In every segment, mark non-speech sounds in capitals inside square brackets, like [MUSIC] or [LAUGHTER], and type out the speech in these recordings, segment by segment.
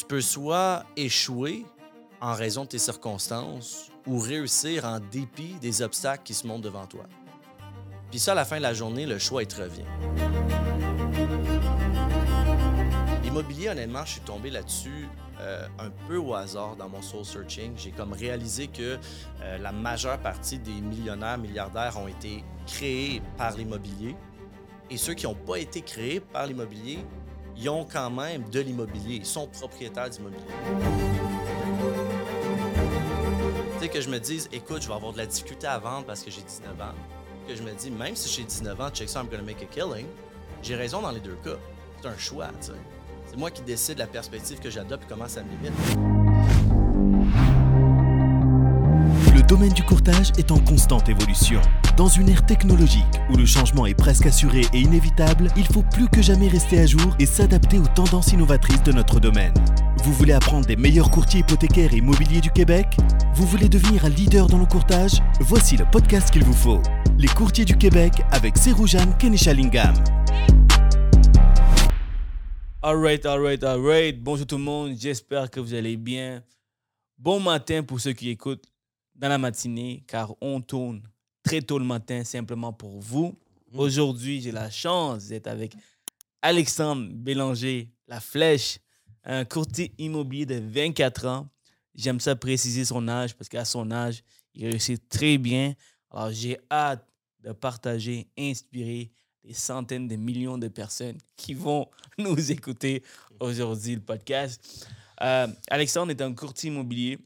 tu peux soit échouer en raison de tes circonstances ou réussir en dépit des obstacles qui se montent devant toi. Puis ça, à la fin de la journée, le choix, il te revient. L'immobilier, honnêtement, je suis tombé là-dessus euh, un peu au hasard dans mon soul searching. J'ai comme réalisé que euh, la majeure partie des millionnaires, milliardaires ont été créés par l'immobilier. Et ceux qui n'ont pas été créés par l'immobilier, ils ont quand même de l'immobilier. Ils sont propriétaires d'immobilier. Tu sais, que je me dise, écoute, je vais avoir de la difficulté à vendre parce que j'ai 19 ans. Que je me dis, même si j'ai 19 ans, check ça, I'm gonna make a killing. J'ai raison dans les deux cas. C'est un choix, tu sais. C'est moi qui décide la perspective que j'adopte et comment ça me limite. Le domaine du courtage est en constante évolution. Dans une ère technologique où le changement est presque assuré et inévitable, il faut plus que jamais rester à jour et s'adapter aux tendances innovatrices de notre domaine. Vous voulez apprendre des meilleurs courtiers hypothécaires et immobiliers du Québec? Vous voulez devenir un leader dans le courtage? Voici le podcast qu'il vous faut. Les courtiers du Québec avec Seroujan Kenishalingam. Alright, alright, alright. Bonjour tout le monde, j'espère que vous allez bien. Bon matin pour ceux qui écoutent dans la matinée, car on tourne très tôt le matin simplement pour vous. Aujourd'hui, j'ai la chance d'être avec Alexandre Bélanger, La Flèche, un courtier immobilier de 24 ans. J'aime ça préciser son âge parce qu'à son âge, il réussit très bien. Alors, j'ai hâte de partager, inspirer des centaines de millions de personnes qui vont [LAUGHS] nous écouter aujourd'hui, le podcast. Euh, Alexandre est un courtier immobilier.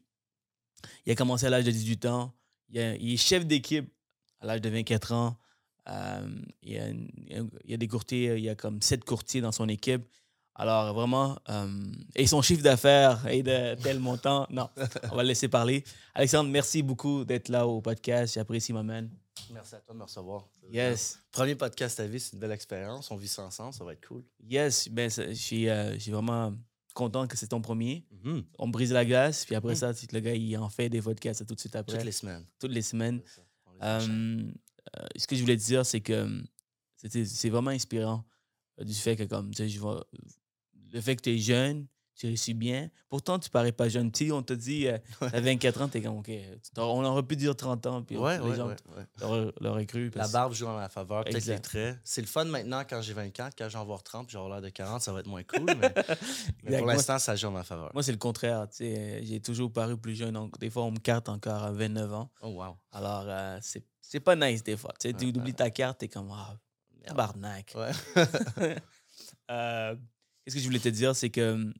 Il a commencé à l'âge de 18 ans. Il, est chef d'équipe à l'âge de 24 ans. Euh, il, y a, une- il y a des courtiers, il y a comme sept courtiers dans son équipe. Alors, vraiment, euh, et son chiffre d'affaires est de tel montant. [LAUGHS] Non, on va le laisser parler. Alexandre, merci beaucoup d'être là au podcast. J'apprécie, ma man. Merci à toi de me recevoir. Yes. Premier podcast à vie, c'est une belle expérience. On vit ça ensemble, ça va être cool. Yes, ben, ça- je suis euh, je suis vraiment content que c'est ton premier. Mhm. On brise la glace, puis après Mhm. ça, le gars, il en fait des podcasts tout de suite après. Toutes les semaines. Toutes les semaines. Euh, ce que je voulais dire, c'est que c'est vraiment inspirant euh, du fait que, comme, tu sais, le fait que tu es jeune, tu réussis bien. Pourtant, tu parais pas jeune. Sais, on te dit, euh, [LAUGHS] à 24 ans, tu es comme, OK, on aurait pu dire 30 ans, puis ouais, les ouais, gens ouais, l'auraient- cru. La barbe joue en ma faveur, peut-être les traits. C'est le fun maintenant quand j'ai 24, quand j'en voir 30 puis j'aurai l'air de 40, ça va être moins cool. Mais, [LAUGHS] pour l'instant, ça joue en ma faveur. Moi, c'est le contraire. tu sais, euh, J'ai toujours paru plus jeune. Donc, des fois, on me carte encore à 29 ans. Oh, wow. Alors, euh, c'est pas nice des fois. Tu sais, tu Ouais, oublies ta carte, t'es comme, ah, tabarnak. Ouais. [LAUGHS] Euh, Qu'est-ce que je voulais te dire, c'est que euh,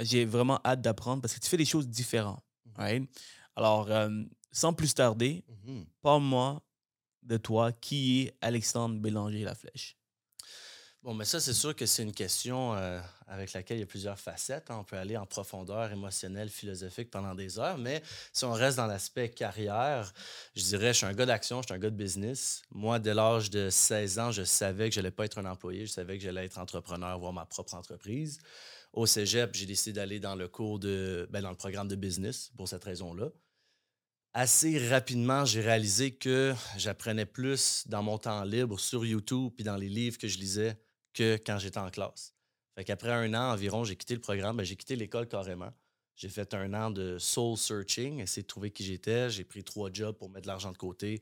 j'ai vraiment hâte d'apprendre parce que tu fais des choses différentes. right? Alors, euh, sans plus tarder, Mhm. parle-moi de toi. Qui est Alexandre Bélanger La Flèche? Bon, mais ça, c'est sûr que c'est une question euh, avec laquelle il y a plusieurs facettes. hein. On peut aller en profondeur émotionnelle, philosophique pendant des heures, mais si on reste dans l'aspect carrière, je dirais, je suis un gars d'action, je suis un gars de business. Moi, dès l'âge de 16 ans, je savais que je n'allais pas être un employé, je savais que j'allais être entrepreneur, avoir ma propre entreprise. Au cégep, j'ai décidé d'aller dans le cours de, ben, programme de business pour cette raison-là. Assez rapidement, j'ai réalisé que j'apprenais plus dans mon temps libre sur YouTube puis dans les livres que je lisais que quand j'étais en classe. Fait qu'après un an environ, j'ai quitté le programme. Ben, j'ai quitté l'école carrément. J'ai fait un an de soul searching, essayer de trouver qui j'étais. J'ai pris trois jobs pour mettre de l'argent de côté.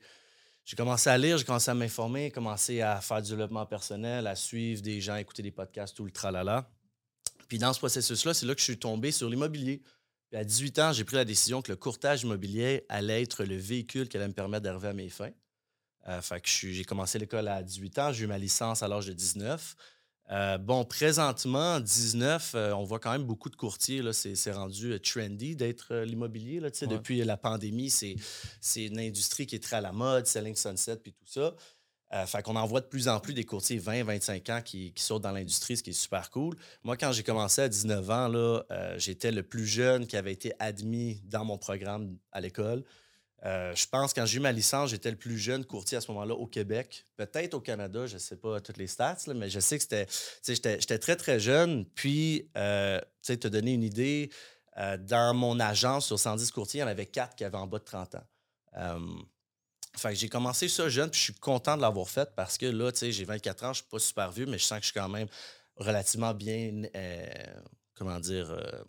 J'ai commencé à lire, j'ai commencé à m'informer, commencé à faire du développement personnel, à suivre des gens, écouter des podcasts, tout le tralala. Puis dans ce processus-là, c'est là que je suis tombé sur l'immobilier. Puis à 18 ans, j'ai pris la décision que le courtage immobilier allait être le véhicule qui allait me permettre d'arriver à mes fins. Euh, fait que j'ai commencé l'école à 18 ans, j'ai eu ma licence à l'âge de 19. Euh, bon, présentement, 19, euh, on voit quand même beaucoup de courtiers. là, C'est rendu trendy d'être l'immobilier. là, Ouais. Depuis la pandémie, c'est c'est une industrie qui est très à la mode, Selling Sunset, puis tout ça. Euh, fait qu'on en voit de plus en plus des courtiers 20, 25 ans qui, qui sautent dans l'industrie, ce qui est super cool. Moi, quand j'ai commencé à 19 ans, là, euh, j'étais le plus jeune qui avait été admis dans mon programme à l'école. Euh, je pense quand j'ai eu ma licence, j'étais le plus jeune courtier à ce moment-là au Québec. Peut-être au Canada, je ne sais pas toutes les stats, mais je sais que c'était. J'étais très, très jeune. Puis, euh, tu te donner une idée, dans mon agence, sur 110 courtiers, il y en avait 4 qui avaient en bas de 30 ans. Fait que j'ai commencé ça jeune, puis je suis content de l'avoir fait parce que là, tu sais, j'ai 24 ans, je suis pas super vieux, mais je sens que je suis quand même relativement bien, euh, comment dire, euh,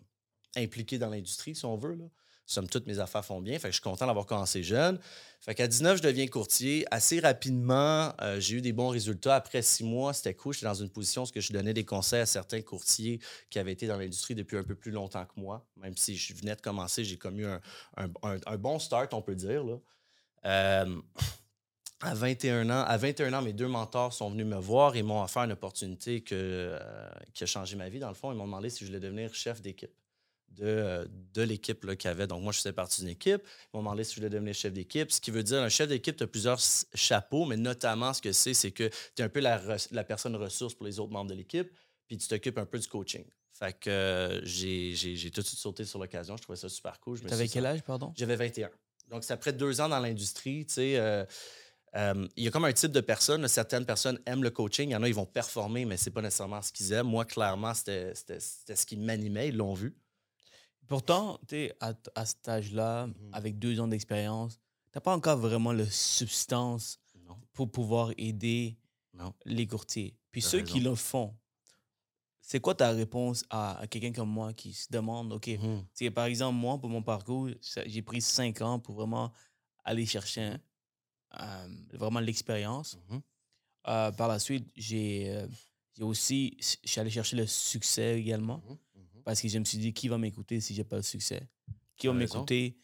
impliqué dans l'industrie, si on veut. Là. Somme toute, mes affaires font bien. Fait que je suis content d'avoir commencé jeune. Fait qu'à 19, je deviens courtier. Assez rapidement, euh, j'ai eu des bons résultats. Après six mois, c'était cool. J'étais dans une position où je donnais des conseils à certains courtiers qui avaient été dans l'industrie depuis un peu plus longtemps que moi. Même si je venais de commencer, j'ai comme eu un, bon start, on peut dire. Là. Euh, à 21 ans, à 21 ans, mes deux mentors sont venus me voir et m'ont offert une opportunité que, euh, qui a changé ma vie. Dans le fond, ils m'ont demandé si je voulais devenir chef d'équipe de, euh, de l'équipe qu'il y avait. Donc, moi, je faisais partie d'une équipe. Ils m'ont demandé si je voulais devenir chef d'équipe. Ce qui veut dire, un chef d'équipe, tu as plusieurs chapeaux, mais notamment, ce que c'est, c'est que tu es un peu la, la, personne ressource pour les autres membres de l'équipe, puis tu t'occupes un peu du coaching. Fait que euh, j'ai tout de suite sauté sur l'occasion. Je trouvais ça super cool. Tu avais quel âge, pardon? J'avais 21. Donc, c'est après deux ans dans l'industrie, tu sais euh, il y a comme un type de personnes. Certaines personnes aiment le coaching. Il y en a, ils vont performer, mais ce n'est pas nécessairement ce qu'ils aiment. Moi, clairement, c'était ce qui m'animait. Ils l'ont vu. Pourtant, tu à, à cet âge-là, mhm. avec deux ans d'expérience, tu n'as pas encore vraiment la substance pour pouvoir aider les courtiers. Puis ceux qui le font, c'est quoi ta réponse à, quelqu'un comme moi qui se demande, OK, mhm. par exemple, moi, pour mon parcours, j'ai pris cinq ans pour vraiment aller chercher euh, vraiment l'expérience. Mhm. Euh, par la suite, j'ai euh, aussi, je suis allé chercher le succès également. Mhm. Parce que je me suis dit, qui va m'écouter si j'ai pas le succès? Qui va m'écouter?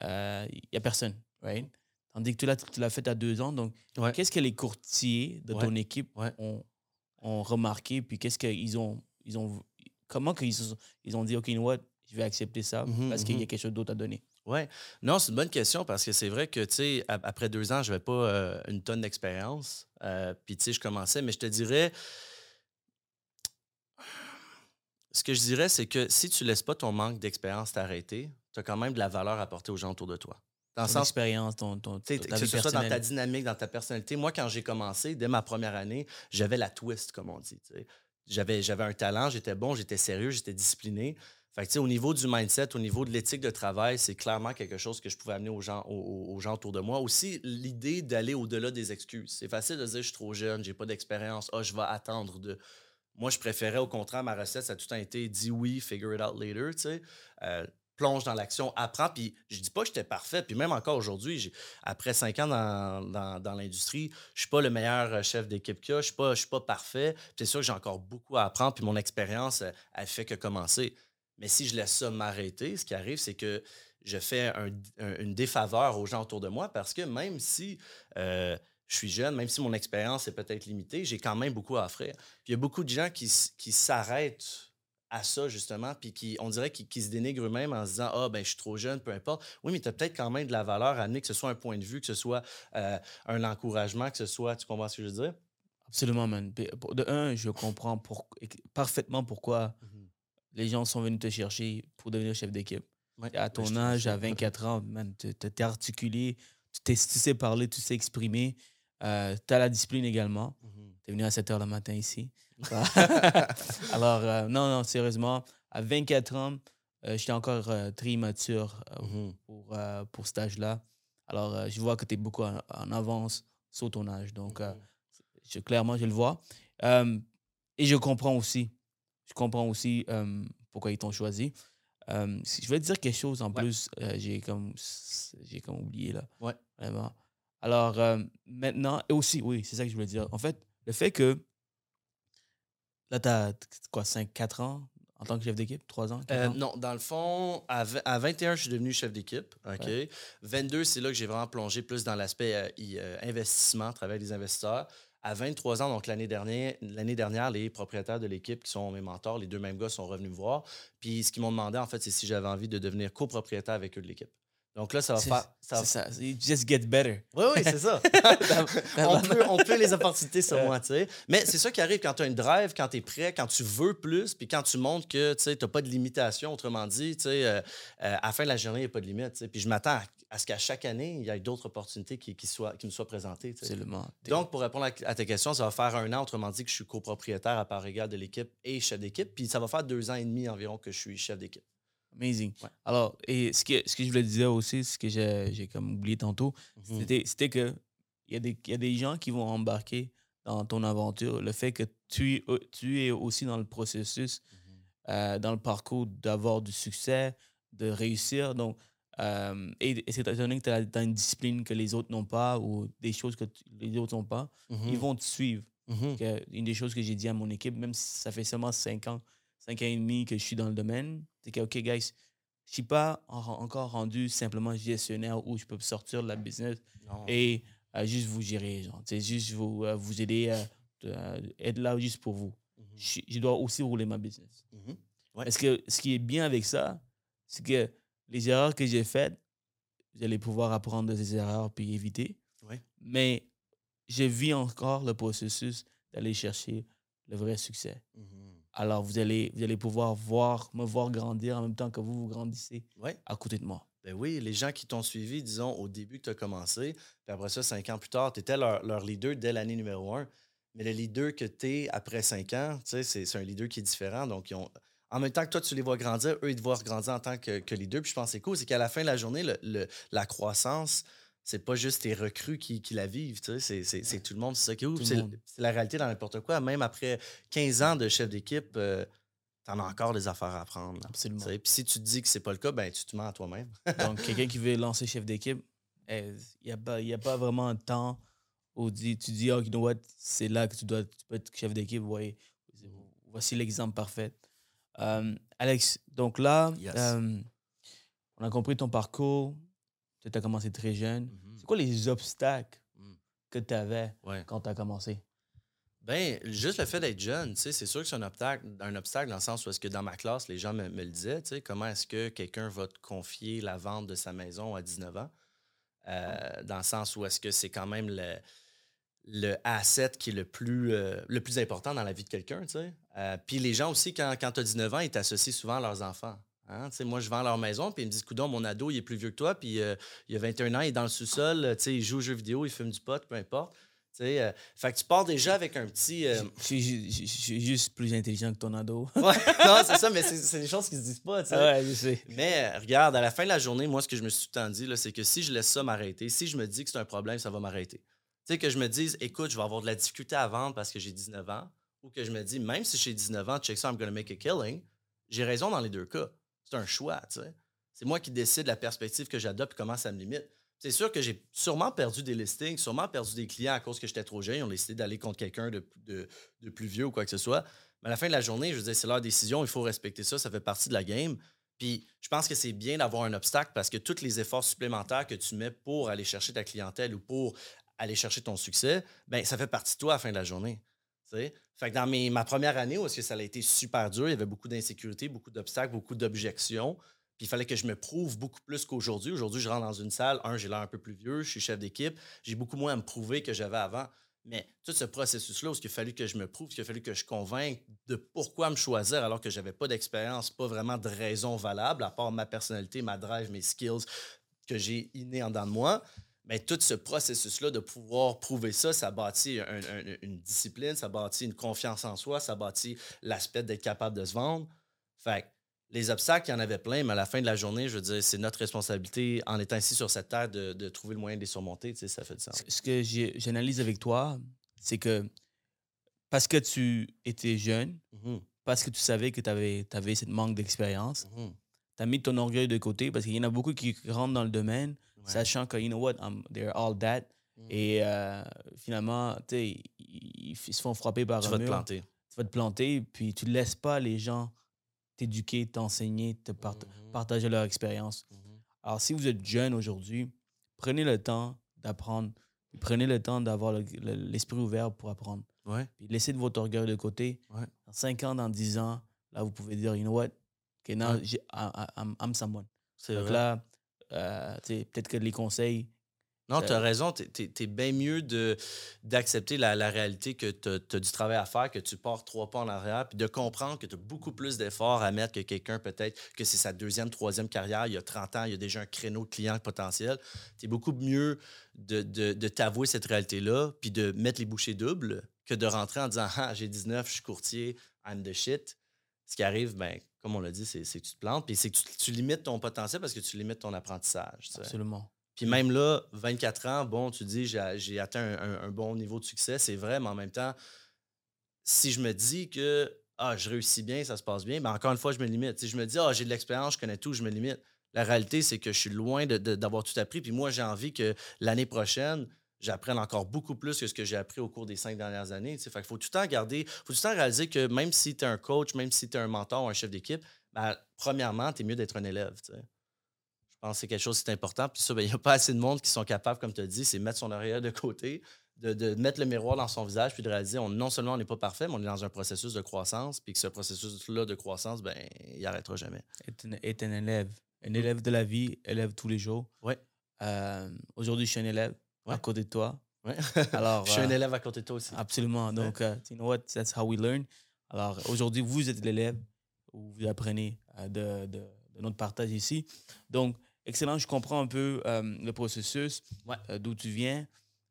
Il n'y a personne, right? Tandis que tu l'as fait à deux ans. Donc, qu'est-ce que les courtiers de ton équipe ont, ont, remarqué? Puis qu'est-ce qu'ils ont, ils ont. Comment qu'ils ils ont dit, OK, you know what, je vais accepter ça parce qu'il y a quelque chose d'autre à donner? Oui. Non, c'est une bonne question parce que c'est vrai que, tu sais, après deux ans, je n'avais pas euh, une tonne d'expérience. Euh, puis, tu sais, je commençais, mais je te dirais. Ce que je dirais, c'est que si tu ne laisses pas ton manque d'expérience t'arrêter, tu as quand même de la valeur à apporter aux gens autour de toi. Dans ton sens, expérience, ton, ton, que ce soit dans ta dynamique, dans ta personnalité. Moi, quand j'ai commencé, dès ma première année, j'avais la twist, comme on dit. J'avais, j'avais un talent, j'étais bon, j'étais sérieux, j'étais discipliné. Fait au niveau du mindset, au niveau de l'éthique de travail, c'est clairement quelque chose que je pouvais amener aux gens, aux, gens autour de moi. Aussi, l'idée d'aller au-delà des excuses. C'est facile de dire je suis trop jeune, j'ai pas d'expérience, ah, je vais attendre de. Moi, je préférais au contraire, ma recette, ça a tout le temps été dis oui, figure it out later. Euh, plonge dans l'action, apprends. Puis je dis pas que j'étais parfait. Puis même encore aujourd'hui, après cinq ans dans, dans, l'industrie, je suis pas le meilleur chef d'équipe qu'il y a. Je suis pas, suis pas parfait. c'est sûr que j'ai encore beaucoup à apprendre. Puis mon expérience, elle fait que commencer. Mais si je laisse ça m'arrêter, ce qui arrive, c'est que je fais une défaveur aux gens autour de moi parce que même si euh, je suis jeune, même si mon expérience est peut-être limitée, j'ai quand même beaucoup à offrir. il y a beaucoup de gens qui s'arrêtent à ça, justement, puis qui, on dirait qu'ils se dénigrent eux-mêmes en se disant Ah, ben, je suis trop jeune, peu importe. Oui, mais tu as peut-être quand même de la valeur à amener, que ce soit un point de vue, que ce soit euh, un encouragement, que ce soit. Tu comprends ce que je veux dire? Absolument, man. De un, je comprends parfaitement pourquoi. Mmh les gens sont venus te chercher pour devenir chef d'équipe. à ton âge, à 24 ans, tu t'es articulé, tu, sais parler, tu sais exprimer. Euh, tu as la discipline également. Mhm. Tu es venu à 7 h le matin ici? [LAUGHS] [LAUGHS] Alors, euh, non, non, sérieusement, à 24 ans, euh, j'étais encore très immature mhm. pour, pour cet âge-là. Alors, je vois que tu es beaucoup en, avance sur ton âge. Donc, mhm. je, clairement, je le vois. et je comprends aussi je comprends aussi pourquoi ils t'ont choisi. si je vais te dire quelque chose en plus, euh, j'ai comme, comme oublié là. Ouais. Vraiment. Alors, maintenant, et aussi, oui, c'est ça que je voulais dire. En fait, le fait que là, tu as quoi, 5, 4 ans en tant que chef d'équipe, 3 ans, euh, Non, dans le fond, à, 21, je suis devenu chef d'équipe. OK? 22, c'est là que j'ai vraiment plongé plus dans l'aspect euh, investissement, travail des investisseurs à 23 ans, donc l'année dernière, l'année dernière, les propriétaires de l'équipe qui sont mes mentors, les deux mêmes gars sont revenus me voir. Puis ce qu'ils m'ont demandé, en fait, c'est si j'avais envie de devenir copropriétaire avec eux de l'équipe. Donc là, ça va faire. C'est ça. Just get better. Oui, oui, c'est ça. [LAUGHS] on, peut, on, peut, les opportunités sur moi, tu sais. Mais c'est ça qui arrive quand tu as une drive, quand tu es prêt, quand tu veux plus, puis quand tu montres que tu n'as pas de limitation. Autrement dit, tu sais, euh, euh, à la fin de la journée, il n'y a pas de limite. Puis je m'attends à, ce qu'à chaque année, il y ait d'autres opportunités qui, qui, soient, qui me soient présentées. Absolument. Donc, pour répondre à, ta question, ça va faire un an, autrement dit, que je suis copropriétaire à part égale de l'équipe et chef d'équipe. Puis ça va faire deux ans et demi environ que je suis chef d'équipe. Amazing. Alors, et ce que, ce que je voulais dire aussi, ce que j'ai comme oublié tantôt, mhm. c'était que il y, a des, y a des gens qui vont embarquer dans ton aventure. Le fait que tu, tu es aussi dans le processus, mhm. euh, dans le parcours d'avoir du succès, de réussir. Donc, euh, et, et c'est étant donné que tu as, une discipline que les autres n'ont pas ou des choses que tu- les autres n'ont pas, Mhm. ils vont te suivre. Mhm. Que une des choses que j'ai dit à mon équipe, même si ça fait seulement 5 ans, 5 ans et demi que je suis dans le domaine, c'est que, OK, guys, je suis pas en- encore rendu simplement gestionnaire où je peux sortir de la business Non. et euh, juste vous gérer, genre, c'est juste vous, euh, vous aider, euh, euh, être là juste pour vous. Mhm. Je, je dois aussi rouler ma business. Mhm. Ouais. Parce que ce qui est bien avec ça, c'est que les erreurs que j'ai faites, vous allez pouvoir apprendre de ces erreurs puis éviter. Ouais. Mais je vis encore le processus d'aller chercher le vrai succès. Mhm. Alors, vous allez, vous allez pouvoir voir, me voir grandir en même temps que vous, vous grandissez Ouais. à côté de moi. Ben oui, les gens qui t'ont suivi, disons, au début que tu as commencé, puis après ça, cinq ans plus tard, tu étais leur, leur leader dès l'année numéro un. Mais le leader que tu es après cinq ans, tu sais, c'est c'est un leader qui est différent. Donc, ils ont, en même temps que toi, tu les vois grandir, eux, ils te voient grandir en tant que, que leader. Puis je pense que c'est cool, c'est qu'à la fin de la journée, le- le- la croissance, c'est pas juste tes recrues qui, qui la vivent, tu sais, c'est- tout le monde, c'est ça qui est C'est la réalité dans n'importe quoi. Même après 15 ans de chef d'équipe, euh, t'en as encore des affaires à apprendre. là. Absolument. Puis si tu te dis que c'est pas le cas, ben tu te mens à toi-même. Donc, [LAUGHS] quelqu'un qui veut lancer chef d'équipe, il n'y a, pas- y a pas vraiment un temps où tu dis, oh, you know what, c'est là que tu dois tu peux être chef d'équipe. Ouais, voici l'exemple parfait. Euh, Alex, donc là, Yes. euh, on a compris ton parcours. Tu as commencé très jeune. Mhm. C'est quoi les obstacles Mm. que tu avais Ouais. quand tu as commencé? Ben, juste le fait d'être jeune, tu sais, c'est sûr que c'est un obstacle, un obstacle dans le sens où est-ce que dans ma classe, les gens me, me le disaient, tu sais, comment est-ce que quelqu'un va te confier la vente de sa maison à 19 ans? Euh, dans le sens où est-ce que c'est quand même le, le asset qui est le plus, euh, le plus important dans la vie de quelqu'un, tu sais. Euh, puis les gens aussi, quand, quand tu as 19 ans, ils t'associent souvent à leurs enfants. Hein? Moi, je vends leur maison, puis ils me disent, coudon, mon ado, il est plus vieux que toi, puis euh, il a 21 ans, il est dans le sous-sol, tu sais, il joue aux jeux vidéo, il fume du pot, peu importe. Tu sais, euh, fait que tu pars déjà avec un petit... euh, Je suis je juste plus intelligent que ton ado. [LAUGHS] Ouais, non, c'est ça, mais c'est des choses qui se disent pas, tu sais. ouais, je sais. Mais regarde, à la fin de la journée, moi, ce que je me suis tout le temps dit, c'est que si je laisse ça m'arrêter, si je me dis que c'est un problème, ça va m'arrêter. Tu sais, que je me dise, écoute, je vais avoir de la difficulté à vendre parce que j'ai 19 ans, ou que je me dis, même si j'ai 19 ans, check ça, I'm gonna make a killing, j'ai raison dans les deux cas. C'est un choix. C'est moi qui décide la perspective que j'adopte et comment ça me limite. C'est sûr que j'ai sûrement perdu des listings, sûrement perdu des clients à cause que j'étais trop jeune. Ils ont décidé d'aller contre quelqu'un de, plus vieux ou quoi que ce soit. Mais à la fin de la journée, je veux dire, c'est leur décision, il faut respecter ça, ça fait partie de la game. Puis je pense que c'est bien d'avoir un obstacle parce que tous les efforts supplémentaires que tu mets pour aller chercher ta clientèle ou pour aller chercher ton succès, ben ça fait partie de toi à la fin de la journée. Dans mes- ma première année où que ça a été super dur, il y avait beaucoup d'insécurité, beaucoup d'obstacles, beaucoup d'objections. Puis il fallait que je me prouve beaucoup plus qu'aujourd'hui. Aujourd'hui, je rentre dans une salle, un, j'ai l'air un peu plus vieux, je suis chef d'équipe, j'ai beaucoup moins à me prouver que j'avais avant. Mais tout ce processus-là, où il a fallu que je me prouve, il a fallu que je convainque de pourquoi me choisir alors que j'avais pas d'expérience, pas vraiment de raison valable, à part ma personnalité, ma drive, mes skills que j'ai innés en dedans de moi. Mais tout ce processus-là de pouvoir prouver ça, ça bâtit un- un- une discipline, ça bâtit une confiance en soi, ça bâtit l'aspect d'être capable de se vendre. Fait que les obstacles, il y en avait plein, mais à la fin de la journée, je veux dire, c'est notre responsabilité, en étant ici sur cette terre, de, de trouver le moyen de les surmonter. Tu sais, ça fait du sens. Ce que j'analyse avec toi, c'est que parce que tu étais jeune, Mhm, parce que tu savais que tu avais, avais cette manque d'expérience, mhm. tu as mis ton orgueil de côté parce qu'il y en a beaucoup qui rentrent dans le domaine Ouais. sachant que, you know what, I'm- they're all that. Mhm. Et euh, finalement, tu sais, ils, ils se font frapper par Tu un vas te planter. Tu vas te planter, puis tu ne laisses pas les gens t'éduquer, t'enseigner, te part- Mhm, partager leur expérience. mhm. Alors, si vous êtes jeune aujourd'hui, prenez le temps d'apprendre. Prenez le temps d'avoir le- le- l'esprit ouvert pour apprendre. Ouais. Puis laissez de votre orgueil de côté. Ouais. Dans 5 ans, dans 10 ans, là, vous pouvez dire, you know what, okay, now Ouais. I'm, I'm someone. Donc vrai. là, euh, peut-être que les conseils, Non, Ça- tu as raison. Tu es, bien mieux d'accepter la, la réalité que tu as, du travail à faire, que tu pars trois pas en arrière, puis de comprendre que tu as beaucoup plus d'efforts à mettre que quelqu'un, peut-être, que c'est sa deuxième, troisième carrière, il y a 30 ans, il y a déjà un créneau de client potentiel. Tu es beaucoup mieux de, de, de t'avouer cette réalité-là, puis de mettre les bouchées doubles, que de rentrer en disant Ah, j'ai 19, je suis courtier, I'm the shit. Ce qui arrive, ben, comme on l'a dit, c'est que tu te plantes, puis c'est que tu, tu limites ton potentiel parce que tu limites ton apprentissage. absolument. Puis même là, 24 ans, bon, tu dis, j'ai atteint un, un- un bon niveau de succès, c'est vrai, mais en même temps, si je me dis que ah, je réussis bien, ça se passe bien, mais encore une fois, je me limite. je me dis, ah, j'ai de l'expérience, je connais tout, je me limite. La réalité, c'est que je suis loin d'avoir tout appris. Puis moi, j'ai envie que l'année prochaine, j'apprenne encore beaucoup plus que ce que j'ai appris au cours des cinq dernières années. Fait qu'il faut tout le temps garder, faut tout le temps réaliser que même si tu es un coach, même si tu es un mentor ou un chef d'équipe, ben, premièrement, tu es mieux d'être un élève. Je pense que c'est quelque chose d'important. Puis ça, ben, il n'y a pas assez de monde qui sont capables, comme tu as dit, c'est mettre son arrière de côté, de, mettre le miroir dans son visage, puis de réaliser on, non seulement on n'est pas parfait, mais on est dans un processus de croissance, puis que ce processus-là de croissance, ben, il n'arrêtera jamais. Être un, élève. Un élève de la vie, élève tous les jours. Oui. Euh, aujourd'hui, je suis un élève à côté de toi. Ouais. [LAUGHS] Alors, je suis un euh, élève à côté de toi aussi. Absolument. Donc, uh, you know what? That's how we learn. Alors, aujourd'hui, vous êtes l'élève où vous apprenez euh, de, de, notre partage ici. Donc, excellent. Je comprends un peu le processus, d'où tu viens.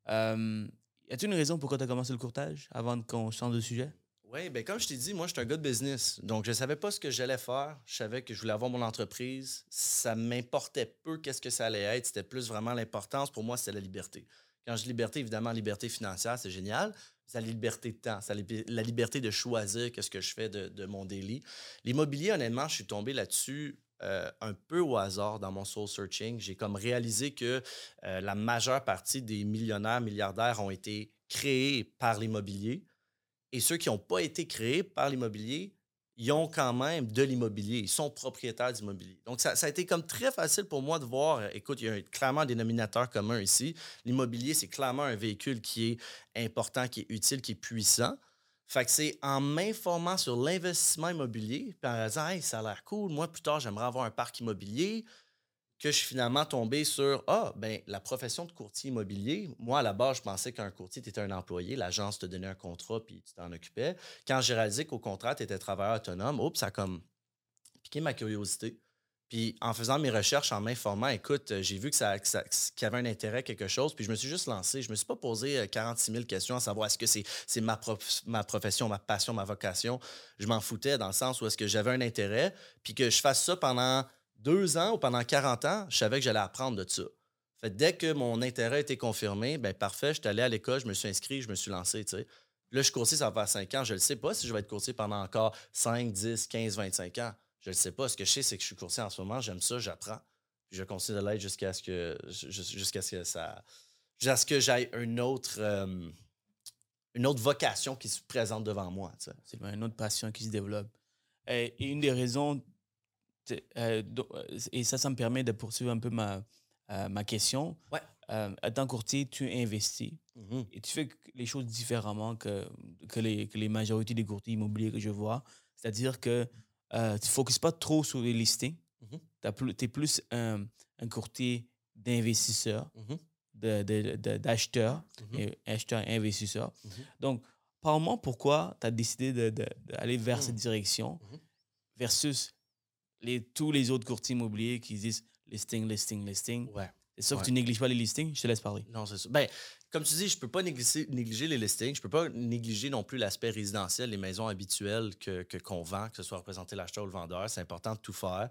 y a-t-il une raison pourquoi tu as commencé le courtage avant qu'on change de sujet? Oui, bien comme je t'ai dit, moi, je suis un gars de business. Donc, je ne savais pas ce que j'allais faire. Je savais que je voulais avoir mon entreprise. Ça m'importait peu qu'est-ce que ça allait être. C'était plus vraiment l'importance. Pour moi, c'était la liberté. Quand je dis liberté, évidemment, liberté financière, c'est génial. C'est la liberté de temps, c'est la liberté de choisir qu'est-ce que je fais de, mon daily. L'immobilier, honnêtement, je suis tombé là-dessus euh, un peu au hasard dans mon soul searching. J'ai comme réalisé que euh, la majeure partie des millionnaires, milliardaires ont été créés par l'immobilier. Et ceux qui n'ont pas été créés par l'immobilier, ils ont quand même de l'immobilier. Ils sont propriétaires d'immobilier. Donc, ça, a été comme très facile pour moi de voir, écoute, il y a clairement un dénominateur commun ici. L'immobilier, c'est clairement un véhicule qui est important, qui est utile, qui est puissant. Fait que c'est en m'informant sur l'investissement immobilier, puis en disant, hey, ça a l'air cool, moi, plus tard, j'aimerais avoir un parc immobilier que je suis finalement tombé sur Ah, ben la profession de courtier immobilier. Moi, à la base, je pensais qu'un courtier, tu étais un employé, l'agence te donnait un contrat puis tu t'en occupais. Quand j'ai réalisé qu'au contrat, tu étais travailleur autonome, oups, ça a comme piqué ma curiosité. Puis en faisant mes recherches, en m'informant, écoute, j'ai vu que ça, qu'il y avait un intérêt, quelque chose, puis je me suis juste lancé. Je me suis pas posé 46 euh, 000 questions à savoir est-ce que c'est, c'est ma, ma profession, ma passion, ma vocation? Je m'en foutais dans le sens où est-ce que j'avais un intérêt, puis que je fasse ça pendant deux ans ou pendant 40 ans, je savais que j'allais apprendre de ça. Dès que mon intérêt était confirmé, ben parfait, je suis allé à l'école, je me suis inscrit, je me suis lancé. Là, je suis courtier, ça va faire 5 ans. Je ne sais pas si je vais être courtier pendant encore 5, 10, 15, 25 ans. Je ne sais pas. Ce que je sais, c'est que je suis courtier en ce moment, j'aime ça, j'apprends. je continue de l'être jusqu'à ce que jusqu'à ce que ça. Jusqu'à ce que j'aille une autre. Euh, une autre vocation qui se présente devant moi. C'est une autre passion qui se développe. Et une des raisons et ça, ça me permet de poursuivre un peu ma, euh, ma question. Ouais. étant courtier, tu investis mmh et tu fais les choses différemment que, que, les, que les majorités des courtiers immobiliers que je vois. C'est-à-dire que tu ne focuses pas trop sur les listings. Mmh tu es plus un, un courtier d'investisseurs, mmh d'acheteurs, et acheteurs et investisseurs. Donc, parle-moi pourquoi tu as décidé d'aller vers cette direction versus les, tous les autres courtiers immobiliers qui disent listing, listing, listing. Ouais. C'est sûr que tu négliges pas les listings. Je te laisse parler. Non, c'est ça. Ben, comme tu dis, je peux pas négliger, négliger les listings. Je peux pas négliger non plus l'aspect résidentiel, les maisons habituelles que, qu'on vend, que ce soit représenter l'acheteur ou le vendeur. C'est important de tout faire.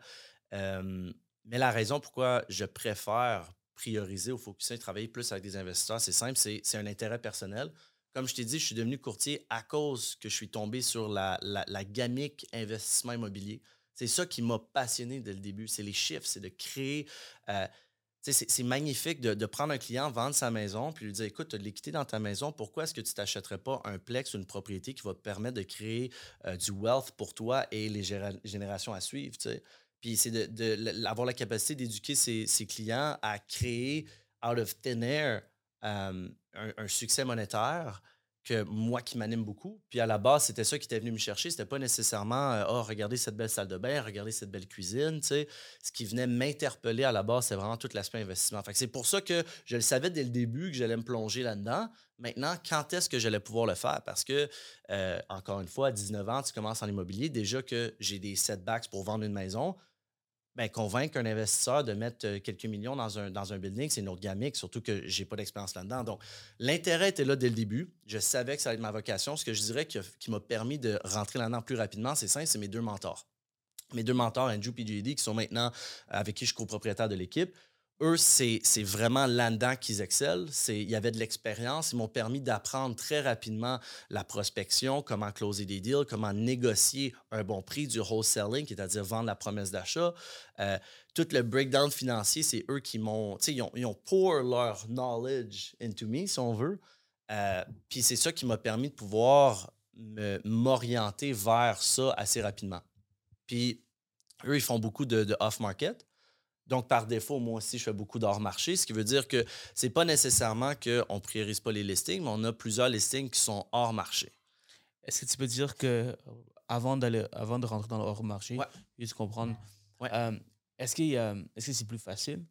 Euh, mais la raison pourquoi je préfère prioriser ou focuser et travailler plus avec des investisseurs, c'est simple, c'est, c'est un intérêt personnel. Comme je t'ai dit, je suis devenu courtier à cause que je suis tombé sur la, la, la gamique investissement immobilier. C'est ça qui m'a passionné dès le début. C'est les chiffres, c'est de créer. Euh, c'est magnifique de, prendre un client, vendre sa maison, puis lui dire écoute, tu as de l'équité dans ta maison, pourquoi est-ce que tu t'achèterais pas un plex ou une propriété qui va te permettre de créer euh, du wealth pour toi et les générations à suivre Puis c'est d'avoir la capacité d'éduquer ses, clients à créer out of thin air euh, un, succès monétaire que moi qui m'anime beaucoup. Puis à la base, c'était ça qui était venu me chercher. C'était pas nécessairement oh, regardez cette belle salle de bain, regardez cette belle cuisine. Tu. Ce qui venait m'interpeller à la base, c'est vraiment tout l'aspect investissement. Fait c'est pour ça que je le savais dès le début que j'allais me plonger là-dedans. Maintenant, quand est-ce que j'allais pouvoir le faire? Parce que, euh, encore une fois, à 19 ans, tu commences en immobilier. Déjà que j'ai des setbacks pour vendre une maison, ben, convaincre un investisseur de mettre euh, quelques millions dans un, dans building, c'est une autre gamique, surtout que je n'ai pas d'expérience là-dedans. Donc, l'intérêt était là dès le début. Je savais que ça allait être ma vocation. Ce que je dirais qui, m'a permis de rentrer là-dedans plus rapidement, c'est simple, c'est mes deux mentors. Mes deux mentors, Andrew et qui sont maintenant avec qui je suis copropriétaire de l'équipe. Eux, c'est vraiment là-dedans qu'ils excellent. Il y avait de l'expérience. Ils m'ont permis d'apprendre très rapidement la prospection, comment closer des deals, comment négocier un bon prix, du wholesaling, c'est-à-dire vendre la promesse d'achat. Euh, tout le breakdown financier, c'est eux qui m'ont. Ils ont, ils ont pour leur knowledge into me, si on veut. Euh, Puis c'est ça qui m'a permis de pouvoir m'orienter vers ça assez rapidement. Puis eux, ils font beaucoup de off-market. Donc, par défaut, moi aussi, je fais beaucoup d'hors-marché, ce qui veut dire que c'est pas nécessairement qu'on ne priorise pas les listings, mais on a plusieurs listings qui sont hors marché. Est-ce que tu peux dire que euh, avant, d'aller, avant de rentrer dans le hors-marché, Ouais. juste comprendre, Ouais. euh, est-ce, que c'est plus facile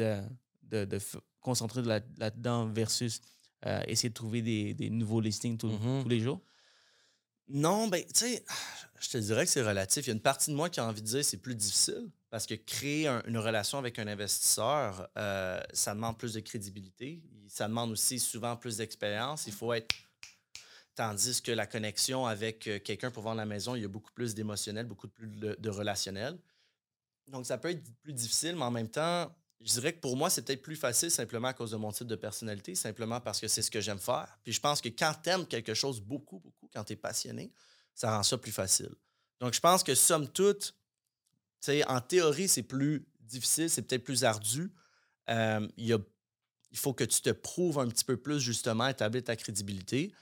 euh, de, de concentrer là- là-dedans versus euh, essayer de trouver des, des nouveaux listings tous- Mhm. tous les jours? Non, ben, tu sais, je te dirais que c'est relatif. Il y a une partie de moi qui a envie de dire que c'est plus difficile parce que créer un- une relation avec un investisseur, euh, ça demande plus de crédibilité. Ça demande aussi souvent plus d'expérience. Il faut être. Tandis que la connexion avec euh, quelqu'un pour vendre la maison, il y a beaucoup plus d'émotionnel, beaucoup plus de, de relationnel. Donc, ça peut être plus difficile, mais en même temps, je dirais que pour moi, c'est peut-être plus facile simplement à cause de mon type de personnalité, simplement parce que c'est ce que j'aime faire. Puis je pense que quand tu aimes quelque chose beaucoup, beaucoup, quand tu es passionné, ça rend ça plus facile. Donc, je pense que somme toute, tu sais, en théorie, c'est plus difficile, c'est peut-être plus ardu. Euh, il y a- il faut que tu te prouves un petit peu plus, justement, établir ta crédibilité.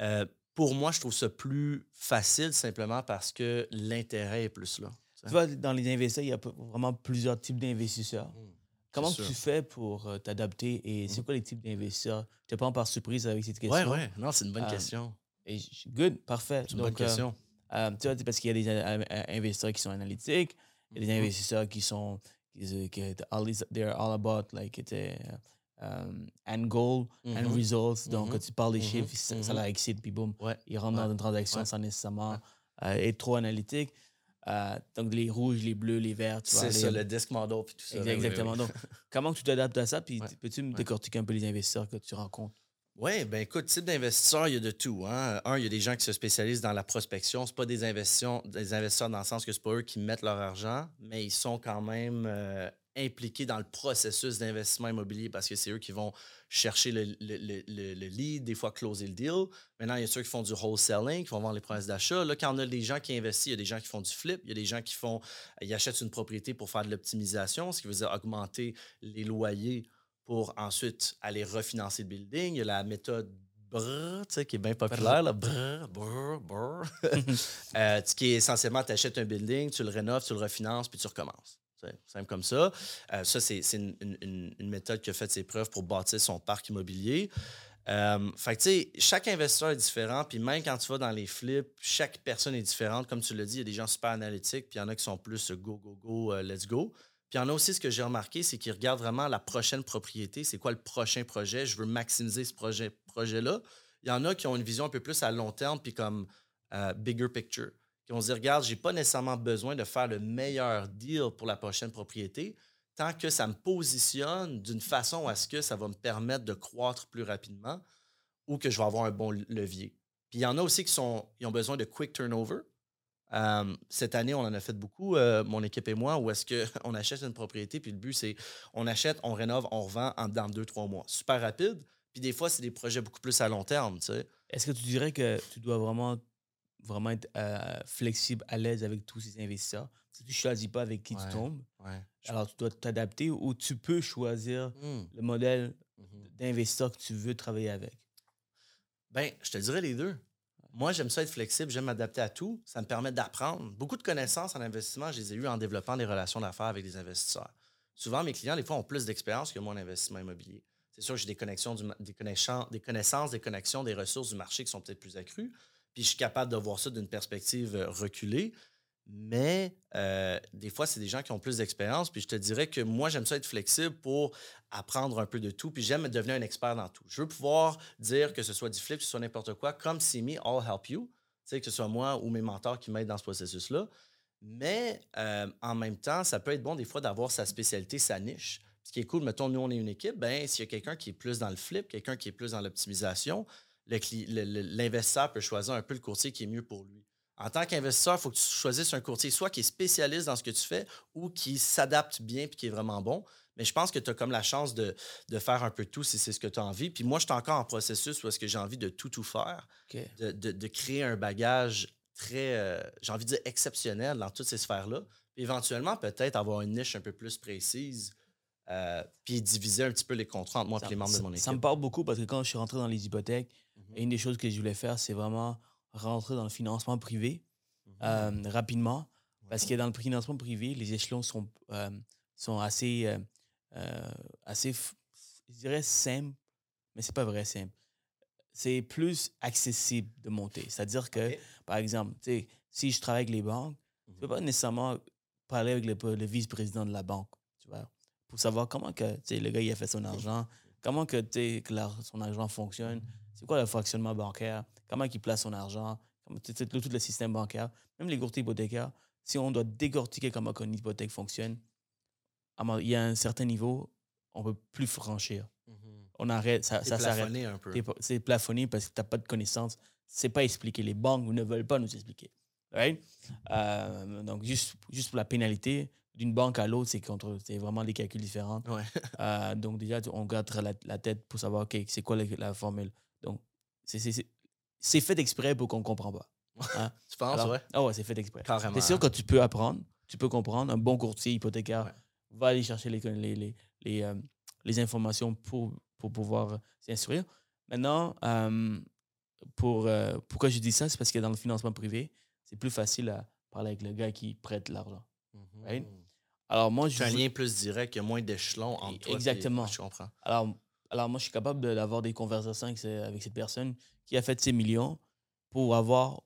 Euh, pour moi, je trouve ça plus facile simplement parce que l'intérêt est plus là. Tu vois, dans les investisseurs, il y a vraiment plusieurs types d'investisseurs. Comment sûr. tu fais pour euh, t'adapter et c'est Mhm. quoi les types d'investisseurs? Je te prends par surprise avec cette question. Ouais, ouais. Non, c'est une bonne Euh, question. Et good, parfait. C'est une bonne Donc, euh, question. Tu vois, c'est parce qu'il y a des investisseurs qui sont analytiques, il y a des investisseurs qui sont. Qui, euh, qui, they're all about like, it's, uh, um, end goal and Mhm. results. Donc, Mhm. quand tu parles des Mhm. chiffres, ça, ça leur excite, puis boum, Ouais. ils rentrent dans une transaction Ouais. sans nécessairement euh, être trop analytique. Euh, donc, les rouges, les bleus, les verts, tu vois. C'est les- ça, le disc model puis tout ça. Oui, oui, Exactement. Donc, comment tu t'adaptes à ça? Puis, peux-tu me décortiquer un peu les investisseurs que tu rencontres? Oui, ben écoute, type d'investisseur, il y a de tout. Hein. Un, il y a des gens qui se spécialisent dans la prospection. Ce pas des, investisseurs dans le sens que ce pas eux qui mettent leur argent, mais ils sont quand même euh, impliqués dans le processus d'investissement immobilier parce que c'est eux qui vont chercher le lead, des fois closer le deal. Maintenant, il y a ceux qui font du wholesaling, qui vont vendre les promesses d'achat. Là, quand on a des gens qui investissent, il y a des gens qui font du flip, il y a des gens qui font, ils achètent une propriété pour faire de l'optimisation, ce qui veut dire augmenter les loyers pour ensuite aller refinancer le building. Il y a la méthode brrr, qui est bien populaire, là, brrr, brrr, brrr. [LAUGHS] Euh, qui est essentiellement, tu achètes un building, tu le rénoves, tu le refinances, puis tu recommences. C'est simple comme ça. Euh, ça, c'est une, une- méthode qui a fait ses preuves pour bâtir son parc immobilier. Euh, fait que, tu sais, chaque investisseur est différent, puis même quand tu vas dans les flips, chaque personne est différente. Comme tu l'as dit, il y a des gens super analytiques, puis il y en a qui sont plus go, go, go, let's go. Puis il y en a aussi, ce que j'ai remarqué, c'est qu'ils regardent vraiment la prochaine propriété. C'est quoi le prochain projet? Je veux maximiser ce projet- projet-là. il y en a qui ont une vision un peu plus à long terme, puis comme euh, bigger picture. Qui vont se dire, regarde, j'ai pas nécessairement besoin de faire le meilleur deal pour la prochaine propriété, tant que ça me positionne d'une façon à ce que ça va me permettre de croître plus rapidement ou que je vais avoir un bon levier. Puis il y en a aussi qui sont, ils ont besoin de quick turnover. Euh, cette année, on en a fait beaucoup, euh, mon équipe et moi, où est-ce qu'on [LAUGHS] achète une propriété, puis le but, c'est on achète, on rénove, on revend en dans deux, trois mois. Super rapide. Puis des fois, c'est des projets beaucoup plus à long terme, tu sais. Est-ce que tu dirais que tu dois vraiment, vraiment être euh, flexible, à l'aise avec tous ces investisseurs? Si tu ne choisis pas avec qui Ouais. tu tombes, Ouais. alors tu dois t'adapter ou tu peux choisir le modèle d'investisseur que tu veux travailler avec? Ben, je te dirais les deux. Moi, j'aime ça être flexible, j'aime m'adapter à tout. Ça me permet d'apprendre. Beaucoup de connaissances en investissement, je les ai eues en développant des relations d'affaires avec des investisseurs. Souvent, mes clients, des fois, ont plus d'expérience que moi en investissement immobilier. C'est sûr, j'ai des des connaissances, des connexions, des ressources du marché qui sont peut-être plus accrues. Puis je suis capable de voir ça d'une perspective euh, reculée. Mais euh, des fois, c'est des gens qui ont plus d'expérience. Puis je te dirais que moi, j'aime ça être flexible pour apprendre un peu de tout. Puis j'aime devenir un expert dans tout. Je veux pouvoir dire que ce soit du flip, que ce soit n'importe quoi, comme Simi, I'll help you. Tu sais, que ce soit moi ou mes mentors qui m'aident dans ce processus-là. Mais euh, en même temps, ça peut être bon des fois d'avoir sa spécialité, sa niche. Ce qui est cool, mettons, nous, on est une équipe, ben s'il y a quelqu'un qui est plus dans le flip, quelqu'un qui est plus dans l'optimisation, l'investisseur peut choisir un peu le courtier qui est mieux pour lui. En tant qu'investisseur, il faut que tu choisisses un courtier, soit qui est spécialiste dans ce que tu fais ou qui s'adapte bien et qui est vraiment bon. Mais je pense que tu as comme la chance de, faire un peu tout si c'est ce que tu as envie. Puis moi, je suis encore en processus où est-ce que j'ai envie de tout, tout faire, de, créer un bagage très, euh, j'ai envie de dire, exceptionnel dans toutes ces sphères-là. Puis éventuellement, peut-être avoir une niche un peu plus précise, euh, puis diviser un petit peu les contrats entre moi et les membres de mon équipe. Ça me parle beaucoup parce que quand je suis rentré dans les hypothèques, mhm. une des choses que je voulais faire, c'est vraiment rentrer dans le financement privé mhm. euh, rapidement. Parce que dans le financement privé, les échelons sont, sont assez euh, assez, je dirais simple, mais c'est pas vrai simple. C'est plus accessible de monter. C'est-à-dire que, par exemple, si je travaille avec les banques, je ne peux mhm. pas nécessairement parler avec le, vice-président de la banque, tu vois, pour savoir comment que le gars il a fait son argent, comment que, que son argent fonctionne, c'est quoi le fonctionnement bancaire, comment il place son argent, tout le système bancaire, même les courtiers hypothécaires. Si on doit décortiquer comment une hypothèque fonctionne, il y a un certain niveau, on ne peut plus franchir. Mhm. On arrête, ça, ça s'arrête. C'est plafonné parce que tu n'as pas de connaissances. C'est pas expliqué. Les banques ne veulent pas nous expliquer. Euh, donc, juste, juste pour la pénalité, d'une banque à l'autre, c'est vraiment des calculs différents. [LAUGHS] Euh, donc, déjà, on garde la, tête pour savoir, OK, c'est quoi la, formule? Donc, c'est fait exprès pour qu'on ne comprenne pas. [LAUGHS] Hein? tu penses, ouais? Ah ouais, c'est fait exprès. C'est sûr que tu peux apprendre, tu peux comprendre. Un bon courtier hypothécaire va aller chercher les, les, les, euh, les, informations pour, pour pouvoir s'instruire. Maintenant, euh, pour, euh, pourquoi je dis ça, c'est parce que dans le financement privé, c'est plus facile à parler avec le gars qui prête l'argent. Mhm. Alors moi, je... un lien plus direct, il y a moins d'échelons entre toi Exactement. je comprends. Alors, alors moi, je suis capable d'avoir des conversations avec, avec, cette personne qui a fait ses millions pour avoir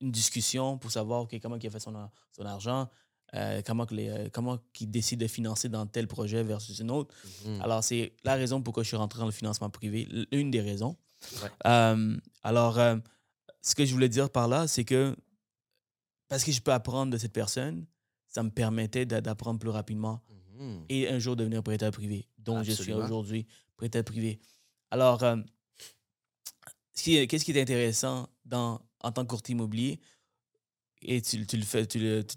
une discussion, pour savoir comment il a fait son, son argent, euh, comment, les, euh, comment ils décident de financer dans tel projet versus une autre. Mhm. Alors, c'est la raison pourquoi je suis rentré dans le financement privé, une des raisons. Euh, alors, ce que je voulais dire par là, c'est que parce que je peux apprendre de cette personne, ça me permettait d'apprendre plus rapidement mhm. et un jour devenir prêteur privé, dont je suis aujourd'hui prêteur privé. Alors, qu'est-ce qui est intéressant dans, en tant que courtier immobilier? et tu, tu le fais, tu, le, tu,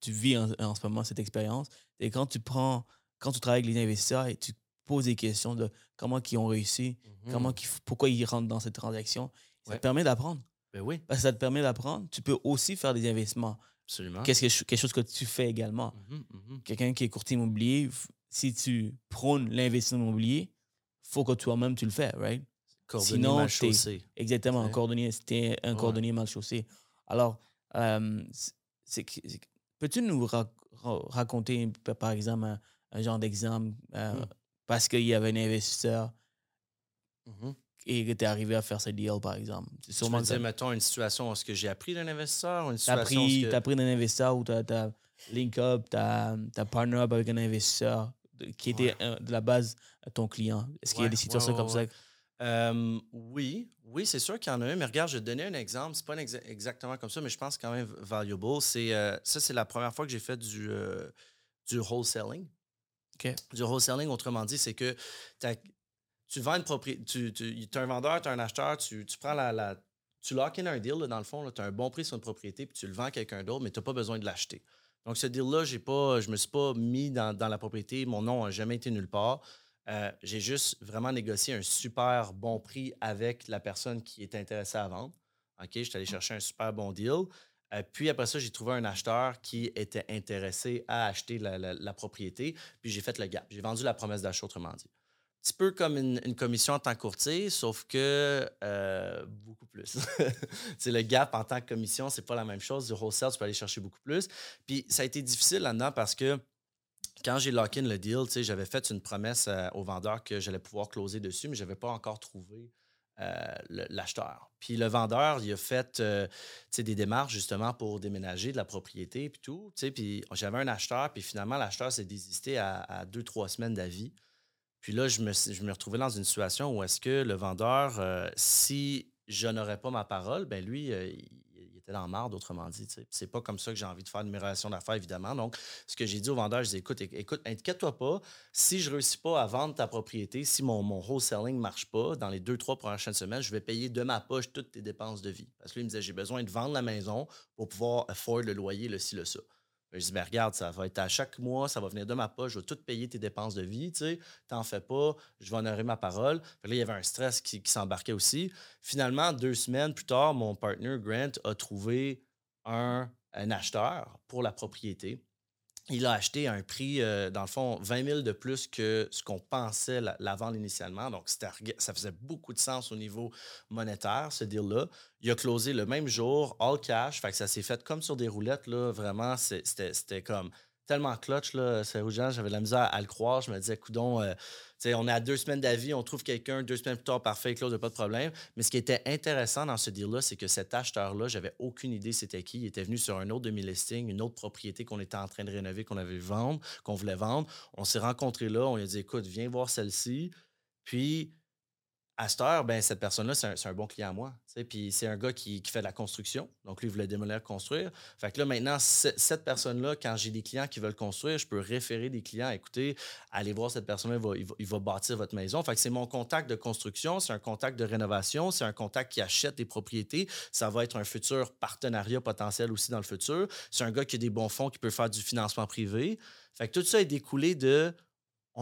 tu vis en, ce moment cette expérience. Et quand tu prends, quand tu travailles avec les investisseurs et tu poses des questions de comment ils ont réussi, comment mhm. pourquoi ils rentrent dans cette transaction, ça te permet d'apprendre. Ben oui. Parce que ça te permet d'apprendre. Tu peux aussi faire des investissements. Absolument. Qu'est-ce que, quelque chose que tu fais également. Mhm, mhm. Quelqu'un qui est courtier immobilier, si tu prônes l'investissement immobilier, faut que toi-même tu le fais, right? Cordonnier Sinon, mal chaussé. Exactement, un cordonnier, c'était un cordonnier mal chaussé. Alors, Peux-tu nous raconter, par exemple, un, genre d'exemple euh, mmh. parce qu'il y avait un investisseur mmh et que tu es arrivé à faire ce deal, par exemple? Tu veux dire, mettons, une situation où ce que j'ai appris d'un investisseur Tu as appris, d'un investisseur ou tu as, link up, tu as, partner up avec un investisseur? Qui était de la base ton client? Est-ce qu'il y a des situations comme ça? oui, oui, c'est sûr qu'il y en a un, mais regarde, je vais te donner un exemple. C'est pas exactement comme ça, mais je pense quand même valuable. C'est euh, ça, c'est la première fois que j'ai fait du, euh, du wholesaling. Du wholesaling, autrement dit, c'est que tu vends une propriété, tu, tu as un vendeur, tu as un acheteur, tu, prends la, la, tu lock in un deal, dans le fond, tu as un bon prix sur une propriété, puis tu le vends à quelqu'un d'autre, mais tu n'as pas besoin de l'acheter. Donc, ce deal-là, je ne me suis pas mis dans, dans la propriété, mon nom n'a jamais été nulle part. Euh, j'ai juste vraiment négocié un super bon prix avec la personne qui est intéressée à vendre. OK, je suis allé chercher un super bon deal. Euh, puis après ça, j'ai trouvé un acheteur qui était intéressé à acheter la, propriété. Puis j'ai fait le gap. J'ai vendu la promesse d'achat, autrement dit. Petit peu comme une, commission en tant que courtier, sauf que euh, beaucoup plus. [LAUGHS] c'est le gap en tant que commission, c'est pas la même chose. Du wholesale, tu peux aller chercher beaucoup plus. Puis ça a été difficile là-dedans parce que quand j'ai lock in le deal, j'avais fait une promesse euh, au vendeur que j'allais pouvoir closer dessus, mais je n'avais pas encore trouvé euh, l'acheteur. Puis le vendeur, il a fait des démarches justement pour déménager de la propriété puis tout. Puis j'avais un acheteur, puis finalement, l'acheteur s'est désisté à, deux, trois semaines d'avis. Puis là, je me, je retrouvais dans une situation où est-ce que le vendeur, si je n'aurais pas ma parole, ben lui, il était dans la marde, autrement dit. C'est pas comme ça que j'ai envie de faire une relation d'affaires, évidemment. Donc, ce que j'ai dit au vendeur, je dis écoute, éc- écoute, inquiète-toi pas. Si je réussis pas à vendre ta propriété, si mon, mon wholesaling marche pas, dans les deux, trois prochaines semaines, je vais payer de ma poche toutes tes dépenses de vie. Parce que lui, il me disait j'ai besoin de vendre la maison pour pouvoir afford le loyer, le ci, le ça. Je dis, ben regarde, ça va être à chaque mois, ça va venir de ma poche, je vais tout payer tes dépenses de vie, tu sais, t'en fais pas, je vais honorer ma parole. Là, il y avait un stress qui, s'embarquait aussi. Finalement, deux semaines plus tard, mon partner Grant a trouvé un acheteur pour la propriété. Il a acheté un prix, euh, dans le fond, 20 000 de plus que ce qu'on pensait la, initialement. Donc, ça faisait beaucoup de sens au niveau monétaire, ce deal-là. Il a closé le même jour, all cash. Fait ça s'est fait comme sur des roulettes, là. Vraiment, c'était comme tellement clutch, là. J'avais la misère à le croire. Je me disais, coudon, euh, on est à deux semaines d'avis, on trouve quelqu'un, deux semaines plus tard, parfait, close, pas de problème. Mais ce qui était intéressant dans ce deal-là, c'est que cet acheteur-là, j'avais aucune idée c'était qui. Il était venu sur un autre de mes listings, une autre propriété qu'on était en train de rénover, qu'on avait vendre, qu'on voulait vendre. On s'est rencontrés là, on lui a dit, écoute, viens voir celle-ci. Puis, à cette heure, ben, cette personne-là, c'est un, bon client à moi. Puis c'est un gars qui, fait de la construction. Donc, lui, il voulait démolir, construire. Fait que là, maintenant, ce- cette personne-là, quand j'ai des clients qui veulent construire, je peux référer des clients. Écoutez, allez voir cette personne-là, il va, il, va, il va bâtir votre maison. Fait que c'est mon contact de construction, c'est un contact de rénovation, c'est un contact qui achète des propriétés. Ça va être un futur partenariat potentiel aussi dans le futur. C'est un gars qui a des bons fonds, qui peut faire du financement privé. Fait que tout ça est découlé de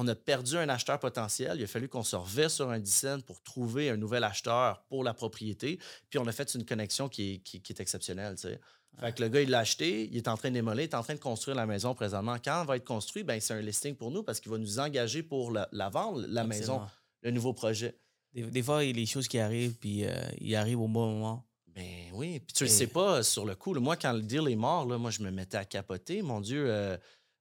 on a perdu un acheteur potentiel. Il a fallu qu'on se revêt sur un dissent pour trouver un nouvel acheteur pour la propriété. Puis on a fait une connexion qui est, qui, qui est exceptionnelle. tu sais. Fait que le gars, il l'a acheté, il est en train de démolir, il est en train de construire la maison présentement. Quand elle va être construite, ben, c'est un listing pour nous parce qu'il va nous engager pour la, la vendre, la maison, le nouveau projet. Des, des fois, il y a des choses qui arrivent, puis euh, ils arrivent au bon moment. Ben oui, puis tu le Et- sais pas sur le coup. Moi, quand le deal est mort, là, moi, je me mettais à capoter. Mon Dieu, euh,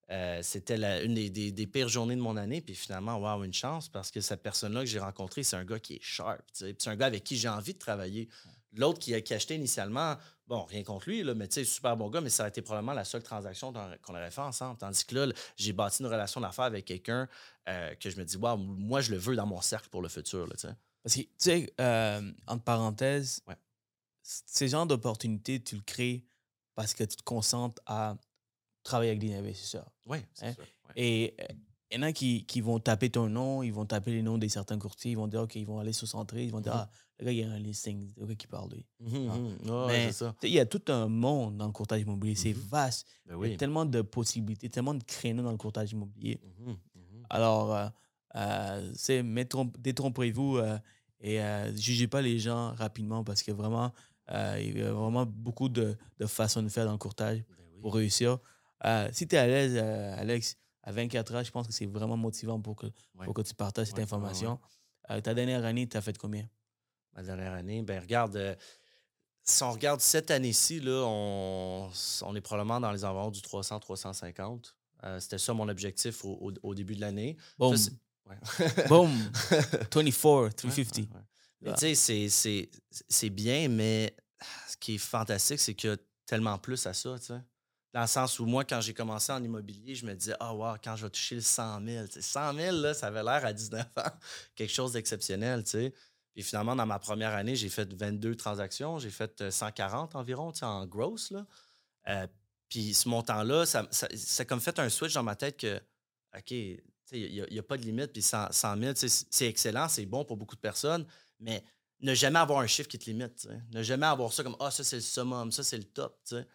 euh, c'était une des, des- des pires journées de mon année. Puis finalement, wow, une chance parce que cette personne-là que j'ai rencontrée, c'est un gars qui est sharp. C'est un gars avec qui j'ai envie de travailler. L'autre qui a acheté initialement, bon, rien contre lui, là, mais tu sais, super bon gars, mais ça a été probablement la seule transaction qu'on aurait fait ensemble. Tandis que là, j'ai bâti une relation d'affaires avec quelqu'un euh, que je me dis, wow, moi, je le veux dans mon cercle pour le futur. Là. Parce que, tu sais, euh, entre parenthèses, Ouais. ces genres d'opportunités, tu le crées parce que tu te concentres à travailler avec des investisseurs. Oui, c'est Hein? ça. ouais. Et euh, il y en a qui, qui vont taper ton nom, ils vont taper les noms des certains courtiers, ils vont dire, OK, ils vont aller se centrer, ils vont dire, Mhm. ah, le gars, il y a un listing, le gars qui parle, lui. Mhm, Ah. mhm. Ouais, Mais il y a tout un monde dans le courtage immobilier, c'est vaste. Ben Il y a tellement de possibilités, tellement de créneaux dans le courtage immobilier. Alors, euh, euh, c'est détrompez-vous euh, et euh, jugez pas les gens rapidement parce que vraiment, il y a vraiment beaucoup de, de façons de faire dans le courtage Ben oui. pour réussir. Euh, si tu es à l'aise, euh, Alex, à 24 ans, je pense que c'est vraiment motivant pour que, Ouais. pour que tu partages cette Ouais, ouais, ouais. information. Euh, ta dernière année, tu as fait combien? Ma dernière année, ben regarde, si on regarde cette année-ci, on, on est probablement dans les environs du 300-350. Euh, C'était ça mon objectif au, au- au début de l'année. Boom, Ça, [LAUGHS] boom, 24, Ouais, 350. ouais, ouais. Mais Ah. tu sais, c'est bien, mais ce qui est fantastique, c'est qu'il y a tellement plus à ça, tu sais. Dans le sens où moi, quand j'ai commencé en immobilier, je me disais, ah, wow, quand je vais toucher le 100 000, tu sais, 100 000, là, ça avait l'air à 19 ans, [LAUGHS] quelque chose d'exceptionnel, tu sais. Puis finalement, dans ma première année, j'ai fait 22 transactions, j'ai fait euh, 140 environ, tu sais, en gross, là. Euh, puis ce montant-là, ça, ça, ça a comme fait un switch dans ma tête que, OK, il n'y a, pas de limite, puis 100, 100 000, tu sais, c'est excellent, c'est bon pour beaucoup de personnes, mais ne jamais avoir un chiffre qui te limite. Ne jamais avoir ça comme Ah, ça, c'est le summum, ça, c'est le top. tu sais.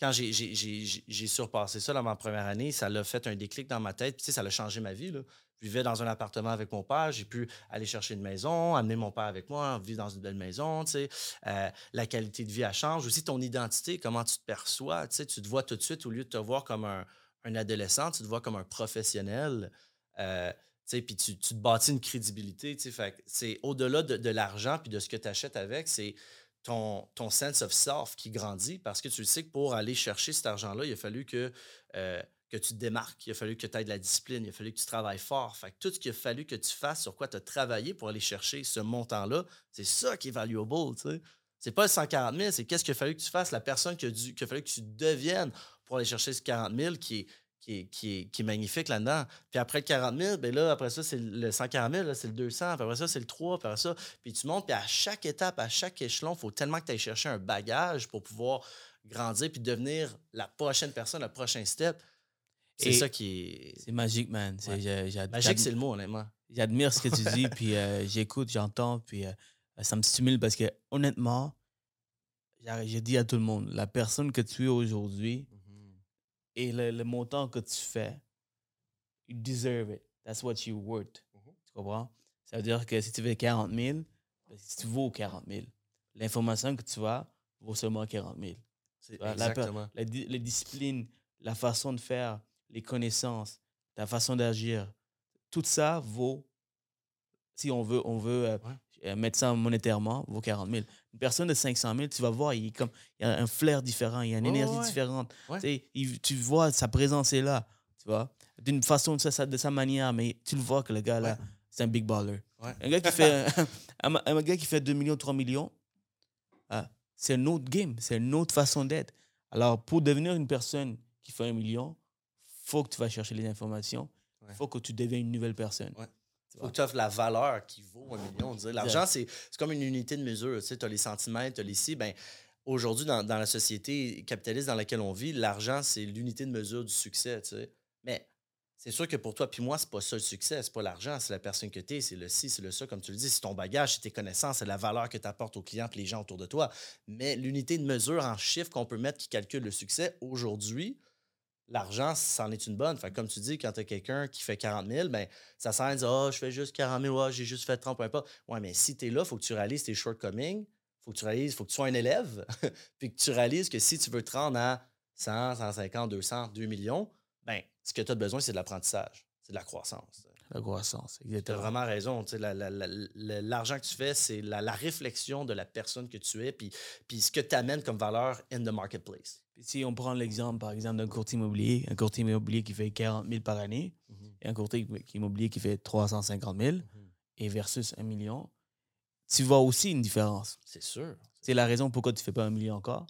Quand j'ai- surpassé ça dans ma première année, ça l'a fait un déclic dans ma tête. Tu sais, ça a changé ma vie. Là. Je vivais dans un appartement avec mon père. J'ai pu aller chercher une maison, amener mon père avec moi, vivre dans une belle maison. tu sais. Euh, la qualité de vie, elle change. Aussi, ton identité, comment tu te perçois. tu sais, Tu te vois tout de suite, au lieu de te voir comme un, adolescent, tu te vois comme un professionnel. Euh, puis tu, te bâtis une crédibilité. fait C'est au-delà de, de l'argent puis de ce que tu achètes avec, c'est ton, ton sense of self qui grandit parce que tu sais que pour aller chercher cet argent-là, il a fallu que, euh, que tu te démarques, il a fallu que tu aies de la discipline, il a fallu que tu travailles fort. Fait que tout ce qu'il a fallu que tu fasses, sur quoi tu as travaillé pour aller chercher ce montant-là, c'est ça qui est valuable. tu sais. C'est pas le 140 000, c'est qu'est-ce qu'il a fallu que tu fasses, la personne qu'il a, a fallu que tu deviennes pour aller chercher ce 40 000 qui est, qui est, qui est, qui est magnifique là-dedans. Puis après le 40 000, ben là, après ça, c'est le 140 000, là, c'est le 200, puis après ça, c'est le 3, puis après ça, puis tu montes, puis à chaque étape, à chaque échelon, il faut tellement que tu ailles chercher un bagage pour pouvoir grandir puis devenir la prochaine personne, le prochain step. C'est ça qui est. C'est magique, man. Ouais. Magique, c'est le mot, honnêtement. J'admire ce que tu dis, [LAUGHS] puis euh, j'écoute, j'entends, puis euh, ça me stimule parce que honnêtement, j'ai dit à tout le monde, la personne que tu es aujourd'hui et le, le montant que tu fais, you deserve it. That's what you worth. Mhm. Tu comprends? Ça veut dire que si tu veux 40 000, ben, si tu vaux 40 000, l'information que tu as vaut seulement 40 000. C'est vois, la per- exactement. La, di- les disciplines, la façon de faire, les connaissances, ta façon d'agir, tout ça vaut, si on veut, on veut euh, Ouais. Euh, mettre ça monétairement, vaut 40 000. Une personne de 500 000, tu vas voir, il, comme, il y a un flair différent, il y a une énergie ouais. différente. Ouais. Il- tu vois, sa présence est là, tu vois, d'une façon, de sa, de sa manière, mais tu le vois que le gars, là, Ouais. c'est un big baller. Un gars qui fait, [LAUGHS] un, un gars qui fait 2 millions, 3 millions, ah, c'est un autre game, c'est une autre façon d'être. Alors, pour devenir une personne qui fait un million, faut que tu vas chercher les informations. Faut que tu deviennes une nouvelle personne. Faut que tu offres la valeur qui vaut un million. L'argent, c'est comme une unité de mesure. Tu as les centimètres, tu as les ci. Ben, Aujourd'hui, dans, dans la société capitaliste dans laquelle on vit, l'argent, c'est l'unité de mesure du succès. tu sais. Mais c'est sûr que pour toi puis moi, c'est pas ça le succès. C'est pas l'argent, c'est la personne que tu es, c'est le ci, c'est le ça, comme tu le dis. C'est ton bagage, c'est tes connaissances, c'est la valeur que tu apportes aux clients et les gens autour de toi. Mais l'unité de mesure en chiffres qu'on peut mettre qui calcule le succès, aujourd'hui, l'argent, c'en est une bonne. Fait que comme tu dis, quand tu as quelqu'un qui fait 40 000, ben, ça sert à dire Ah, je fais juste 40 000, ouais, j'ai juste fait 30, peu importe. Ouais, mais si tu es là, il faut que tu réalises tes shortcomings, faut que tu réalises, faut que tu sois un élève, [LAUGHS] puis que tu réalises que si tu veux te rendre à 100, 150, 200, 2 millions, ben, ce que tu as besoin, c'est de l'apprentissage, c'est de la croissance. La croissance, Tu as exactement. vraiment raison. la- la- la- L'argent que tu fais, c'est la, la réflexion de la personne que tu es, puis, puis ce que tu amènes comme valeur in the marketplace. Si on prend l'exemple, par exemple, d'un courtier immobilier, un courtier immobilier qui fait 40 000 par année et un courtier immobilier qui fait 350 000 et versus un million, tu vois aussi une différence. C'est sûr. C'est la raison pourquoi tu ne fais pas un million encore.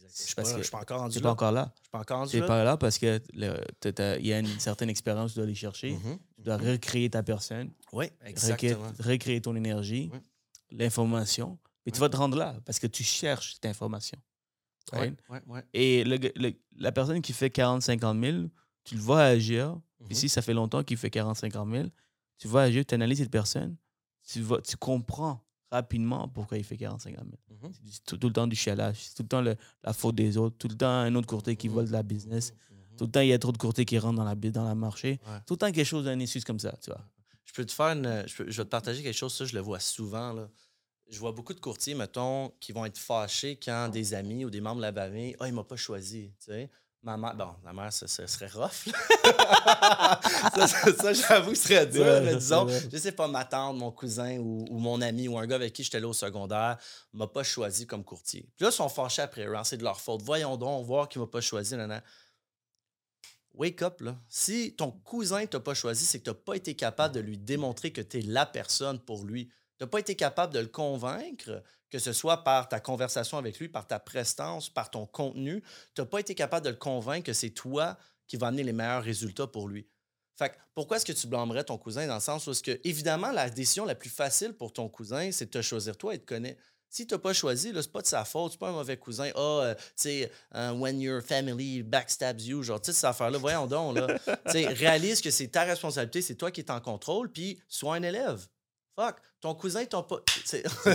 Je je suis pas encore rendu Tu n'es là. pas encore là. Je suis pas encore rendu là. pas là parce que il y a une certaine expérience que tu dois aller chercher. Mhm. Tu dois recréer ta personne, Oui, exactement. recréer ton énergie, Oui. l'information. Et tu vas te rendre là parce que tu cherches cette information. Ouais, Right? ouais, ouais. Et le le- la personne qui fait 40-50 000, tu le vois agir. Puis si ça fait longtemps qu'il fait 40-50 000, tu vois agir, tu analyses cette personne, tu, vas, tu comprends rapidement pourquoi il fait 40-50 000. Mhm. C'est tout, tout le temps du chialage, c'est tout le temps le- la faute des autres, tout le temps un autre courtier qui vole de la business, tout le temps il y a trop de courtiers qui rentrent dans, la, dans le marché, tout le temps quelque chose d'un excuse comme ça, tu vois. Je peux te faire une. Je, peux- je vais te partager quelque chose, ça, je le vois souvent. Là. Je vois beaucoup de courtiers, mettons, qui vont être fâchés quand des amis ou des membres de la famille, ah, il m'a pas choisi. Tu sais. Ma mère, bon, la mère, ça serait rough. [LAUGHS] ça, ça, ça, j'avoue, que ce serait dur. Ouais, mais disons, je sais pas, ma tante, mon cousin ou, ou mon ami ou un gars avec qui j'étais là au secondaire m'a pas choisi comme courtier. Puis là, ils sont fâchés après eux, hein, c'est de leur faute. Voyons donc, voir qu'il m'a pas choisi. nan, nan. Wake up, là. Si ton cousin t'a pas choisi, c'est que t'as pas été capable de lui démontrer que tu es la personne pour lui. T'as pas été capable de le convaincre, que ce soit par ta conversation avec lui, par ta prestance, par ton contenu. T'as pas été capable de le convaincre que c'est toi qui va amener les meilleurs résultats pour lui. Fait que pourquoi est-ce que tu blâmerais ton cousin dans le sens où est-ce que, évidemment, la décision la plus facile pour ton cousin, c'est de te choisir toi et te connaître. Si tu n'as pas choisi, là, c'est pas de sa faute, c'est pas un mauvais cousin. Ah, euh, tu sais, euh, when your family backstabs you, genre, tu sais, cette affaire-là, voyons donc, là. [LAUGHS] tu réalise que c'est ta responsabilité, c'est toi qui es en contrôle, puis sois un élève. Fuck, ton cousin t'a pas.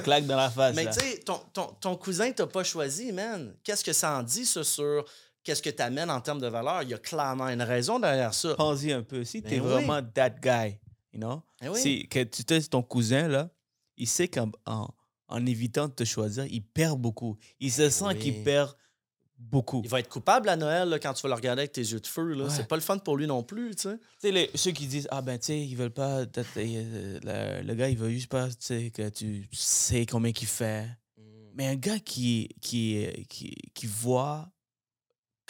claques dans la face. mais tu sais, ton, ton, ton cousin t'a pas choisi, man. Qu'est-ce que ça en dit, ça, sur qu'est-ce que tu amènes en termes de valeur? Il y a clairement une raison derrière ça. Pense-y un peu. Si Ben tu es oui. vraiment that guy, you know, oui. si que tu testes ton cousin, là, il sait qu'en en, en évitant de te choisir, il perd beaucoup. Il se sent oui. qu'il perd beaucoup. Il va être coupable à Noël là, quand tu vas le regarder avec tes yeux de feu. Là. Ouais. C'est pas le fun pour lui non plus, tu sais. Tu sais, les- ceux qui disent, ah ben, tu sais, ils veulent pas. euh, Le, le gars, il veut juste pas, tu sais, que tu sais combien qu'il fait. Mais un gars qui, qui, qui, qui voit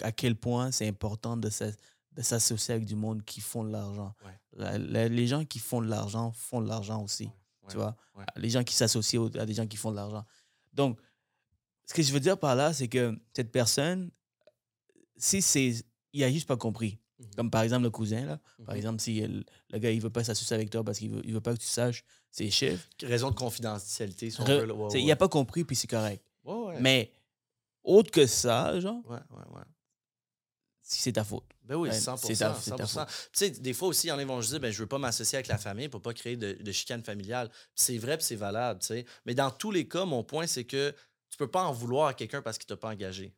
à quel point c'est important de s'a- de s'associer avec du monde qui font de l'argent. Ouais. La- la- les gens qui font de l'argent font de l'argent aussi. tu vois? ouais. Les gens qui s'associent à des gens qui font de l'argent. Donc, ce que je veux dire par là, c'est que cette personne, si c'est. Il a juste pas compris. Mhm. Comme par exemple le cousin, là. Par Mhm. exemple, si le, le gars, il veut pas s'associer avec toi parce qu'il veut, il veut pas que tu saches ses chiffres, Raison de confidentialité, si. Ouais, tu sais, il ouais. a pas compris, puis c'est correct. Ouais, ouais. Mais autre que ça, genre, Ouais, ouais, ouais. c'est ta faute. Ben oui, Ouais, 100%. c'est ta- c'est ta 100%. Tu sais, des fois aussi, il y en a qui vont dire, ben, je veux pas m'associer avec la famille pour pas créer de, de chicane familiale. C'est vrai, c'est valable, tu sais. Mais dans tous les cas, mon point, c'est que tu peux pas en vouloir à quelqu'un parce qu'il t'a pas engagé.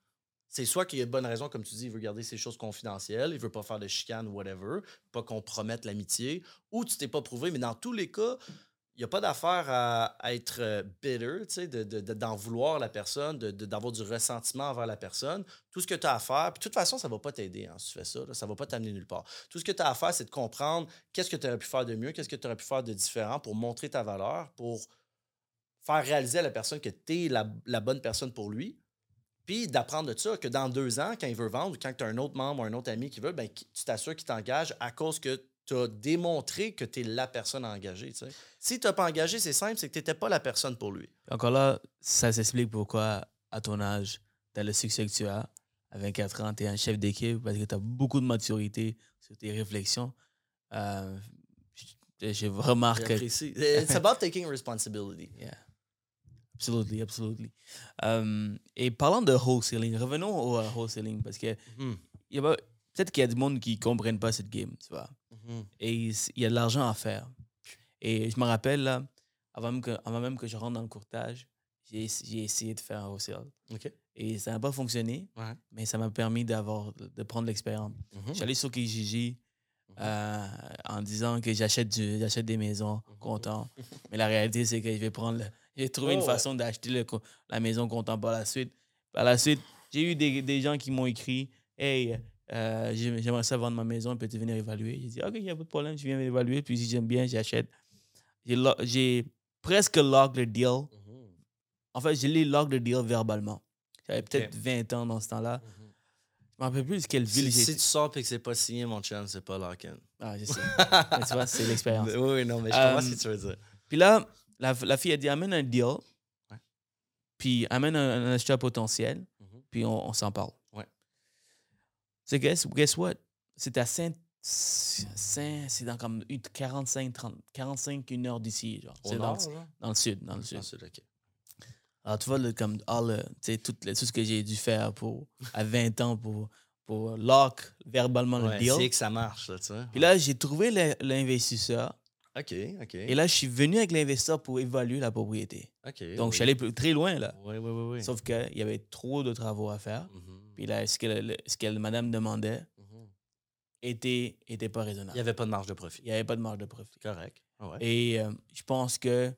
C'est soit qu'il y a de bonnes raisons, comme tu dis, il veut garder ses choses confidentielles, il veut pas faire de chicane ou whatever, pas compromettre l'amitié, ou tu t'es pas prouvé. Mais dans tous les cas, il n'y a pas d'affaire à, être euh, bitter, sais, de- de- d'en vouloir la personne, d'avoir du ressentiment envers la personne. Tout ce que tu as à faire, puis de toute façon, ça ne va pas t'aider hein, si tu fais ça. ça ne va pas t'amener nulle part. Tout ce que tu as à faire, c'est de comprendre qu'est-ce que tu aurais pu faire de mieux, qu'est-ce que tu aurais pu faire de différent pour montrer ta valeur, pour faire réaliser à la personne que tu es la, la bonne personne pour lui. Puis d'apprendre de ça, que dans deux ans, quand il veut vendre ou quand tu as un autre membre ou un autre ami qui veut, ben, tu t'assures qu'il t'engage à cause que tu as démontré que tu es la personne à engager. tu sais. Si tu n'as pas engagé, c'est simple, c'est que tu n'étais pas la personne pour lui. Encore là, ça s'explique pourquoi, à ton âge, tu as le succès que tu as. À 24 ans, tu es un chef d'équipe parce que tu as beaucoup de maturité sur tes réflexions. Euh, remarque que J'apprécie. It's about taking responsibility. [LAUGHS] Yeah. Absolutely, absolutely. Um, et parlant de wholesaling, revenons au euh, wholesaling parce que Mhm. a pas- peut-être qu'il y a du monde qui ne comprennent pas cette game, tu vois. Mhm. Et il y a de l'argent à faire. Et je me rappelle, là, avant même que, avant même que je rentre dans le courtage, j'ai j'ai essayé de faire un wholesale. Et ça n'a pas fonctionné, Ouais. mais ça m'a permis d'avoir de prendre l'expérience. Mhm. Allé sur Kijiji euh, en disant que j'achète du- j'achète des maisons content. Mais la réalité, c'est que je vais prendre. J'ai trouvé Oh, une ouais. façon d'acheter la maison content par la suite. Par la suite, j'ai eu des, des gens qui m'ont écrit Hey, euh, j'aim- j'aimerais ça vendre ma maison, peux-tu venir évaluer J'ai dit Ok, il n'y a pas de problème, je viens évaluer. Puis si j'aime bien, j'achète. J'ai presque lock le deal. Mhm. En fait, je l'ai lock le deal verbalement. J'avais peut-être 20 ans dans ce temps-là. Mhm. Je ne me rappelle plus quelle ville Si, j'ai si tu sors et que c'est pas signé, mon chum, c'est pas lock-in. Ah, je [LAUGHS] sais. Mais tu vois, c'est l'expérience. Oui, non, mais je comprends Euh, ce que tu veux dire. Puis là, la, la fille a dit amène un deal, puis amène un, un acheteur potentiel, Mhm. puis on, on s'en parle. Ouais. C'est guess, guess what? C'est à Saint. Saint c'est dans comme une 45, 30, 45, une heure d'ici. C'est dans, nord, le- genre? dans le sud. Dans le sud. Ensuite, OK. Alors, tu vois, le, comme, all le- tout, le- tout ce que j'ai dû faire pour, à 20 ans pour, pour lock verbalement le Ouais, deal. c'est que ça marche, là, tu sais. Puis là, j'ai trouvé le- l'investisseur. OK, OK. Et là, je suis venu avec l'investisseur pour évaluer la propriété. OK. Donc, je suis allé très loin, là. Oui, oui, oui. oui. Sauf qu'il y avait trop de travaux à faire. Mhm, Puis là, ce que, le- ce que madame demandait mhm. était, était pas Il raisonnable. n'y avait pas de marge de profit. Il n'y avait pas de marge de profit. Correct. Ah ouais. Et euh, je pense que,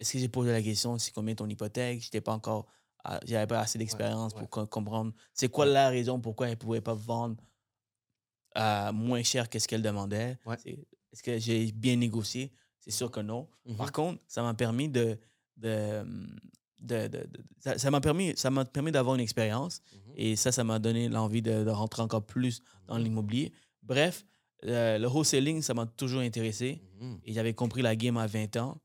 est-ce que j'ai posé la question, c'est combien ton hypothèque? J'étais pas encore, j'avais pas assez d'expérience ouais. pour co- comprendre c'est quoi la raison pourquoi elle pouvait pas vendre à moins cher que ce qu'elle demandait. Est-ce que j'ai bien négocié? C'est sûr que non. Mhm. Par contre, ça m'a permis de. de, de- de- de- ça- m'a permis, ça m'a permis d'avoir une expérience Mhm. et ça, ça m'a donné l'envie de, rentrer encore plus dans l'immobilier. Bref, euh, le wholesaling, ça m'a toujours intéressé et j'avais compris la game à 20 ans.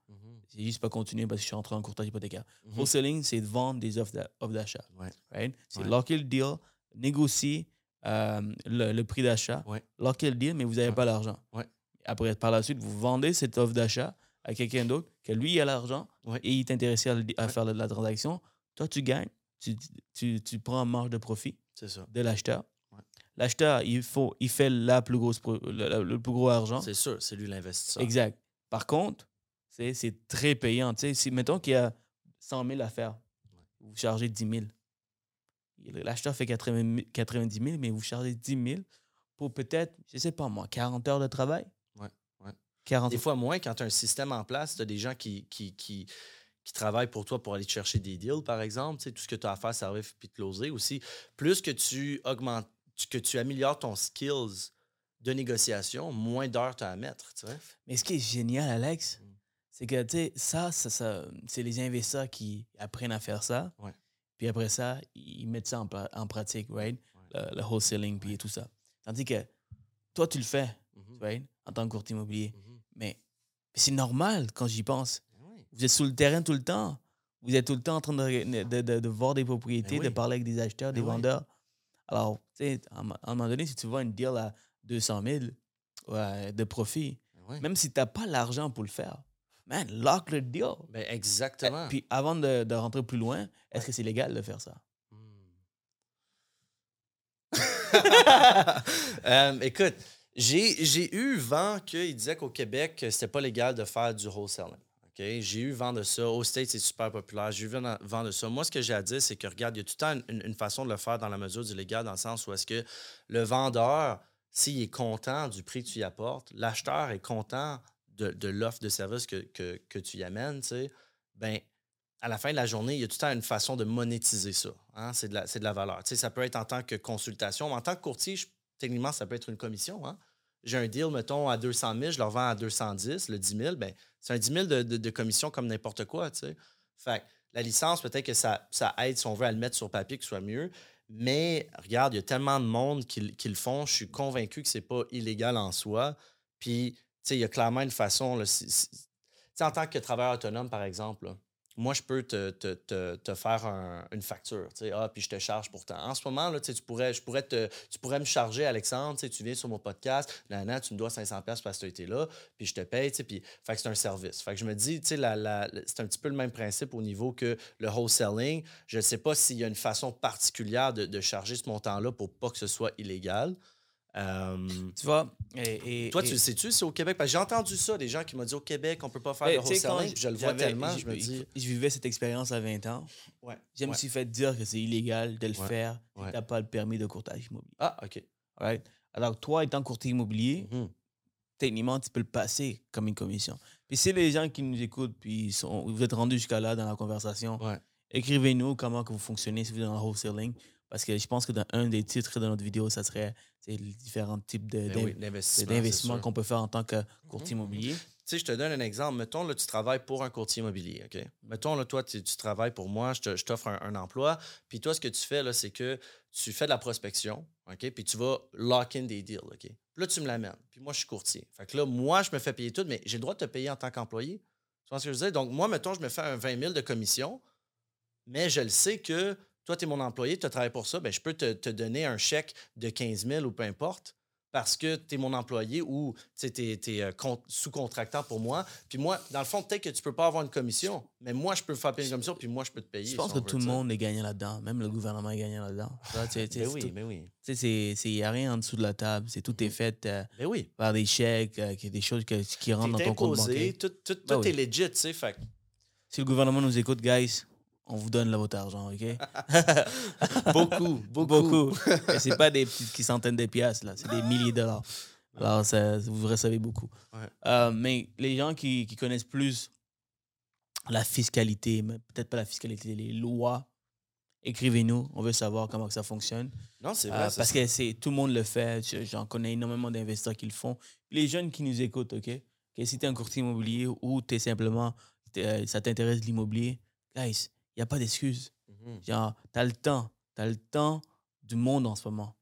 J'ai juste pas continué parce que je suis entré en courtage hypothécaire. Wholesaling, c'est de vendre des offres d'a- offres d'achat. Ouais. right? C'est Ouais. locker le deal, négocier euh, le, le prix d'achat, Ouais. locker le deal, mais vous n'avez pas l'argent. Après, par la suite, vous vendez cette offre d'achat à quelqu'un d'autre, que lui il a l'argent Ouais. et il est intéressé à, le- à Ouais. faire la, la transaction. Toi, tu gagnes, tu, tu, tu prends en marge de profit ça. de l'acheteur. Ouais. L'acheteur, il, faut, il fait la plus grosse, pro- le, plus gros argent. C'est sûr, c'est lui l'investisseur. Exact. Par contre, c'est très payant. Si, mettons qu'il y a 100 000 à faire, vous chargez 10 000. L'acheteur fait 80 000 90 000, mais vous chargez 10 000 pour peut-être, je sais pas moi, 40 heures de travail. Ouais, ouais. 40 Des fois moins, quand tu as un système en place, tu as des gens qui, qui, qui, qui travaillent pour toi pour aller te chercher des deals, par exemple. Tout ce que tu as à faire, ça arrive puis te closer aussi. Plus que tu augmentes, que tu améliores ton skills de négociation, moins d'heures tu as à mettre. Mais ce qui est génial, Alex, Mm. c'est que, tu ça, ça, ça- c'est les investisseurs qui apprennent à faire ça. Ouais. Puis après ça, ils mettent ça en, pra- en pratique, right? Ouais. Le, le wholesaling, puis Ouais. tout ça. Tandis que toi, tu le fais, Mhm, right? En tant que courtier immobilier. mhm. Mais, mais c'est normal quand j'y pense. Oui. Vous êtes sur le terrain tout le temps. Vous êtes tout le temps en train de, de, de- de voir des propriétés, de parler avec des acheteurs, des oui. vendeurs. Alors, tu sais, à un mo- à un moment donné, si tu vois une deal à 200 000 ouais, de profit, même si tu n'as pas l'argent pour le faire, man, lock le deal. Ben, Eh, exactement. Puis avant de, de rentrer plus loin, est-ce que c'est légal de faire ça? Hmm. [LAUGHS] Euh, écoute, j'ai eu vent qu'il disait qu'au Québec, c'était pas légal de faire du wholesaling. J'ai eu vent de ça. Au States, c'est super populaire. J'ai eu vent de ça. Moi, ce que j'ai à dire, c'est que, regarde, il y a tout le temps une, façon de le faire dans la mesure du légal, dans le sens où est-ce que le vendeur, s'il est content du prix que tu y apportes, l'acheteur est content de, l'offre de service que, que, que tu y amènes, tu sais, ben à la fin de la journée, il y a tout le temps une façon de monétiser ça. hein? C'est de, de la valeur. Tu sais, ça peut être en tant que consultation, mais en tant que courtier, techniquement, ça peut être une commission. hein? J'ai un deal, mettons, à 200 000, je le revends à 210, le 10 000, ben, c'est un 10 000 de, de- commission comme n'importe quoi. tu sais. Fait que la licence, peut-être que ça, ça aide, si on veut, à le mettre sur papier, que ce soit mieux. Mais regarde, il y a tellement de monde qui, qui le font. Je suis convaincu que c'est pas illégal en soi. Puis, tu sais, il y a clairement une façon. là, si- en tant que travailleur autonome, par exemple, là, moi, je peux te, te- te- te faire un- une facture. Ah, puis je te charge pourtant. En ce moment, là, tu pourrais, je pourrais te, tu pourrais me charger, Alexandre. tu viens sur mon podcast. Là, tu me dois 500$ parce que tu as été là. Puis je te paye. Puis, c'est un service. Fait que je me dis, tu c'est un petit peu le même principe au niveau que le wholesaling. Je ne sais pas s'il y a une façon particulière de, de charger ce montant-là pour pas que ce soit illégal. Euh, Tu vois? Et, et- toi, et- tu le sais-tu, c'est au Québec? Parce que j'ai entendu ça, des gens qui m'ont dit au Québec, on peut pas faire de wholesaling. Je le vois tellement, je me dis. Je vivais cette expérience à 20 ans. Ouais. Je me suis fait dire que c'est illégal de le Ouais. faire si Ouais. tu n'as pas le permis de courtage immobilier. Ah, OK. Right? Alors, toi, étant courtier immobilier, Mhm. techniquement, tu peux le passer comme une commission. Puis si les gens qui nous écoutent, puis ils sont, vous êtes rendus jusqu'à là dans la conversation, écrivez-nous comment que vous fonctionnez si vous êtes dans le wholesaling. Parce que je pense que dans un des titres de notre vidéo, ça serait les différents types Ben oui, d'investissements qu'on peut faire en tant que courtier immobilier. Tu sais, je te donne un exemple. Mettons, là, tu travailles pour un courtier immobilier, OK? Mettons, là, toi, tu, tu travailles pour moi, je t'offre un, un emploi, puis toi, ce que tu fais, là, c'est que tu fais de la prospection, OK? Puis tu vas lock in des deals, OK? Puis là, tu me l'amènes. Puis moi, je suis courtier. Fait que là, moi, je me fais payer tout, mais j'ai le droit de te payer en tant qu'employé. Tu vois ce que je veux dire? Donc, moi, mettons, je me fais un 20 000 de commission, mais je le sais que toi, tu es mon employé, tu as travaillé pour ça, ben, je peux te, te donner un chèque de 15 000 ou peu importe parce que tu es mon employé ou tu es, sous-contractant pour moi. Puis moi, dans le fond, peut-être que tu peux pas avoir une commission, mais moi, je peux faire payer une commission, puis moi, je peux te payer. Je pense que tout le monde est gagnant là-dedans. Même le gouvernement est gagnant là-dedans. Sais, Ben oui, tout- mais oui. tu sais, c'est- il n'y a rien en dessous de la table. C'est tout est fait euh, Ben oui. par des chèques, euh, des choses que- qui rentrent dans ton compte bancaire. tout, tout, tout Ben oui. est legit, tu sais. Fait Si le gouvernement nous écoute, guys, on vous donne là, votre argent, OK? [LAUGHS] beaucoup, beaucoup. beaucoup. Et c'est pas des petites centaines de piastres, là. C'est des milliers de dollars. Alors, ça, vous recevez beaucoup. Ouais. Euh, mais les gens qui, qui connaissent plus la fiscalité, mais peut-être pas la fiscalité, les lois, écrivez-nous. On veut savoir comment ça fonctionne. Non, c'est Euh, vrai. parce que c'est tout le monde le fait. Je- J'en connais énormément d'investisseurs qui le font. Les jeunes qui nous écoutent, OK? Que si tu es un courtier immobilier ou tu es simplement, t'es, euh, ça t'intéresse l'immobilier, guys, n'y a pas d'excuse. Genre, tu as le temps. Tu as le temps du monde en ce moment.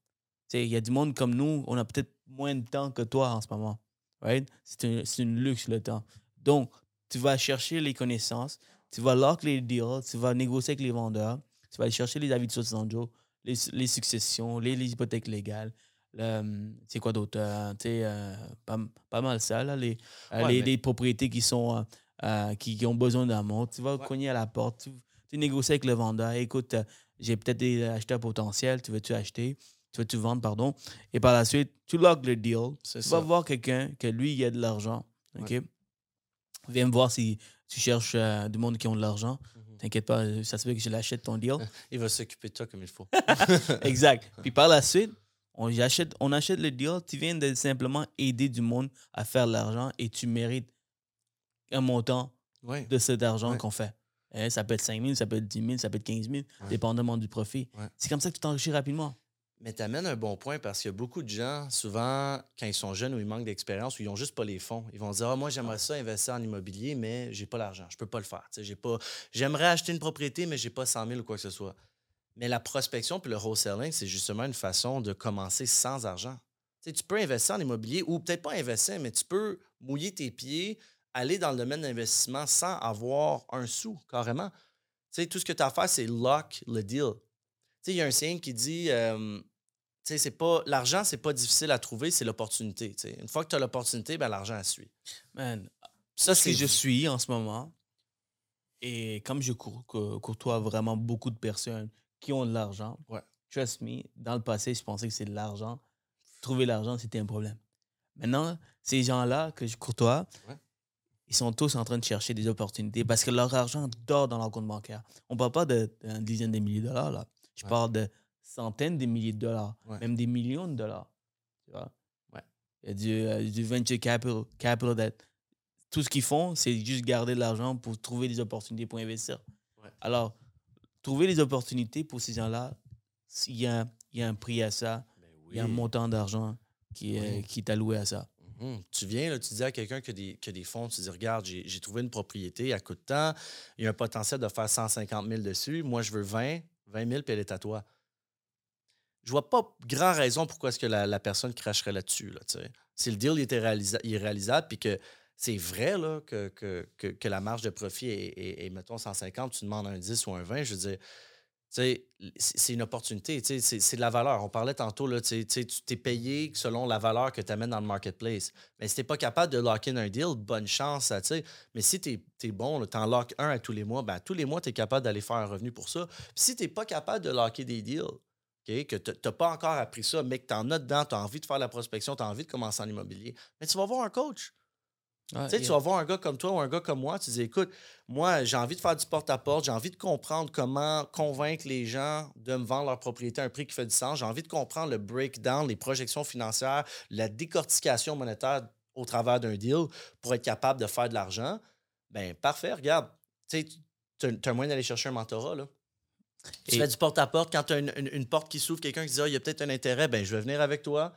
Il y a du monde comme nous, on a peut-être moins de temps que toi en ce moment. Right? C'est un, c'est une luxe le temps. Donc, tu vas chercher les connaissances, tu vas lock les deals, tu vas négocier avec les vendeurs, tu vas aller chercher les avis de Sosanjo, les, les successions, les, les hypothèques légales. le- C'est quoi d'autre? Euh, euh, pas, pas mal ça, là, les, euh, Ouais, les, mais- les propriétés qui, sont, euh, qui, qui ont besoin d'amour. Tu vas Ouais. cogner à la porte, tu, tu négocies avec le vendeur. Écoute, euh, j'ai peut-être des acheteurs potentiels, tu veux-tu acheter? Tu veux-tu vendre, pardon? Et par la suite, tu lock le deal. Tu ça. vas voir quelqu'un que lui, il a de l'argent. OK? Viens me voir si tu cherches euh, du monde qui ont de l'argent. Mhm. T'inquiète pas, euh, ça se fait que je l'achète ton deal. [LAUGHS] Il va s'occuper de toi comme il faut. [LAUGHS] exact. [LAUGHS] Puis par la suite, on achète, on achète le deal. Tu viens de simplement aider du monde à faire de l'argent et tu mérites un montant de cet argent Ouais. qu'on fait. Hein, ça peut être 5 000, ça peut être 10 000, ça peut être 15 000, Ouais. dépendamment du profit. Ouais. C'est comme ça que tu t'enrichis rapidement. Mais tu amènes un bon point parce qu'il y a beaucoup de gens, souvent, quand ils sont jeunes ou ils manquent d'expérience ou ils n'ont juste pas les fonds, ils vont dire Ah, Moi, j'aimerais ça investir en immobilier, mais j'ai pas l'argent. Je peux pas le faire. J'ai pas... J'aimerais acheter une propriété, mais j'ai pas 100 000 ou quoi que ce soit. Mais la prospection puis le wholesaling, c'est justement une façon de commencer sans argent. Tu peux investir en immobilier ou peut-être pas investir, mais tu peux mouiller tes pieds, aller dans le domaine d'investissement sans avoir un sou, carrément. Tu sais, tout ce que tu as à faire, c'est lock le deal. Tu sais, il y a un signe qui dit euh, tu sais, c'est pas l'argent, c'est pas difficile à trouver, c'est l'opportunité. tu sais. Une fois que tu as l'opportunité, ben, l'argent suit. Man, Ça, ce c'est que je suis en ce moment, et comme je courtois vraiment beaucoup de personnes qui ont de l'argent, Ouais. trust me, dans le passé, je pensais que c'est de l'argent. Trouver l'argent, c'était un problème. Maintenant, ces gens-là que je courtois, Ouais. Ils sont tous en train de chercher des opportunités parce que leur argent dort dans leur compte bancaire. On parle pas de- d'une dizaine de milliers de dollars, là. Je Ouais. parle de centaines de milliers de dollars, Ouais. même des millions de dollars. Tu vois? Ouais. Il y a du, euh, du venture capital, capital tout ce qu'ils font, c'est juste garder de l'argent pour trouver des opportunités pour investir. Ouais. Alors, trouver des opportunités pour ces gens-là, il y a, y a un prix à ça, Ben il y a un montant d'argent qui, Oui. qui est alloué à ça. Mhm. Tu viens, tu dis à quelqu'un qui, a des- fonds, tu dis Regarde, j'ai trouvé une propriété à coût de temps, il y a un potentiel de faire 150 000 dessus, moi je veux 20, 20 000, puis elle est à toi. Je vois pas grand raison pourquoi est-ce que la, personne cracherait là-dessus. Si le deal était réalisa- il est réalisable, puis que c'est vrai que, la marge de profit est, est- mettons, 150, tu demandes un 10 ou un 20, je veux dire, c'est une opportunité, c'est de la valeur. On parlait tantôt, là, tu t'es payé selon la valeur que tu amènes dans le marketplace. Mais si tu pas capable de lock in un deal, bonne chance. à. Mais si tu es, bon, tu en lock un à tous les mois, ben, tous les mois, tu es capable d'aller faire un revenu pour ça. Puis si tu n'es pas capable de locker des deals, que tu n'as pas encore appris ça, mais que tu en as dedans, tu as envie de faire la prospection, tu as envie de commencer en immobilier, mais tu vas voir un coach. Tu sais, tu vas voir un gars comme toi ou un gars comme moi, tu dis écoute, moi, j'ai envie de faire du porte-à-porte, j'ai envie de comprendre comment convaincre les gens de me vendre leur propriété à un prix qui fait du sens, j'ai envie de comprendre le breakdown, les projections financières, la décortication monétaire au travers d'un deal pour être capable de faire de l'argent. Ben parfait, regarde, tu sais, tu as un moyen d'aller chercher un mentorat, là. Tu Et- fais du porte-à-porte, quand tu as une, une- une porte qui s'ouvre, quelqu'un qui dit Ah, il y a peut-être un intérêt, ben je vais venir avec toi.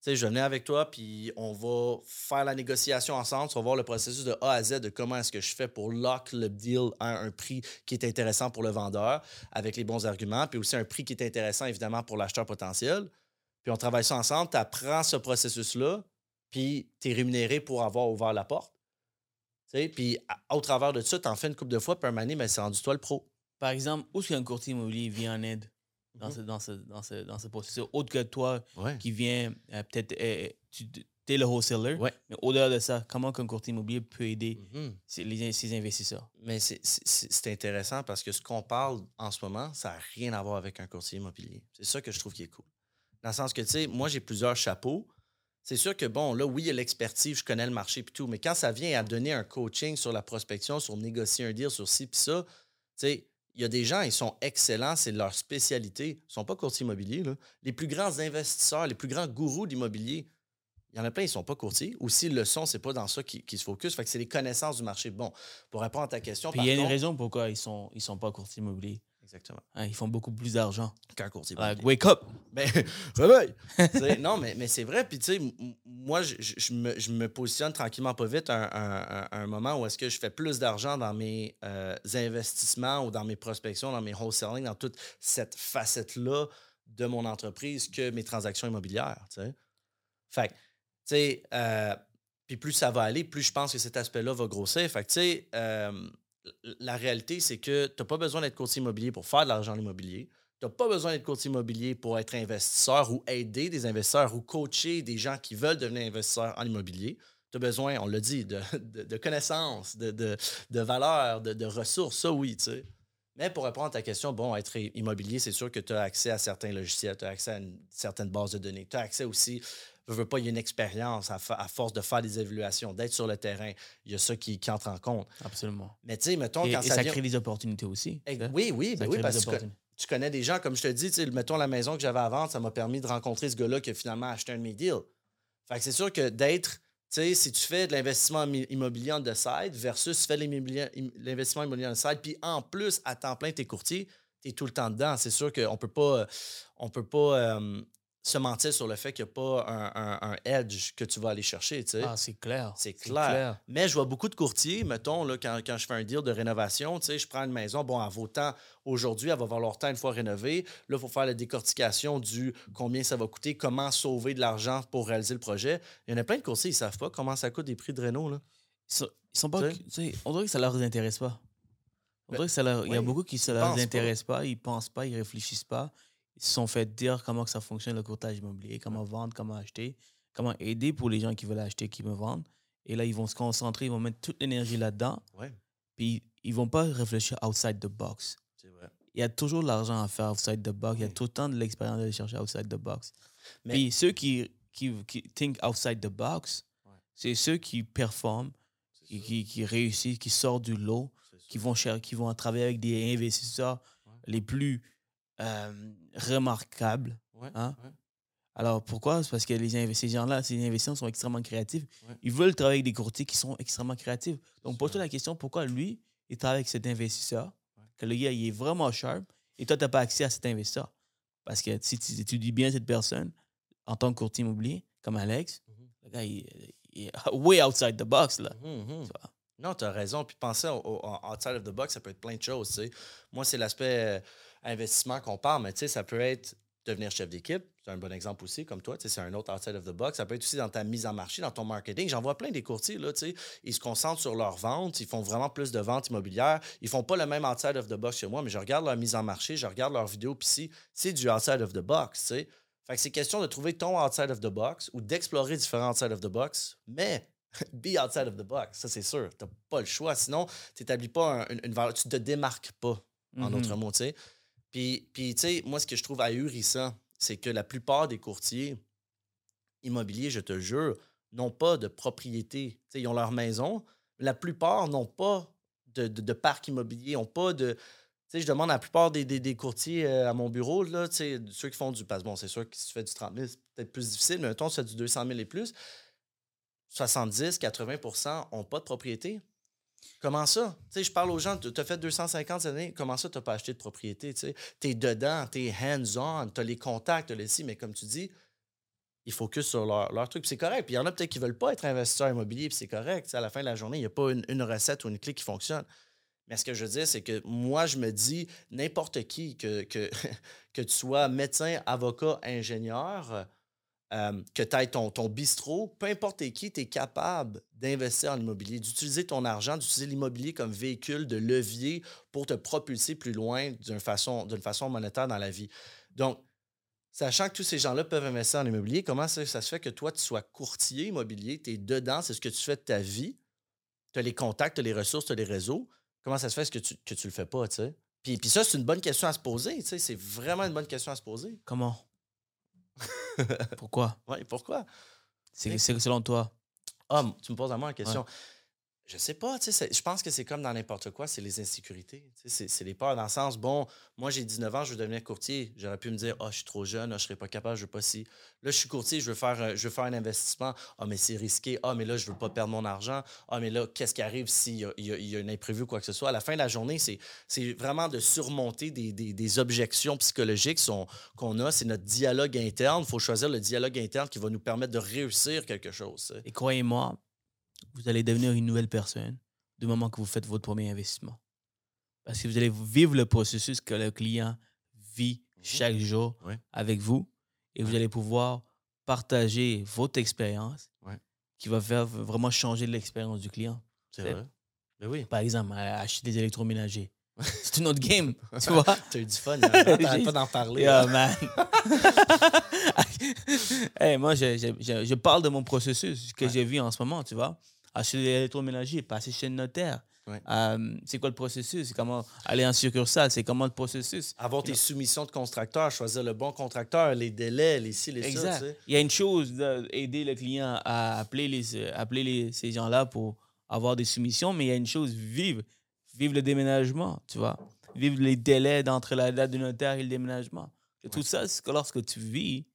Sais, je venir avec toi, puis on va faire la négociation ensemble. Tu vas voir le processus de A à Z de comment est-ce que je fais pour lock le deal à un prix qui est intéressant pour le vendeur avec les bons arguments, puis aussi un prix qui est intéressant évidemment pour l'acheteur potentiel. Puis on travaille ça ensemble, tu apprends ce processus-là, puis tu es rémunéré pour avoir ouvert la porte. Puis au travers de ça, tu en fais une couple de fois, puis un donné, ben, c'est rendu toi le pro. Par exemple, où est-ce qu'un courtier immobilier vient en aide dans, Mhm. ce, dans, ce, dans, ce, dans ce processus? Autre que toi Ouais. qui vient, euh, peut-être, euh, tu es le wholesaler, Ouais. mais au-delà de ça, comment qu'un courtier immobilier peut aider les, ces investisseurs? Mais c'est intéressant parce que ce qu'on parle en ce moment, ça n'a rien à voir avec un courtier immobilier. C'est ça que je trouve qui est cool. Dans le sens que, tu sais, moi, j'ai plusieurs chapeaux. C'est sûr que, bon, là, oui, il y a l'expertise, je connais le marché et tout, mais quand ça vient à donner un coaching sur la prospection, sur négocier un deal, sur ci puis ça, tu sais, il y a des gens, ils sont excellents, c'est leur spécialité. Ils ne sont pas courtiers immobiliers. Là. Les plus grands investisseurs, les plus grands gourous d'immobilier, il y en a plein, ils ne sont pas courtiers. Ou s'ils le sont, c'est pas dans ça qu'ils se focus. Fait que c'est les connaisses du marché. Bon, pour répondre à ta question, Puis il y a une contre- raison pourquoi ils ne sont, ils sont pas courtiers immobiliers. Exactement. Hein, ils font beaucoup plus d'argent. Qu'un courtier Like, wake up! Ben, [LAUGHS] réveille! [LAUGHS] Non, mais, mais c'est vrai. Puis, tu sais, moi, je, me, je me positionne tranquillement pas vite à un, un- un- un moment où est-ce que je fais plus d'argent dans mes euh, investissements ou dans mes prospections, dans mes wholesaling, dans toute cette facette-là de mon entreprise que mes transactions immobilières, tu sais. Fait tu sais, euh, puis plus ça va aller, plus je pense que cet aspect-là va grossir. Fait que, tu sais, euh, la réalité, c'est que tu n'as pas besoin d'être courtier immobilier pour faire de l'argent en immobilier. Tu n'as pas besoin d'être courtier immobilier pour être investisseur ou aider des investisseurs ou coacher des gens qui veulent devenir investisseurs en immobilier. Tu as besoin, on l'a dit, de, connaissances, de, de, valeurs, de, de ressources. Ça, oui, tu sais. Mais pour répondre à ta question, bon, être immobilier, c'est sûr que tu as accès à certains logiciels, tu as accès à une certaine base de données. Tu as accès aussi, je veux pas, il y a une expérience à, force de faire des évaluations, d'être sur le terrain. Il y a ça qui, qui entre en compte. Absolument. Mais tu sais, mettons, Et, quand et ça, ça vient... crée des opportunités aussi. Oui, oui, ben oui, parce que tu connais des gens, comme je te dis, mettons la maison que j'avais à vendre, ça m'a permis de rencontrer ce gars-là qui a finalement acheté un de mes deals. Fait que c'est sûr que d'être, tu sais, si tu fais de l'investissement immobilier on the side versus tu fais l'investissement immobilier on the side, puis en plus, à temps plein, tu es courtier, tu es tout le temps dedans. C'est sûr qu'on peut pas, on peut pas euh, se mentir sur le fait qu'il n'y a pas un, un- un edge que tu vas aller chercher, tu sais. Ah, c'est clair. C'est clair. Mais je vois beaucoup de courtiers, mettons, là, quand, quand je fais un deal de rénovation, tu sais, je prends une maison, bon, elle vaut tant aujourd'hui, elle va valoir tant une fois rénovée. Là, il faut faire la décortication du combien ça va coûter, comment sauver de l'argent pour réaliser le projet. Il y en a plein de courtiers, ils ne savent pas comment ça coûte des prix de réno. Là. Ils sont, ils sont pas. Tu sais? on dirait que ça leur intéresse pas. On Ben, dirait que ça leur, il y a beaucoup qui ça ils leur pensent pas. intéresse pas. Ils pensent pas, ils réfléchissent pas. Ils se sont fait dire comment que ça fonctionne le courtage immobilier, comment vendre, comment acheter, comment aider pour les gens qui veulent acheter, qui veulent vendre. Et là, ils vont se concentrer, ils vont mettre toute l'énergie là-dedans. Ouais, Puis ils vont pas réfléchir outside the box. vrai. il y a toujours de l'argent à faire outside the box. Il y a tout le temps de l'expérience d'aller chercher outside the box. Mais- Puis ceux qui, qui, qui think outside the box, Ouais. c'est ceux qui performent, qui, qui, qui réussissent, qui sortent du lot, qui vont, cher- qui vont travailler avec des investisseurs les plus euh, remarquables. Ouais, Hein? ouais. Alors pourquoi? C'est parce que les ces gens-là, ces investisseurs sont extrêmement créatifs. Ouais. Ils veulent travailler avec des courtiers qui sont extrêmement créatifs. Donc pose-toi la question, pourquoi lui, il travaille avec cet investisseur, que le gars, il est vraiment sharp, et toi, tu n'as pas accès à cet investisseur? Parce que si tu étudies bien cette personne, en tant que courtier immobilier, comme Alex, Mhm. le gars, il, il est [LAUGHS] way outside the box, là. Mhm, mhm. Tu vois? Non, tu as raison. Puis penser au, outside of the box, ça peut être plein de choses. tu sais. Moi, c'est l'aspect euh, investissement qu'on parle, mais tu sais, ça peut être devenir chef d'équipe. C'est un bon exemple aussi, comme toi. tu sais, C'est un autre outside of the box. Ça peut être aussi dans ta mise en marché, dans ton marketing. J'en vois plein des courtiers, là, tu sais. Ils se concentrent sur leurs ventes. Ils font vraiment plus de ventes immobilières. Ils font pas le même outside of the box que moi, mais je regarde leur mise en marché, je regarde leurs vidéos, puis si c'est du outside of the box, tu sais. Fait que c'est question de trouver ton outside of the box ou d'explorer différents outside of the box, mais [LAUGHS] be outside of the box, ça c'est sûr. Tu pas le choix. Sinon, tu n'établis pas un- une, une valeur, tu te démarques pas, en Mhm. d'autres mots, tu sais. Puis, puis tu sais, moi, ce que je trouve ahurissant, c'est que la plupart des courtiers immobiliers, je te jure, n'ont pas de propriété. Tu sais, ils ont leur maison. mais La plupart n'ont pas de, de- parc immobilier, n'ont pas de. Je demande à la plupart des, des- des courtiers euh, à mon bureau, là, ceux qui font du. Que bon, c'est sûr que si tu fais du 30 000, c'est peut-être plus difficile, mais mettons, si tu fais du 200 000 et plus, 70, 80% n'ont pas de propriété. Comment ça? Je parle aux gens, tu as fait 250 cette année, comment ça, tu n'as pas acheté de propriété? Tu es dedans, tu es hands-on, tu as les contacts, tu les mais comme tu dis, ils focusent sur leur, leur truc. C'est correct. Puis il y en a peut-être qui ne veulent pas être investisseurs immobiliers, puis c'est correct. À la fin de la journée, il n'y a pas une, une recette ou une clé qui fonctionne. Mais ce que je veux dire, c'est que moi, je me dis, n'importe qui, que, que, [LAUGHS] que tu sois médecin, avocat, ingénieur, euh, que tu ailles ton, bistrot, peu importe qui, tu es capable d'investir en immobilier, d'utiliser ton argent, d'utiliser l'immobilier comme véhicule de levier pour te propulser plus loin d'une façon, d'une façon monétaire dans la vie. Donc, sachant que tous ces gens-là peuvent investir en immobilier, comment ça, se fait que toi, tu sois courtier immobilier, tu es dedans, c'est ce que tu fais de ta vie, tu as les contacts, tu as les ressources, tu as les réseaux. Comment ça se fait que tu, tu le fais pas, tu sais? Puis, puis ça, c'est une bonne question à se poser, tu c'est vraiment une bonne question à se poser. Comment? Pourquoi? Ouais, pourquoi? C'est selon toi. Ah, tu me poses à moi la question. Je sais pas, tu sais, je pense que c'est comme dans n'importe quoi, c'est les insécurités. C'est les peurs dans le sens, bon, moi j'ai 19 ans, je veux devenir courtier. J'aurais pu me dire, ah, je suis trop jeune, ah, je serais pas capable, je veux pas si. Là, je suis courtier, je veux faire, faire un investissement. Ah, mais c'est risqué. Ah, mais là, je veux pas perdre mon argent. Ah, mais là, qu'est-ce qui arrive s'il y y a- il y a un imprévu ou quoi que ce soit? À la fin de la journée, c'est vraiment de surmonter des, des- objections psychologiques qu'on a. C'est notre dialogue interne. Il faut choisir le dialogue interne qui va nous permettre de réussir quelque chose. Et croyez-moi, vous allez devenir une nouvelle personne du moment que vous faites votre premier investissement. Parce que vous allez vivre le processus que le client vit chaque jour Ouais. avec vous et vous allez pouvoir partager votre expérience Ouais. qui va faire vraiment changer l'expérience du client. C'est vrai. Ben oui. Par exemple, acheter des électroménagers. [LAUGHS] C'est une autre game, tu vois? T'as eu du fun, hein? t'arrêtes pas d'en parler. Yeah, man. [LAUGHS] hey, moi, je, je- je- parle de mon processus que Ouais. j'ai vu en ce moment, tu vois. Acheter des électroménagers, passer chez le notaire. Ouais. Euh, c'est quoi le processus? C'est comment aller en succursale? C'est comment le processus? Avoir tes soumissions de contracteur, choisir le bon contracteur, les délais, les ci, les ça, Exact. tu sais. Il y a une chose d'aider le client à appeler, les, euh, appeler les- ces gens-là pour avoir des soumissions, mais il y a une chose, vivre. Vivre le déménagement, tu vois. Vivre les délais d'entre la date du notaire et le déménagement. Tout ça, c'est que lorsque tu vis,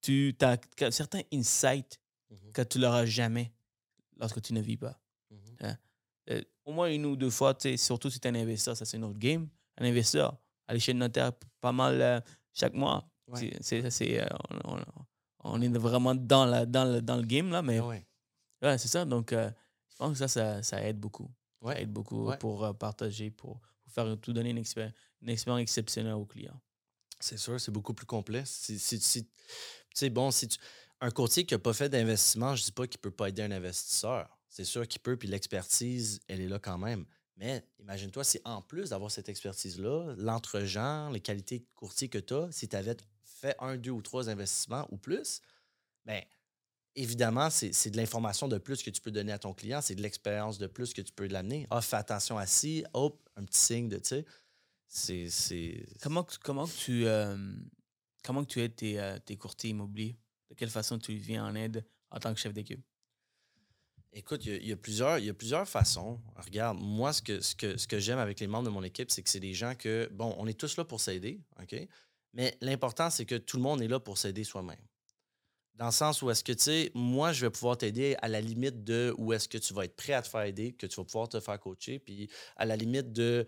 tu as certains insights Mhm, que tu n'auras jamais lorsque tu ne vis pas. mhm. Euh, au moins une ou deux fois, tu sais, surtout si tu es un investisseur, ça c'est une autre game. Un investisseur, aller chez le notaire pas mal euh, chaque mois. Ouais. C'est- c'est- ça, c'est, euh, on, on- est vraiment dans, la, dans, le, dans le game, là, mais ouais. ouais, c'est ça. Donc, euh, je pense que ça, ça, ça aide beaucoup. Ouais. aide beaucoup Ouais. pour euh, partager, pour, pour faire tout donner une, expéri- une expérience exceptionnelle aux clients. C'est sûr, c'est beaucoup plus complexe. Si, si, si- tu sais, bon, si tu- un courtier qui n'a pas fait d'investissement, je dis pas qu'il peut pas aider un investisseur. C'est sûr qu'il peut, puis l'expertise, elle est là quand même. Mais imagine-toi, si en plus d'avoir cette expertise-là, l'entre-genre, les qualités de courtier que tu as, si tu avais fait un, deux ou trois investissements ou plus, bien, évidemment, c'est de l'information de plus que tu peux donner à ton client, c'est de l'expérience de plus que tu peux l'amener. Ah, fais attention à ci, hop, un petit signe de, tu sais. c'est. c'est- Comment, comment tu, euh, comment tu aides tes, euh, tes courtiers immobiliers? De quelle façon tu viens en aide en tant que chef d'équipe? Écoute, il y a- il y, a plusieurs, il y a plusieurs façons. Regarde, moi, ce que, ce que, ce que j'aime avec les membres de mon équipe, c'est que c'est des gens que, bon, on est tous là pour s'aider, OK? Mais l'important, c'est que tout le monde est là pour s'aider soi-même. Dans le sens où est-ce que, tu sais, moi, je vais pouvoir t'aider à la limite de où est-ce que tu vas être prêt à te faire aider, que tu vas pouvoir te faire coacher, puis à la limite de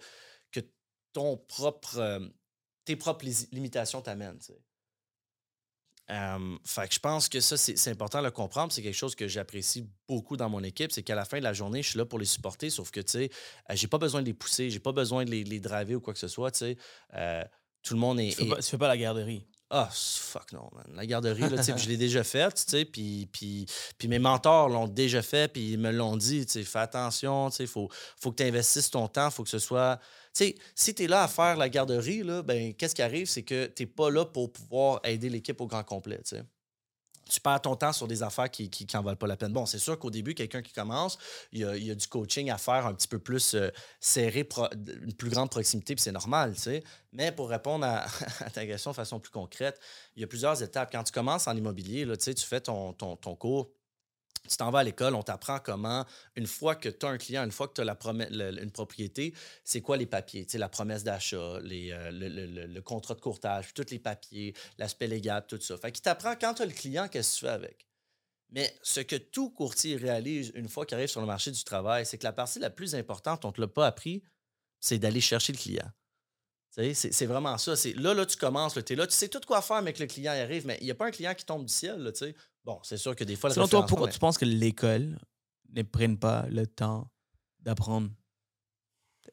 que ton propre, euh, tes propres limitations t'amènent, tu sais. Euh, fait que je pense que ça, c'est c'est important de le comprendre. C'est quelque chose que j'apprécie beaucoup dans mon équipe. C'est qu'à la fin de la journée, je suis là pour les supporter, sauf que, tu sais, euh, j'ai pas besoin de les pousser, j'ai pas besoin de les, les driver ou quoi que ce soit, tu sais. Euh, tout le monde est. Tu fais, est- pas, tu fais pas la garderie. Ah, s- fuck non, man. La garderie, là, je l'ai déjà faite, tu sais, puis, mes mentors l'ont déjà fait, puis ils me l'ont dit, tu sais, fais attention, tu faut, faut que tu investisses ton temps, faut que ce soit... Tu sais, si tu es là à faire la garderie, là, ben, qu'est-ce qui arrive, c'est que tu pas là pour pouvoir aider l'équipe au grand complet. Tu perds ton temps sur des affaires qui qui, qui en valent pas la peine. Bon, c'est sûr qu'au début, quelqu'un qui commence, il y, a, du coaching à faire un petit peu plus euh, serré, une plus grande proximité, puis c'est normal, tu sais. Mais pour répondre [LAUGHS] à, ta question de façon plus concrète, il y a plusieurs étapes. Quand tu commences en immobilier, là, tu fais ton, ton, ton cours, tu t'en vas à l'école, on t'apprend comment, une fois que tu as un client, une fois que tu as une propriété, c'est quoi les papiers, tu la promesse d'achat, euh, le, contrat de courtage, tous les papiers, l'aspect légal, tout ça. Fait qu'il t'apprend quand tu as le client, qu'est-ce que tu fais avec. Mais ce que tout courtier réalise une fois qu'il arrive sur le marché du travail, c'est que la partie la plus importante, on ne te l'a pas appris, c'est d'aller chercher le client. C'est vraiment ça. Là, là, tu commences, tu es là, tu sais tout quoi faire, mais que le client y arrive, mais il n'y a pas un client qui tombe du ciel. Là, bon, c'est sûr que des fois, le Selon toi, pourquoi mais- tu penses que l'école ne prenne pas le temps d'apprendre?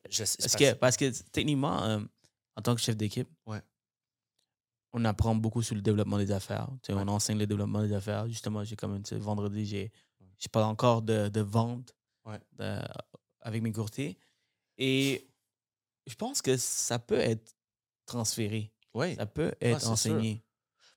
je Parce que, parce que techniquement, euh, en tant que chef d'équipe, Ouais. on apprend beaucoup sur le développement des affaires. Ouais. On enseigne le développement des affaires. Justement, j'ai comme vendredi, j'ai j'ai pas encore de, de vente Ouais. de- avec mes courtiers. Et je pense que ça peut être transféré. Oui. Ça peut être c'est sûr. enseigné.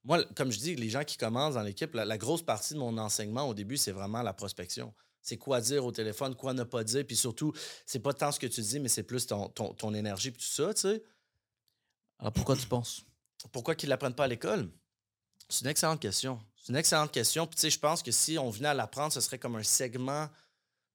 Moi, comme je dis, les gens qui commencent dans l'équipe, la, la grosse partie de mon enseignement au début, c'est vraiment la prospection. C'est quoi dire au téléphone, quoi ne pas dire. Puis surtout, c'est pas tant ce que tu dis, mais c'est plus ton, ton, ton énergie puis tout ça, tu sais. Alors pourquoi tu penses? Pourquoi qu'ils ne l'apprennent pas à l'école? C'est une excellente question. C'est une excellente question. Puis, tu sais, je pense que si on venait à l'apprendre, ce serait comme un segment,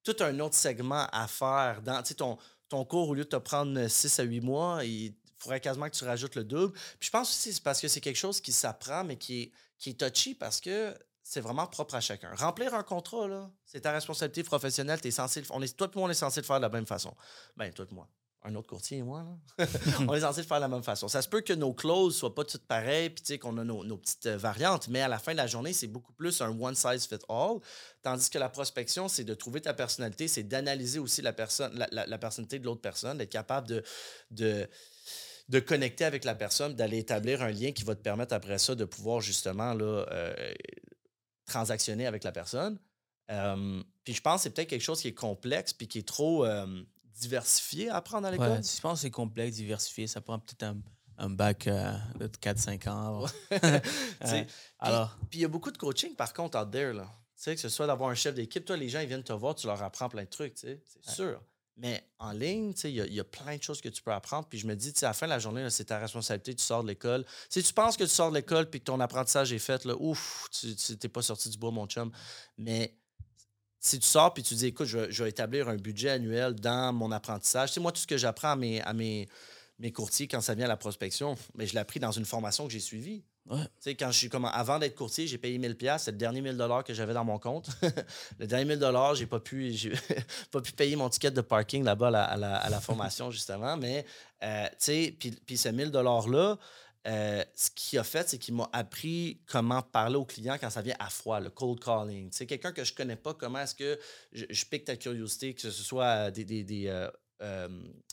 tout un autre segment à faire. Dans, tu sais, ton, cours, au lieu de te prendre 6 à 8 mois, il faudrait quasiment que tu rajoutes le double. Puis, je pense aussi c'est parce que c'est quelque chose qui s'apprend, mais qui est, qui est touchy parce que c'est vraiment propre à chacun. Remplir un contrat, c'est ta responsabilité professionnelle. Es censé, on est, toi et moi, on est censé le faire de la même façon. Ben, toi et moi. Un autre courtier et moi, là. [LAUGHS] on est censé le faire de la même façon. Ça se peut que nos clauses soient pas toutes pareilles, puis qu'on a nos, petites euh, variantes, mais à la fin de la journée, c'est beaucoup plus un one size fit all. Tandis que la prospection, c'est de trouver ta personnalité, c'est d'analyser aussi la, personnalité de l'autre personne, d'être capable de, connecter avec la personne, d'aller établir un lien qui va te permettre après ça de pouvoir justement euh, transactionner avec la personne. Euh, puis je pense que c'est peut-être quelque chose qui est complexe puis qui est trop diversifié à apprendre à l'école? Ouais, je pense que c'est complexe, diversifié. Ça prend peut-être un, un bac euh, de 4-5 ans. [LAUGHS] [LAUGHS] Alors, Puis il y a beaucoup de coaching, par contre, out there. Là. Tu sais, que ce soit d'avoir un chef d'équipe, toi, les gens, ils viennent te voir, tu leur apprends plein de trucs, c'est sûr. Mais en ligne, tu sais, il y, a- il y a plein de choses que tu peux apprendre. Puis je me dis, à la fin de la journée, c'est ta responsabilité, tu sors de l'école. Si tu penses que tu sors de l'école puis que ton apprentissage est fait, là, ouf, tu n'es pas sorti du bois, mon chum. Mais si tu sors puis tu dis, écoute, je, vais- je vais établir un budget annuel dans mon apprentissage. Tu sais, moi, tout ce que j'apprends à mes, à mes, mes courtiers quand ça vient à la prospection, mais je l'ai appris dans une formation que j'ai suivie. Ouais. Tu sais, quand je suis comme avant d'être courtier, j'ai payé 1000 pièces, c'est le dernier 1000 dollars que j'avais dans mon compte. [LAUGHS] le dernier 1000 dollars, j'ai pas pu [LAUGHS] j'ai pas pu payer mon ticket de parking là-bas à la, à la- à la formation [LAUGHS] justement, mais euh, tu sais, puis puis ce 1000 dollars là, euh, ce qu'il a fait, c'est qu'il m'a appris comment parler aux clients quand ça vient à froid, le cold calling. Sais, quelqu'un que je connais pas, comment est-ce que je, je pique ta curiosité, que ce soit euh, des, des, des, euh,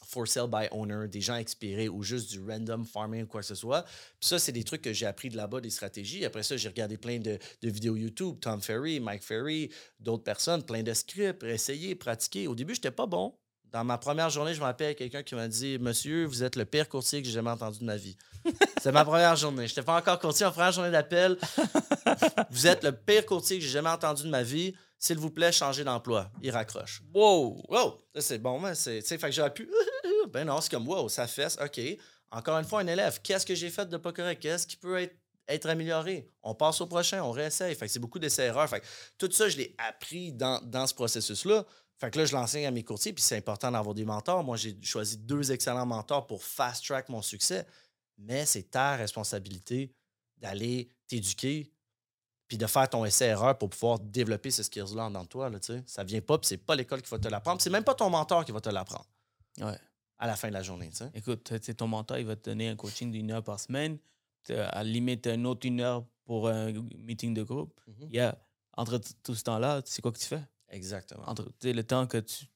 for sale by owner, des gens expirés ou juste du random farming ou quoi que ce soit. Puis ça, c'est des trucs que j'ai appris de là-bas, des stratégies. Après ça, j'ai regardé plein de, vidéos YouTube, Tom Ferry, Mike Ferry, d'autres personnes, plein de scripts, essayé, pratiqué. Au début, j'étais pas bon. Dans ma première journée, je me rappelle quelqu'un qui m'a dit Monsieur, vous êtes le pire courtier que j'ai jamais entendu de ma vie. C'est ma première journée. Je n'étais pas encore courtier en première journée d'appel. vous êtes le pire courtier que j'ai jamais entendu de ma vie. S'il vous plaît, changez d'emploi. Il raccroche. wow! Wow! C'est bon, mais c'est. Tu sais, fait que j'aurais pu. [LAUGHS] Ben non, c'est comme, wow, ça fesse, OK. Encore une fois, un élève, qu'est-ce que j'ai fait de pas correct? Qu'est-ce qui peut être, être amélioré? On passe au prochain, on réessaye. Fait que c'est beaucoup d'essais-erreurs. Fait que tout ça, je l'ai appris dans, dans ce processus-là. Fait que là, je l'enseigne à mes courtiers, puis c'est important d'avoir des mentors. Moi, j'ai choisi deux excellents mentors pour fast-track mon succès. Mais c'est ta responsabilité d'aller t'éduquer, puis de faire ton essai-erreur pour pouvoir développer ce skills-là dans toi. Là, tu sais. ça vient pas, puis c'est pas l'école qui va te l'apprendre. C'est même pas ton mentor qui va te l'apprendre Ouais. à la fin de la journée. tu sais. Écoute, tu sais, ton mentor, il va te donner un coaching d'une heure par semaine. T'as À la limite, un autre une heure pour un meeting de groupe. Mhm. A, entre tout ce temps-là, sais quoi que tu fais? Exactement. Entre le temps que tu.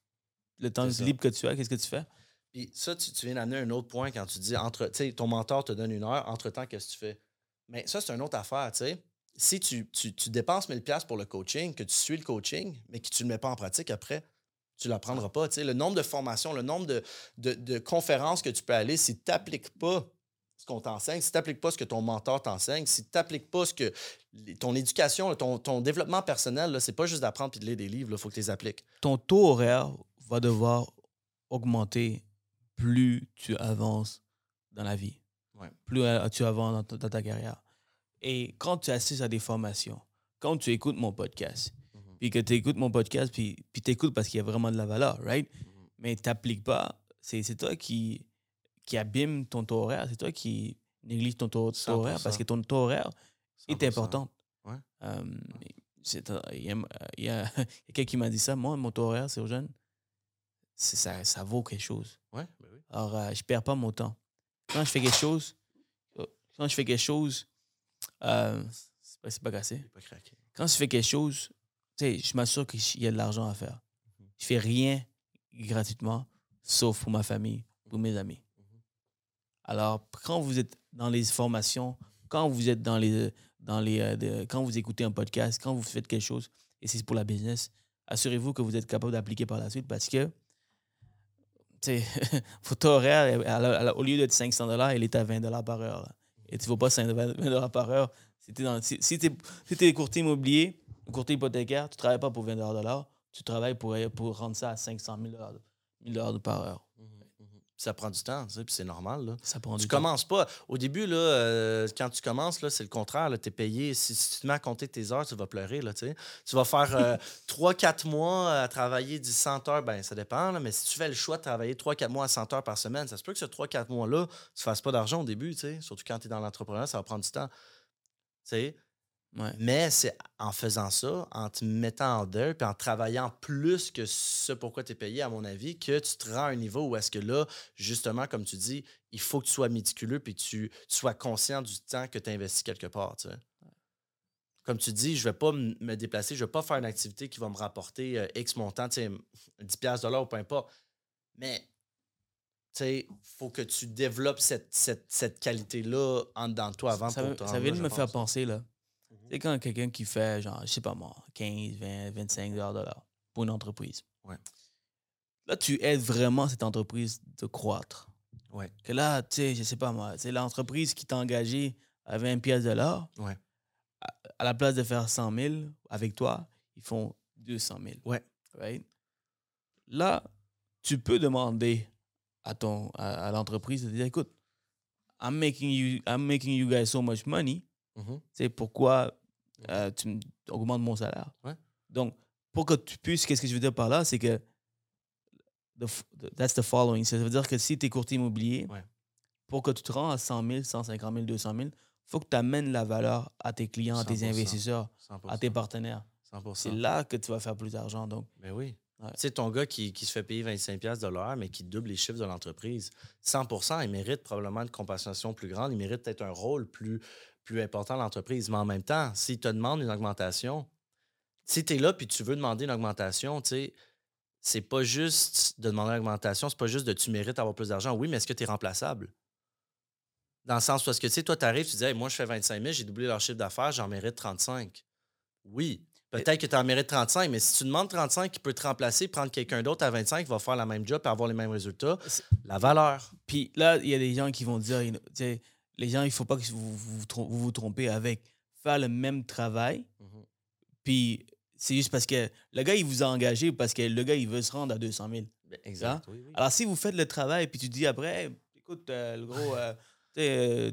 Le temps C'est libre que tu as, qu'est-ce que tu fais? Puis ça, tu, tu viens d'amener un autre point quand tu dis, entre, tu sais, ton mentor te donne une heure, entre-temps, qu'est-ce que tu fais? Mais ça, c'est une autre affaire, tu sais. Si tu, tu, tu dépenses 1000$ pour le coaching, que tu suis le coaching, mais que tu ne le mets pas en pratique après, tu ne l'apprendras pas. tu sais. Le nombre de formations, le nombre de, de, de conférences que tu peux aller, si tu n'appliques pas ce qu'on t'enseigne, si tu n'appliques pas ce que ton mentor t'enseigne, si tu n'appliques pas ce que ton éducation, ton, ton développement personnel, ce n'est pas juste d'apprendre et de lire des livres, il faut que tu les appliques. Ton taux horaire va devoir augmenter plus tu avances dans la vie. Ouais. Plus euh, tu avances dans, ta- dans ta carrière. Et quand tu assistes à des formations, quand tu écoutes mon podcast, Mhm. puis que tu écoutes mon podcast, puis, puis tu écoutes parce qu'il y a vraiment de la valeur, right? Mhm. Mais tu n'appliques pas, c'est toi qui, qui abîme ton taux horaire, c'est toi qui néglige ton taux, taux horaire parce que ton taux horaire est 100%. important. Ouais. Euh, Il y a, [LAUGHS] il y a quelqu'un qui m'a dit ça, moi, mon taux horaire, c'est aux jeunes, ça, ça vaut quelque chose. Ouais, ben oui. Alors, euh, je perds pas mon temps. Quand je fais quelque chose, euh, quand je fais quelque chose, euh, c'est pas, pas cassé. J'ai pas craqué. Quand je fais quelque chose, je m'assure qu'il y a de l'argent à faire. Je fais rien gratuitement, sauf pour ma famille, pour mes amis. Alors, quand vous êtes dans les formations, quand vous êtes dans les, dans les, euh, quand vous écoutez un podcast, quand vous faites quelque chose, et c'est pour la business, assurez-vous que vous êtes capable d'appliquer par la suite parce que, [LAUGHS] votre horaire, au lieu d'être 500 dollars, il est à 20 dollars par heure. Et tu ne vaux pas 20 dollars par heure. Si tu es, courtier immobilier, courtier hypothécaire, tu ne travailles pas pour 20 dollars, tu travailles pour, pour rendre ça à 500 000 dollars par heure. Ça prend du temps, tu sais, puis c'est normal. Là. Ça prend Tu temps. commences pas. Au début, là, euh, quand tu commences, là, c'est le contraire. Tu es payé. Si, si tu te mets à compter tes heures, tu vas pleurer. Là, tu sais. Tu vas faire [LAUGHS] 3-4 mois à travailler du 100 heures. Ben, ça dépend. là, mais si tu fais le choix de travailler 3-4 mois à 100 heures par semaine, ça se peut que ce 3-4 mois-là, tu fasses pas d'argent au début. tu sais. Surtout quand tu es dans l'entrepreneuriat, ça va prendre du temps. Tu sais. Ouais. Mais c'est en faisant ça, en te mettant en deuil, puis en travaillant plus que ce pourquoi tu es payé, à mon avis, que tu te rends à un niveau où est-ce que là, justement, comme tu dis, il faut que tu sois méticuleux puis que tu, tu sois conscient du temps que tu investis quelque part. tu sais. Comme tu dis, je vais pas me déplacer, je vais pas faire une activité qui va me rapporter euh, X montant, tu sais, 10 piastres, dollars ou peu importe. Mais sais, faut que tu développes cette, cette, cette qualité-là en dedans de toi avant ça, pour ça vient de me faire pense. penser, là. Sais, quand quelqu'un qui fait, genre, je sais pas moi, 15, 20, 25 dollars pour une entreprise. Ouais. Là, tu aides vraiment cette entreprise de croître. Ouais. Que là, tu sais, je sais pas moi, c'est l'entreprise qui t'a engagé à 20 pièces de l'heure. Ouais. À, à la place de faire 100 000 avec toi, ils font 200 000. Ouais. Right? Là, tu peux demander à, ton, à, à l'entreprise de dire, écoute, I'm making, you, I'm making you guys so much money. Mhm. C'est pourquoi euh, tu augmentes mon salaire? Ouais. Donc, pour que tu puisses, qu'est-ce que je veux dire par là, c'est que the that's the following. Ça veut dire que si tu es courtier immobilier, Ouais. pour que tu te rends à 100 000, 150 000, 200 000, il faut que tu amènes la valeur à tes clients, à tes 100%. investisseurs, 100%. à tes partenaires. 100%. C'est là que tu vas faire plus d'argent. Donc, Ben oui. Ouais. Tu sais, ton gars qui, qui se fait payer 25$ piastres de l'heure, mais qui double les chiffres de l'entreprise, 100% il mérite probablement une compensation plus grande. Il mérite peut-être un rôle plus, plus important l'entreprise. Mais en même temps, s'il te demande une augmentation, si tu es là puis tu veux demander une augmentation, tu sais, c'est pas juste de demander une augmentation, c'est pas juste de tu mérites d'avoir plus d'argent. Oui, mais est-ce que tu es remplaçable? Dans le sens parce que tu sais, toi, tu arrives, tu dis, Hey, moi, je fais 25 000, j'ai doublé leur chiffre d'affaires, j'en mérite 35. Oui. Peut-être que tu en mérites 35, mais si tu demandes 35, qui peut te remplacer, prendre quelqu'un d'autre à 25 qui va faire la même job et avoir les mêmes résultats, la valeur. Puis là, il y a des gens qui vont dire, tu sais, les gens, il ne faut pas que vous vous, vous trom- vous vous trompez avec faire le même travail. Puis c'est juste parce que le gars, il vous a engagé parce que le gars, il veut se rendre à 200 000. Ben, Exact. oui, oui. Alors, si vous faites le travail, puis tu dis après, Hey, écoute, euh, le gros, euh, euh,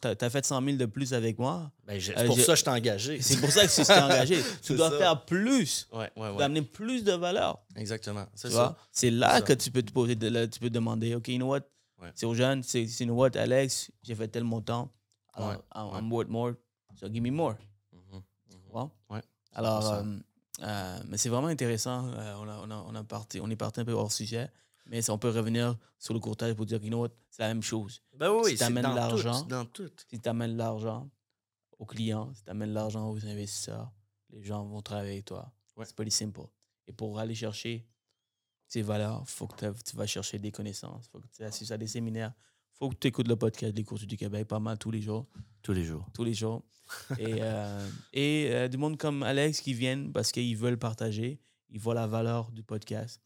t'as as fait 100 000 de plus avec moi. Ben, Euh, c'est pour je- ça que je t'ai engagé. C'est pour ça que tu t'es [LAUGHS] engagé. tu dois ça. faire plus, Ouais, ouais, ouais. dois amener plus de valeur. Exactement. C'est là que tu peux te poser, de- là, tu peux demander, OK, you know what? Ouais. C'est aux jeunes, c'est, you know what, Alex, j'ai fait tel montant. Alors, Ouais, I'm, worth more, so give me more. Tu mhm. vois? Ouais, Alors, 100%. euh, euh, mais c'est vraiment intéressant. Euh, on, a, on, a, on, a parti, on est parti un peu hors sujet, mais ça, on peut revenir sur le courtage pour dire, you know c'est la même chose. Ben oui, Si t'amènes dans l'argent. Si tu amènes l'argent aux clients, si tu amènes l'argent aux investisseurs, les gens vont travailler avec toi. Ouais. C'est pretty simple. Et pour aller chercher ces valeurs, il faut que tu vas chercher des connaissances. faut que tu assistes à des séminaires. Il faut que tu écoutes le podcast des courses du Québec pas mal tous les jours. Tous les jours. Tous les jours. et [LAUGHS] euh, et euh, du monde comme Alex qui viennent parce qu'ils veulent partager. Ils voient la valeur du podcast.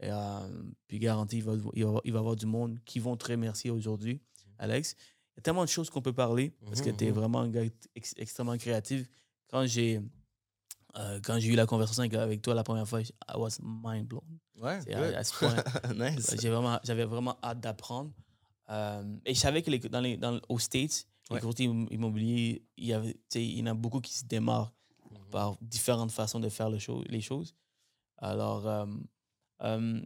Et, euh, puis garanti, il va, il, va, il va y avoir du monde qui vont te remercier aujourd'hui, Alex. Il y a tellement de choses qu'on peut parler parce que Mhm, tu es mhm. vraiment un gars ex- extrêmement créatif. Quand j'ai euh, quand j'ai eu la conversation avec, avec toi la première fois, I was mind blown. Ouais, C'est à, à ce point. [LAUGHS] nice. J'ai vraiment, j'avais vraiment hâte d'apprendre. Euh, et je savais que les, dans les, dans, aux States, les Ouais. courtiers imm- immobiliers, il y, avait, tu sais, il y en a beaucoup qui se démarrent Mhm. par différentes façons de faire le show- les choses. Alors, euh, euh,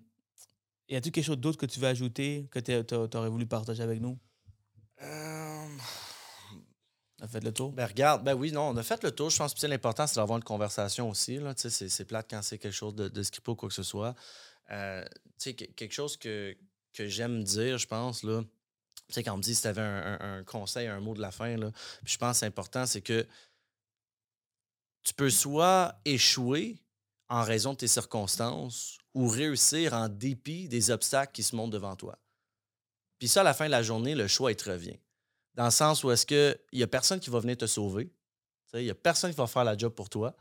y a-t-il quelque chose d'autre que tu veux ajouter, que tu aurais voulu partager avec nous? Euh, On a fait le tour? Ben regarde, ben oui, non, on a fait le tour. Je pense que l'important, c'est d'avoir une conversation aussi. C'est, plate quand c'est quelque chose de, de ou quoi que ce soit. Euh, quelque chose que, que j'aime dire, je pense, là, tu sais, quand on me dit si tu avais un conseil, un mot de la fin, là, puis je pense que c'est important, c'est que tu peux soit échouer en raison de tes circonstances ou réussir en dépit des obstacles qui se montrent devant toi. Puis ça, à la fin de la journée, le choix, il te revient. Dans le sens où est-ce qu'il n'y a personne qui va venir te sauver. Il n'y a personne qui va faire la job pour toi.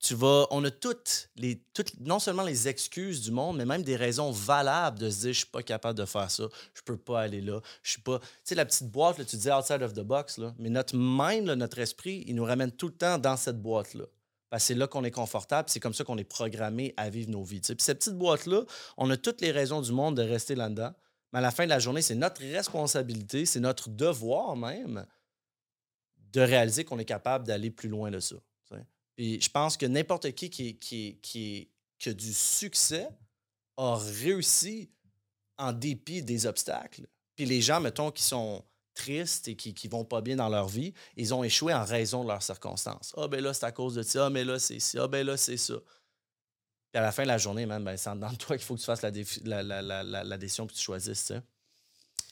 Tu vas, on a toutes les, toutes, non seulement les excuses du monde, mais même des raisons valables de se dire je suis pas capable de faire ça, je peux pas aller là, je suis pas. Tu sais, la petite boîte, là, tu dis outside of the box, là, mais notre mind, là, notre esprit, il nous ramène tout le temps dans cette boîte-là. Parce que c'est là qu'on est confortable, c'est comme ça qu'on est programmé à vivre nos vies. Puis cette petite boîte-là, on a toutes les raisons du monde de rester là-dedans. Mais à la fin de la journée, c'est notre responsabilité, c'est notre devoir même de réaliser qu'on est capable d'aller plus loin de ça. je pense que n'importe qui qui, qui, qui, qui a du succès a réussi en dépit des obstacles. Puis les gens, mettons, qui sont tristes et qui, qui vont pas bien dans leur vie, ils ont échoué en raison de leurs circonstances. Ah, ben là, c'est à cause de ça. Ah, mais là, c'est ça. Ah, ben là, c'est ça. Puis à la fin de la journée, même, ben, c'est en dedans de toi qu'il faut que tu fasses la, la, la, décision que tu choisisses. sais.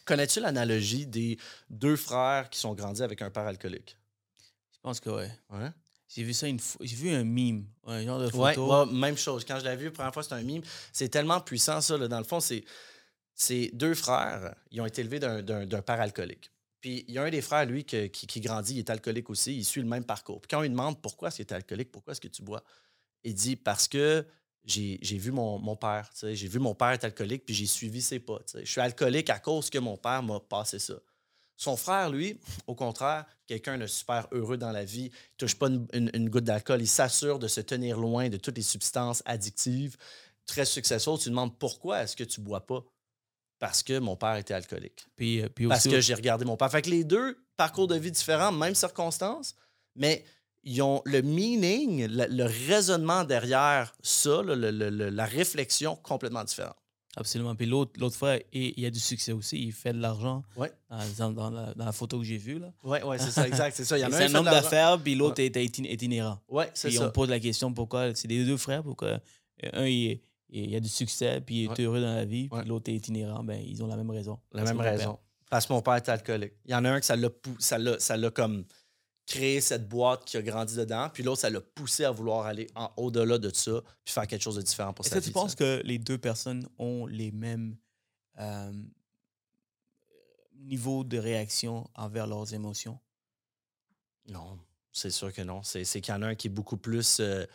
Connais-tu l'analogie des deux frères qui sont grandis avec un père alcoolique? Je pense que oui. Ouais. J'ai vu ça une fois. J'ai vu un meme, un genre de Ouais, photo. ouais, même chose. Quand je l'ai vu la première fois, c'était un mime. C'est tellement puissant, ça. là. Dans le fond, c'est, c'est deux frères. Ils ont été élevés d'un, d'un- d'un père alcoolique. Puis il y a un des frères, lui, que- qui, qui grandit, il est alcoolique aussi. Il suit le même parcours. Puis quand on lui demande pourquoi est-ce qu'il est alcoolique, pourquoi est-ce que tu bois, il dit parce que j'ai, j'ai vu mon, mon père. J'ai vu mon père être alcoolique, puis j'ai suivi ses pas. Je suis alcoolique à cause que mon père m'a passé ça. Son frère, lui, au contraire, quelqu'un de super heureux dans la vie, il touche pas une, une- une goutte d'alcool, il s'assure de se tenir loin de toutes les substances addictives, très successful. Tu demandes pourquoi est-ce que tu bois pas? Parce que mon père était alcoolique. Puis, euh, puis Parce aussi, que j'ai regardé mon père. Fait que les deux, parcours de vie différents, même circonstances, mais ils ont le meaning, le, le raisonnement derrière ça, le- le- la réflexion complètement différente. Absolument. Puis l'autre, l'autre frère, et, il a du succès aussi. Il fait de l'argent Ouais. dans, la, dans la photo que j'ai vue. Là. Oui, ouais, c'est ça, exact. C'est ça. Il y en a [LAUGHS] un un homme d'affaires, puis l'autre est itin- itinérant. Oui, c'est Puis ça. on pose la question pourquoi. C'est des deux frères, pourquoi un, il, est- il a du succès, puis il est Ouais. heureux dans la vie, puis Ouais. l'autre est itinérant. Ben, ils ont la même raison. La même père- raison. Parce que mon père était alcoolique. Il y en a un que ça l'a, ça l'a, ça l'a comme créé cette boîte qui a grandi dedans, puis l'autre, ça l'a poussé à vouloir aller en au-delà de ça, puis faire quelque chose de différent pour Est-ce sa que vie. tu penses que les deux personnes ont les mêmes euh, niveaux de réaction envers leurs émotions? Non, c'est sûr que non. C'est, c'est qu'il y en a un qui est beaucoup plus euh,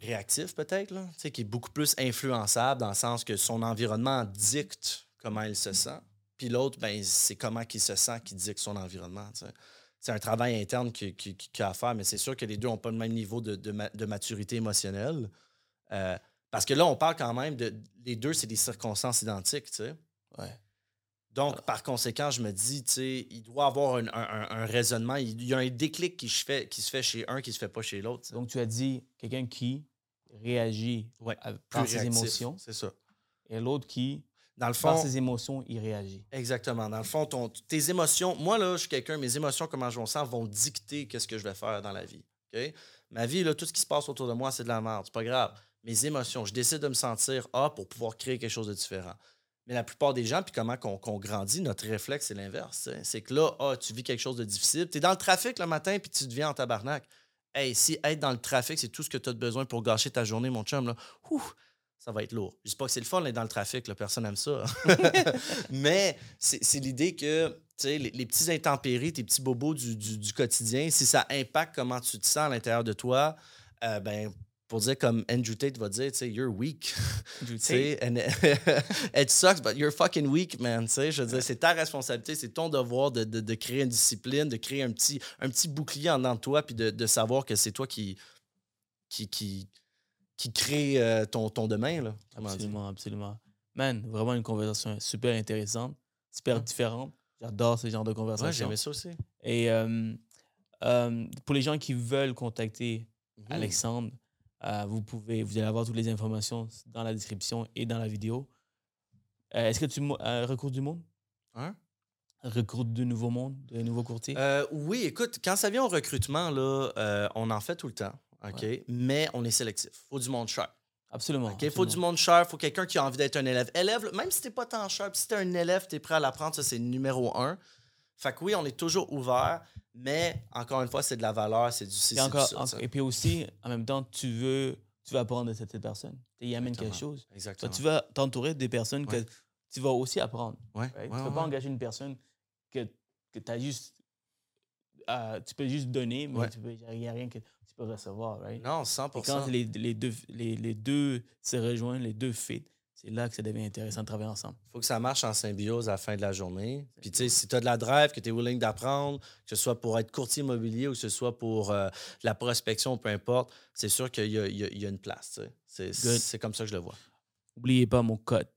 réactif, peut-être, là. Tu sais, qui est beaucoup plus influençable dans le sens que son environnement dicte comment il se sent. Puis l'autre, ben, c'est comment il se sent qui dicte son environnement. C'est un travail interne qui- qui- qui- qu'il a à faire, mais c'est sûr que les deux n'ont pas le même niveau de, de ma- de maturité émotionnelle. Euh, Parce que là, on parle quand même de. Les deux, c'est des circonstances identiques, tu sais. Ouais. Donc, par conséquent, je me dis, tu sais, il doit y avoir un, un- un raisonnement. Il y a un déclic qui se fait, qui se fait chez un, qui se fait pas chez l'autre. Donc, tu as dit quelqu'un qui réagit Ouais, à- Plus par ses émotions C'est ça. et l'autre qui, Dans le par fond, ses émotions, il réagit. exactement. Dans le fond, ton- tes émotions. Moi, là, je suis quelqu'un, mes émotions, comment je me sens, vont dicter qu'est-ce que je vais faire dans la vie. OK? Ma vie, là, tout ce qui se passe autour de moi, c'est de la merde. C'est pas grave. Mes émotions, je décide de me sentir A pour pouvoir créer quelque chose de différent. Mais la plupart des gens, puis comment qu'on grandit, notre réflexe, c'est l'inverse. sais. C'est que là, ah, tu vis quelque chose de difficile. Tu es dans le trafic le matin, puis tu deviens en tabarnak. Hey, si être dans le trafic, c'est tout ce que tu as besoin pour gâcher ta journée, mon chum, là, ouf, ça va être lourd. Je dis pas que c'est le fun d'être dans le trafic, là, personne n'aime ça. [LAUGHS] [LAUGHS] Mais c'est l'idée que tu sais, les, les petits intempéries, tes petits bobos du, du- du quotidien, si ça impacte comment tu te sens à l'intérieur de toi, euh, ben, pour dire comme Andrew Tate va dire, tu sais, you're weak. [LAUGHS] Tu sais, and- it sucks, but you're fucking weak, man. Tu sais, je veux dire, c'est ta responsabilité, c'est ton devoir de, de- de créer une discipline, de créer un petit, un petit bouclier en dedans de toi, puis de, de savoir que c'est toi qui, qui, qui, qui crée euh, ton, ton demain. Là, dire. Absolument, absolument. Man, vraiment une conversation super intéressante, super Ouais. différente. J'adore ce genre de Ouais, conversation. j'aimais ça aussi. Et euh, euh, pour les gens qui veulent contacter Mhm. Alexandre, vous pouvez, vous allez avoir toutes les informations dans la description et dans la vidéo. Est-ce que tu recrutes du monde? Hein? Recrutes de nouveaux mondes, de nouveaux courtiers? Oui, écoute, quand ça vient au recrutement, là, on en fait tout le temps. OK? Mais on est sélectif. faut du monde cher. absolument. OK? faut du monde cher. faut quelqu'un qui a envie d'être un élève. Élève, même si t'es pas tant cher, si t'es un élève, t'es prêt à l'apprendre, ça, c'est numéro un. Fait que oui, on est toujours ouvert, mais encore une fois, c'est de la valeur, c'est du Et, du ça, en- et puis aussi, en même temps, tu veux, tu veux apprendre de cette personne. Il amène quelque Exactement. chose. Exactement. tu vas t'entourer des personnes Ouais. que tu vas aussi apprendre. Ouais, right? ouais, tu ne peux pas engager une personne que, que tu as juste. Euh, tu peux juste donner, mais Ouais. il n'y a rien que tu peux recevoir. Right? Non, Et 100 quand les, les deux, les, les deux se rejoignent, les deux fit, c'est là que ça devient intéressant de travailler ensemble. faut que ça marche en symbiose à la fin de la journée. Puis, tu sais, si tu as de la drive, que tu es willing d'apprendre, que ce soit pour être courtier immobilier ou que ce soit pour euh, la prospection, peu importe, c'est sûr qu'il y a, il y a- il y a une place. C'est comme ça que je le vois. N'oubliez pas mon code.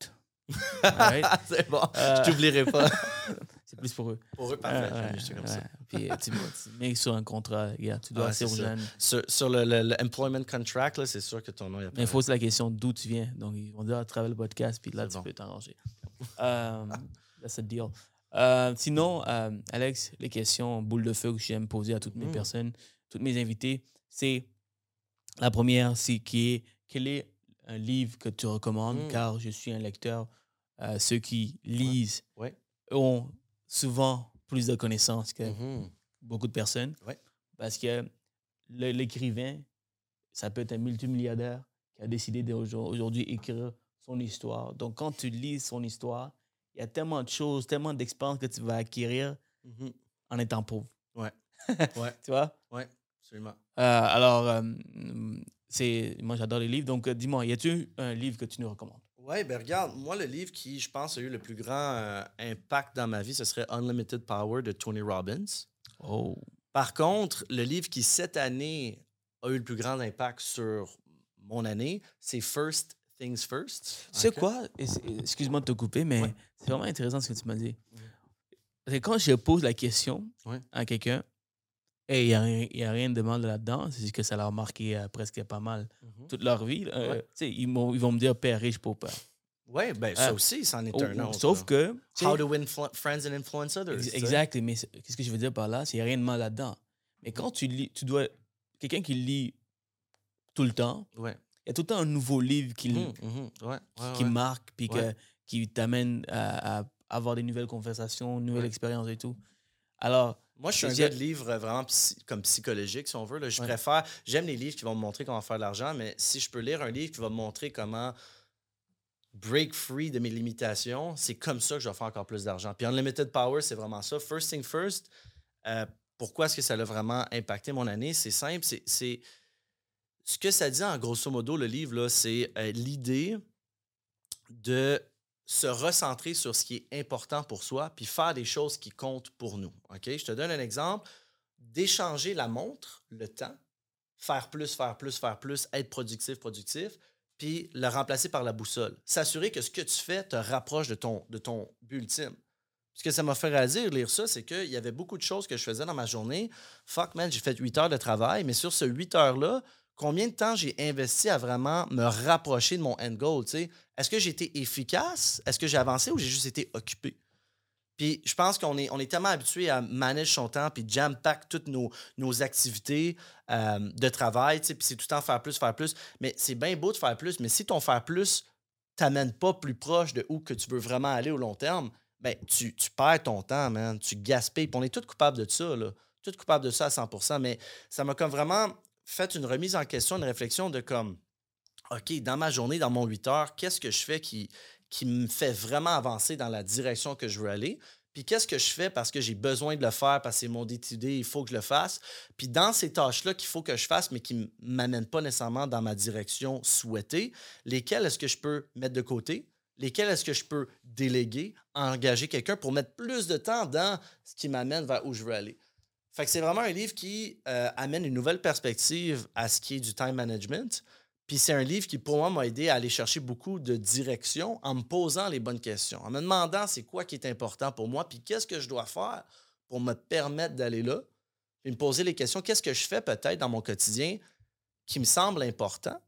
[LAUGHS] Alright? c'est bon. Euh, Je t'oublierai pas. [LAUGHS] plus pour eux. pour eux, Ouais, parfait. ouais, J'aime ça comme ça. ouais. Puis euh, tu, mets sur un contrat, gars, tu dois Ouais, assez ça. jeunes. Sur, sur le, le- le employment contract, c'est sûr que ton nom est Mais il faut poser la question d'où tu viens. Donc, ils vont dire, à travers le podcast, puis là, tu bon. peux t'arranger. [LAUGHS] Euh, that's a deal. Euh, sinon, euh, Alex, les questions boule de feu que j'aime poser à toutes mes Mhm. personnes, toutes mes invités, c'est la première, c'est qui est quel est un livre que tu recommandes, Mhm. car je suis un lecteur. Euh, ceux qui lisent Ouais. ont souvent plus de connaissances que Mhm. beaucoup de personnes. Ouais. Parce que l'écrivain, ça peut être un multimilliardaire qui a décidé d'aujourd'hui écrire son histoire. Donc, quand tu lis son histoire, il y a tellement de choses, tellement d'expériences que tu vas acquérir Mhm. en étant pauvre. Ouais. [LAUGHS] Ouais. Tu vois? Ouais, absolument. Euh, alors, euh, c'est moi, j'adore les livres. Donc, euh, dis-moi, y a-tu un livre que tu nous recommandes? Ouais, ben regarde, moi, le livre qui, je pense, a eu le plus grand euh, impact dans ma vie, ce serait Unlimited Power de Tony Robbins. Oh. Par contre, le livre qui, cette année, a eu le plus grand impact sur mon année, c'est First Things First. Tu sais Ok? quoi? C'est- Excuse-moi de te couper, mais Ouais. c'est vraiment intéressant ce que tu m'as dit. Que quand je pose la question Ouais. à quelqu'un, et il n'y a, rien- y a rien de mal là-dedans, c'est juste que ça leur a marqué euh, presque pas mal Mhm. toute leur vie. Euh, Ouais. ils, ils vont me dire père riche, pauvre père. Ouais, ben ça Ah. aussi, c'en est un autre. Sauf que. How to win friends and influence others. ex- exact, mais qu'est-ce que je veux dire par là? C'est qu'il n'y a rien de mal là-dedans. Mais quand tu lis, tu dois. Quelqu'un qui lit tout le temps, Ouais. il y a tout le temps un nouveau livre qui, Mhm, mhm. Ouais, ouais, qui marque, puis qui t'amène à, à avoir des nouvelles conversations, une nouvelle Ouais. expérience et tout. Alors, Moi, je suis un gars de livres vraiment psy- comme psychologique, si on veut. là. Je Ouais. préfère. J'aime les livres qui vont me montrer comment faire de l'argent, mais si je peux lire un livre qui va me montrer comment break free de mes limitations, c'est comme ça que je vais faire encore plus d'argent. Puis Unlimited Power, c'est vraiment ça. First thing first, euh, pourquoi est-ce que ça a vraiment impacté mon année? C'est simple. c'est-. Ce que ça dit en grosso modo, le livre, c'est euh, l'idée de se recentrer sur ce qui est important pour soi, puis faire des choses qui comptent pour nous. Je te donne un exemple. D'échanger la montre, le temps, faire plus, faire plus, faire plus, être productif, productif, puis le remplacer par la boussole. S'assurer que ce que tu fais te rapproche de ton, but ultime. Ce que ça m'a fait réaliser, lire ça, c'est qu'il y avait beaucoup de choses que je faisais dans ma journée. Fuck, man, j'ai fait 8 heures de travail, mais sur ce 8 heures-là, combien de temps j'ai investi à vraiment me rapprocher de mon end goal? Est-ce que j'ai été efficace? Est-ce que j'ai avancé ou j'ai juste été occupé? Puis je pense qu'on est, on est tellement habitué à manager son temps puis jam-pack toutes nos, nos activités euh, de travail, puis c'est tout le temps faire plus, faire plus. Mais c'est bien beau de faire plus, mais si ton faire plus t'amène pas plus proche de où que tu veux vraiment aller au long terme, ben tu, tu perds ton temps, man. Tu gaspilles. Puis on est tous coupables de ça, là. Tous coupables de ça à 100% Mais ça m'a comme vraiment fait une remise en question, une réflexion de comme, OK, dans ma journée, dans mon 8 heures, qu'est-ce que je fais qui, qui me fait vraiment avancer dans la direction que je veux aller? Puis qu'est-ce que je fais parce que j'ai besoin de le faire, parce que c'est mon décidé, il faut que je le fasse? Puis dans ces tâches-là qu'il faut que je fasse, mais qui ne m'amènent pas nécessairement dans ma direction souhaitée, lesquelles est-ce que je peux mettre de côté? Lesquelles est-ce que je peux déléguer, engager quelqu'un pour mettre plus de temps dans ce qui m'amène vers où je veux aller? Fait que c'est vraiment un livre qui euh, amène une nouvelle perspective à ce qui est du time management. Puis c'est un livre qui, pour moi, m'a aidé à aller chercher beaucoup de direction en me posant les bonnes questions, en me demandant c'est quoi qui est important pour moi, puis qu'est-ce que je dois faire pour me permettre d'aller là, puis me poser les questions, qu'est-ce que je fais peut-être dans mon quotidien qui me semble important,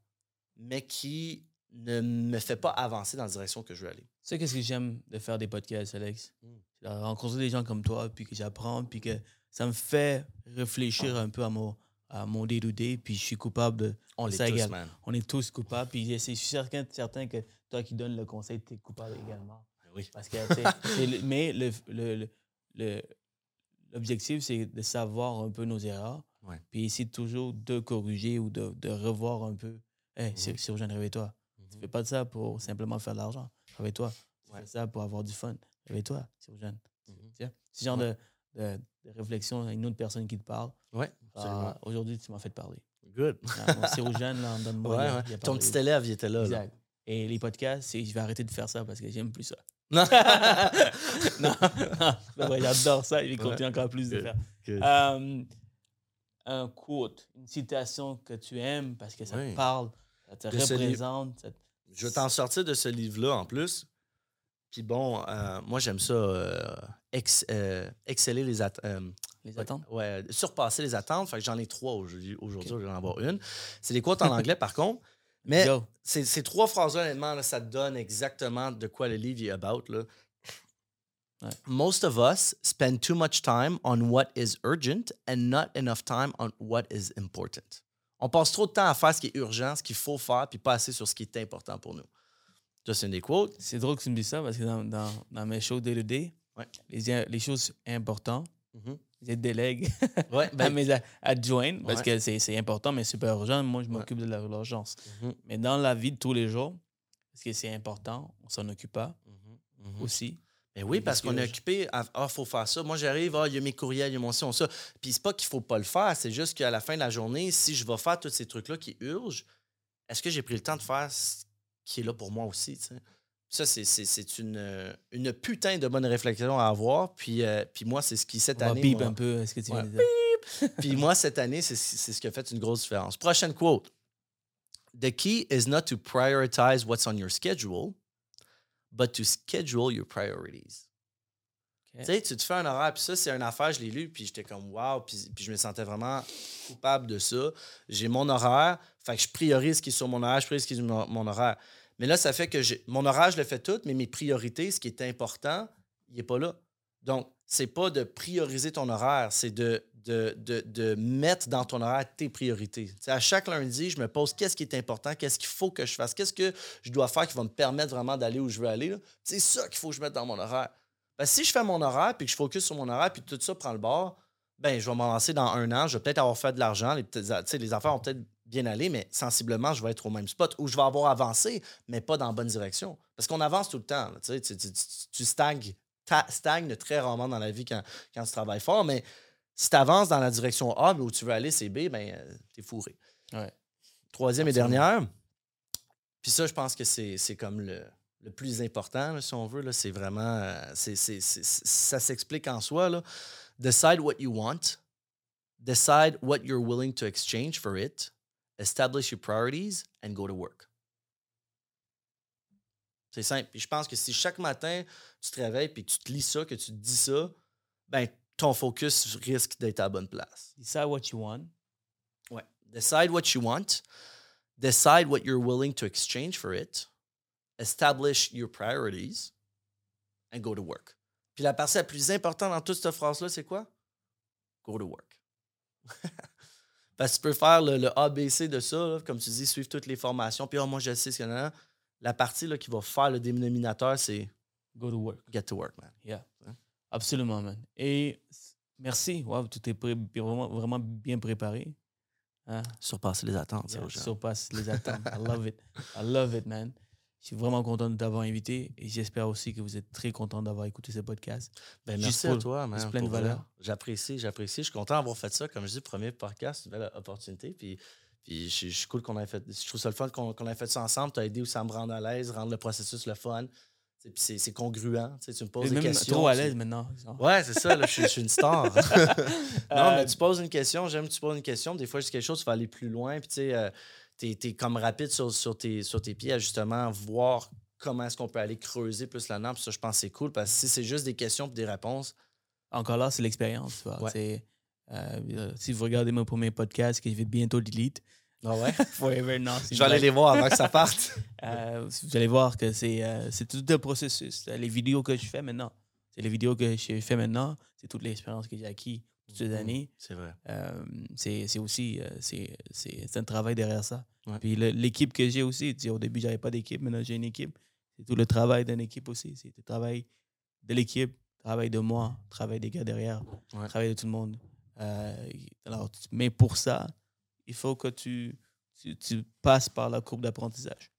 mais qui ne me fait pas avancer dans la direction que je veux aller. Tu sais, qu'est-ce que j'aime de faire des podcasts, Alex? Hmm. De rencontrer des gens comme toi, puis que j'apprends, puis que ça me fait réfléchir un peu à mon, à mon day-to-day, puis je suis coupable de, on est tous, man. On est tous coupables, puis je suis certain, certain que toi qui donnes le conseil, tu es coupable également. Ben oui. Parce que, mais le, le, le, l'objectif, c'est de savoir un peu nos erreurs, puis essayer toujours de corriger ou de, de revoir un peu. Hey, c'est -hmm. urgent, réveille-toi. Tu ne fais pas de ça pour simplement faire de l'argent. Réveille-toi. Tu fais ça pour avoir du fun. Réveille-toi, c'est urgent. Mm Ce genre de, de, réflexion à une autre personne qui te parle. Ouais, ah, Aujourd'hui, tu m'as fait parler. Good. c'est aux jeunes, là, donne-moi. Ouais, ouais. Ton petit élève, il était là. Exact. Et les podcasts, je vais arrêter de faire ça parce que j'aime plus ça. Non. [LAUGHS] [LAUGHS] non, non. J'adore ça. Je vais continuer encore plus de faire. Um, un quote, une citation que tu aimes parce que ça te parle, ça te représente. Je vais t'en sortir de ce livre-là en plus. Puis bon, euh, moi, j'aime ça, euh, euh, exceller les, les attentes? Ouais, surpasser les attentes. Fait que j'en ai trois aujourd'hui. Aujourd'hui, je vais en avoir une. C'est des quotes en [LAUGHS] anglais, par contre. Mais ces trois phrases-là, honnêtement, ça te donne exactement de quoi le livre est about. Là. Most of us spend too much time on what is urgent and not enough time on what is important. On passe trop de temps à faire ce qui est urgent, ce qu'il faut faire, puis pas assez sur ce qui est important pour nous. Ça, c'est une des quotes. C'est drôle que tu me dises ça parce que dans, dans, dans mes shows day to day, les, les, choses importantes, mm-hmm. je délègue ouais, [LAUGHS] ben, à mes adjoints parce que c'est important, mais super urgent. Moi, je m'occupe de l'urgence. Mm-hmm. Mais dans la vie de tous les jours, parce que c'est important, on s'en occupe pas mm-hmm. aussi. Mais oui, parce qu'on est occupé Ah, faut faire ça. Moi, j'arrive, ah, il y a mes courriels, il y a mon ci, ça. Puis c'est pas qu'il faut pas le faire, c'est juste qu'à la fin de la journée, si je vais faire tous ces trucs-là qui urgent, est-ce que j'ai pris le temps de faire qui est là pour moi aussi. Ça, c'est une, une putain de bonne réflexion à avoir. Puis, euh, puis moi, c'est ce qui, cette année. Bip un peu, ce que tu [LAUGHS] puis moi, cette année, c'est ce qui a fait une grosse différence. Prochaine quote. The key is not to prioritize what's on your schedule, but to schedule your priorities. Tu sais, tu te fais un horaire, puis ça, c'est une affaire, je l'ai lu, puis j'étais comme wow, puis, puis, je me sentais vraiment coupable de ça. J'ai mon horaire, fait que je priorise ce qui est sur mon horaire, je priorise ce qui est sur mon, horaire. Mais là, ça fait que mon horaire, je le fais tout, mais mes priorités, ce qui est important, il n'est pas là. Donc, c'est pas de prioriser ton horaire, c'est de, mettre dans ton horaire tes priorités. à chaque lundi, je me pose qu'est-ce qui est important, qu'est-ce qu'il faut que je fasse, qu'est-ce que je dois faire qui va me permettre vraiment d'aller où je veux aller. C'est ça qu'il faut que je mette dans mon horaire. Ben, si je fais mon horaire puis que je focus sur mon horaire puis tout ça prend le bord, ben, je vais m'en lancer dans un an. Je vais peut-être avoir fait de l'argent. Les, les affaires vont peut-être bien aller, mais sensiblement, je vais être au même spot où je vais avoir avancé, mais pas dans la bonne direction. Parce qu'on avance tout le temps. tu, tu, tu stagnes, stagnes très rarement dans la vie quand, quand tu travailles fort, mais si tu avances dans la direction A, mais où tu veux aller, c'est B, ben, euh, t'es fourré. Troisième et dernière. Puis ça, je pense que c'est comme le, le plus important, si on veut. C'est vraiment. Euh, ça s'explique en soi. Là. Decide what you want. Decide what you're willing to exchange for it. Establish your priorities and go to work. C'est simple. Puis je pense que si chaque matin, tu te réveilles puis que tu te lis ça, que tu te dis ça, ben ton focus risque d'être à la bonne place. Decide what you want. Ouais. Decide what you want. Decide what you're willing to exchange for it. Establish your priorities. And go to work. Puis la partie la plus importante dans toute cette phrase-là, c'est quoi? Go to work. [LAUGHS] Parce que tu peux faire le, le ABC de ça, là, comme tu dis, suivre toutes les formations. Puis oh, moi, je sais ce qu'il y en a. La partie là, qui va faire le dénominateur, c'est Go to work. get to work, man. Yeah. Hein? Absolument, man. Et merci. Wow, tout est pré- vraiment, vraiment bien préparé. Hein? Surpasser les attentes, ça, Yeah, surpasse les attentes. I love it. I love it, man. Je suis vraiment content de t'avoir invité et j'espère aussi que vous êtes très content d'avoir écouté ce podcast. Ben, merci pour- à toi, man. juste plein de valeur. J'apprécie, j'apprécie. Je suis content d'avoir fait ça. Comme je dis, premier podcast, une belle opportunité. Puis, puis je, suis cool qu'on ait fait. Je trouve ça le fun qu'on qu'on ait fait ça ensemble. Tu as aidé aussi à me rendre à l'aise, rendre le processus le fun. Puis c'est c'est congruent. Tu, sais, tu me poses Et des même questions. trop à tu- l'aise maintenant. Ouais, c'est ça, là, je, suis, je suis une star. [LAUGHS] non, Euh, mais tu poses une question, j'aime que tu poses une question. Des fois, je dis quelque chose, tu vas aller plus loin. Puis, tu sais, euh, t'es es comme rapide sur, sur, tes, sur tes pieds à justement voir comment est-ce qu'on peut aller creuser plus la. Puis ça, je pense que c'est cool parce que si c'est juste des questions et des réponses, Encore là, c'est l'expérience. Ouais. Euh, euh, si vous regardez mon premier podcast que je vais bientôt delete, ah ouais? [LAUGHS] Forever, non, c'est je vais aller les voir avant que ça parte. [LAUGHS] Euh, vous allez voir que c'est euh, tout un processus. Les vidéos que je fais maintenant, c'est les vidéos que je fais maintenant, c'est toute l'expérience que j'ai acquis toutes ces années. C'est vrai. Euh, c'est c'est aussi euh, c'est un travail derrière ça. Ouais. Puis le- l'équipe que j'ai aussi, tu sais, au début, j'avais pas d'équipe, maintenant j'ai une équipe. C'est tout le travail d'une équipe aussi. C'est le travail de l'équipe, travail de moi, travail des gars derrière, Ouais. travail de tout le monde. Euh, alors, mais pour ça, il faut que tu, tu, tu passes par la courbe d'apprentissage.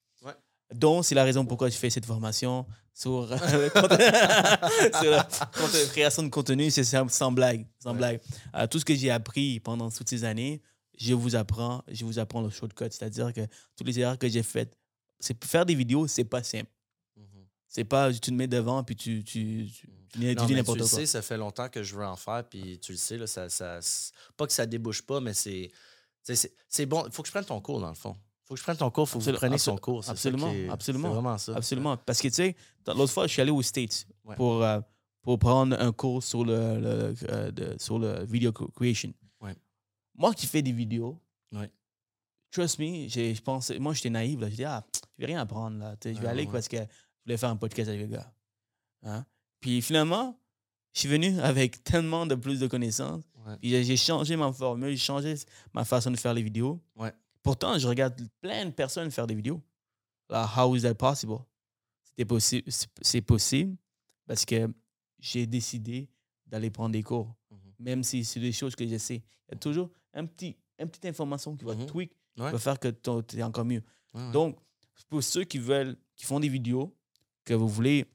Donc, c'est la raison pourquoi je fais cette formation sur, euh, le conte- sur la création de contenu. C'est sans, blague. Sans Ouais. blague. Euh, tout ce que j'ai appris pendant toutes ces années, je vous apprends, je vous apprends le shortcut. C'est-à-dire que toutes les erreurs que j'ai faites, c'est faire des vidéos, c'est pas simple. Mhm. C'est pas, tu te mets devant puis tu, tu, tu, tu, dis- tu Non, n'importe tu le quoi. sais, ça fait longtemps que je veux en faire, puis tu le sais, là, ça, ça, pas que ça débouche pas, mais tu C'est c'est bon. Il faut que je prenne ton cours, dans le fond. Faut que je prenne ton cours, faut que vous preniez son cours. absolument, est- absolument, vraiment ça. Absolument. Parce que, tu sais, l'autre fois, je suis allé aux States Ouais. pour, euh, pour prendre un cours sur le, le- euh, de- sur le video cre- creation. Ouais. Moi qui fais des vidéos, Ouais. trust me, je pensais, moi, j'étais naïf. Là. Je dis, ah, je vais rien apprendre. Là. Je vais aller parce que je voulais faire un podcast avec le gars. Hein? Puis finalement, je suis venu [LAUGHS] avec tellement de plus de connaissances. J'ai- j'ai changé ma formule, j'ai changé ma façon de faire les vidéos. Ouais. Pourtant, je regarde plein de personnes faire des vidéos. Là, how is that possible? C'était c'est possible parce que j'ai décidé d'aller prendre des cours. Mhm. Même si c'est des choses que je sais. Il y a toujours un petit, une petite information qui va Mhm. tweak, qui va faire que tu es encore mieux. Ouais, ouais. Donc, pour ceux qui veulent, qui font des vidéos, que vous voulez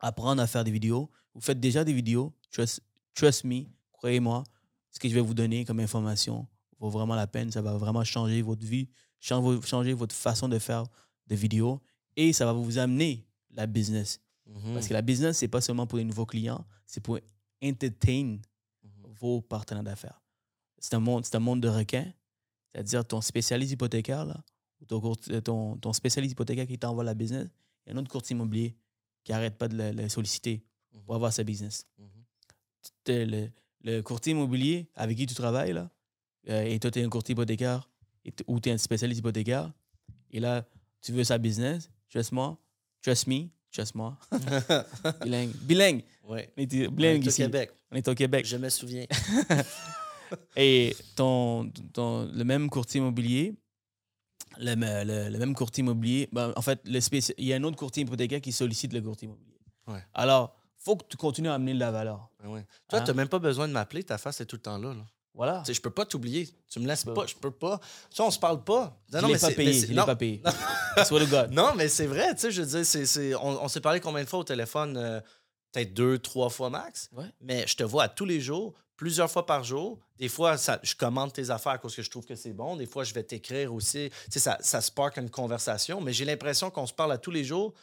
apprendre à faire des vidéos, vous faites déjà des vidéos, trust, trust me, croyez-moi, ce que je vais vous donner comme information vaut vraiment la peine. Ça va vraiment changer votre vie, changer, votre façon de faire des vidéos et ça va vous amener la business. Mhm. Parce que la business, c'est pas seulement pour les nouveaux clients, c'est pour entertain Mhm. vos partenaires d'affaires. C'est un monde, c'est un monde de requins. C'est-à-dire ton spécialiste hypothécaire, là, ou ton, euh, ton, ton spécialiste hypothécaire qui t'envoie la business, a un autre courtier immobilier qui n'arrête pas de le, le solliciter pour avoir sa business. Le, le courtier immobilier avec qui tu travailles, là, euh, et toi, tu es un courtier hypothécaire, ou tu es un spécialiste hypothécaire, et là, tu veux sa business, trust moi, trust me, trust moi. [LAUGHS] bilingue. Bilingue. Ouais. On est On bilingue au. Québec. On est au Québec. Je me souviens. [LAUGHS] [LAUGHS] Et ton, ton- le même courtier immobilier, le, le- le même courtier immobilier, ben, en fait, le spéci- il y a un autre courtier hypothécaire qui sollicite le courtier immobilier. Ouais. Alors, faut que tu continues à amener de la valeur. Ouais. Toi, Hein? tu n'as même pas besoin de m'appeler, ta face est tout le temps là. là. Voilà. Tu sais, je peux pas t'oublier. Tu me laisses pas, je peux pas. Ça, on se parle pas. Je l'ai pas c'est- payé. l'ai non. pas payé. [LAUGHS] Non, mais c'est vrai, tu sais, je veux dire, on, on s'est parlé combien de fois au téléphone? euh, peut-être deux, trois fois max. Ouais. Mais je te vois à tous les jours, plusieurs fois par jour. Des fois, ça, je commande tes affaires parce que je trouve que c'est bon. Des fois, je vais t'écrire aussi. Tu sais, ça, ça spark une conversation. Mais j'ai l'impression qu'on se parle à tous les jours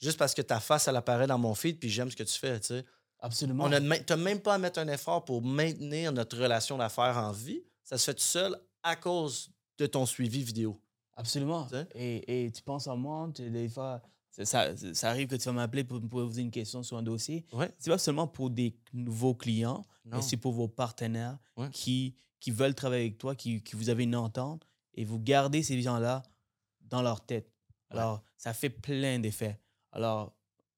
juste parce que ta face, elle apparaît dans mon feed puis j'aime ce que tu fais, tu sais. Absolument. On n'a même pas à mettre un effort pour maintenir notre relation d'affaires en vie. Ça se fait tout seul à cause de ton suivi vidéo. Absolument. Et, et tu penses à moi, des fois, ça, ça, arrive que tu vas m'appeler pour me poser une question sur un dossier. Ouais. C'est pas seulement pour des nouveaux clients, Non. mais c'est pour vos partenaires Ouais. qui, qui veulent travailler avec toi, qui, qui vous avez une entente, et vous gardez ces gens-là dans leur tête. Ouais. Alors, ça fait plein d'effets. Alors,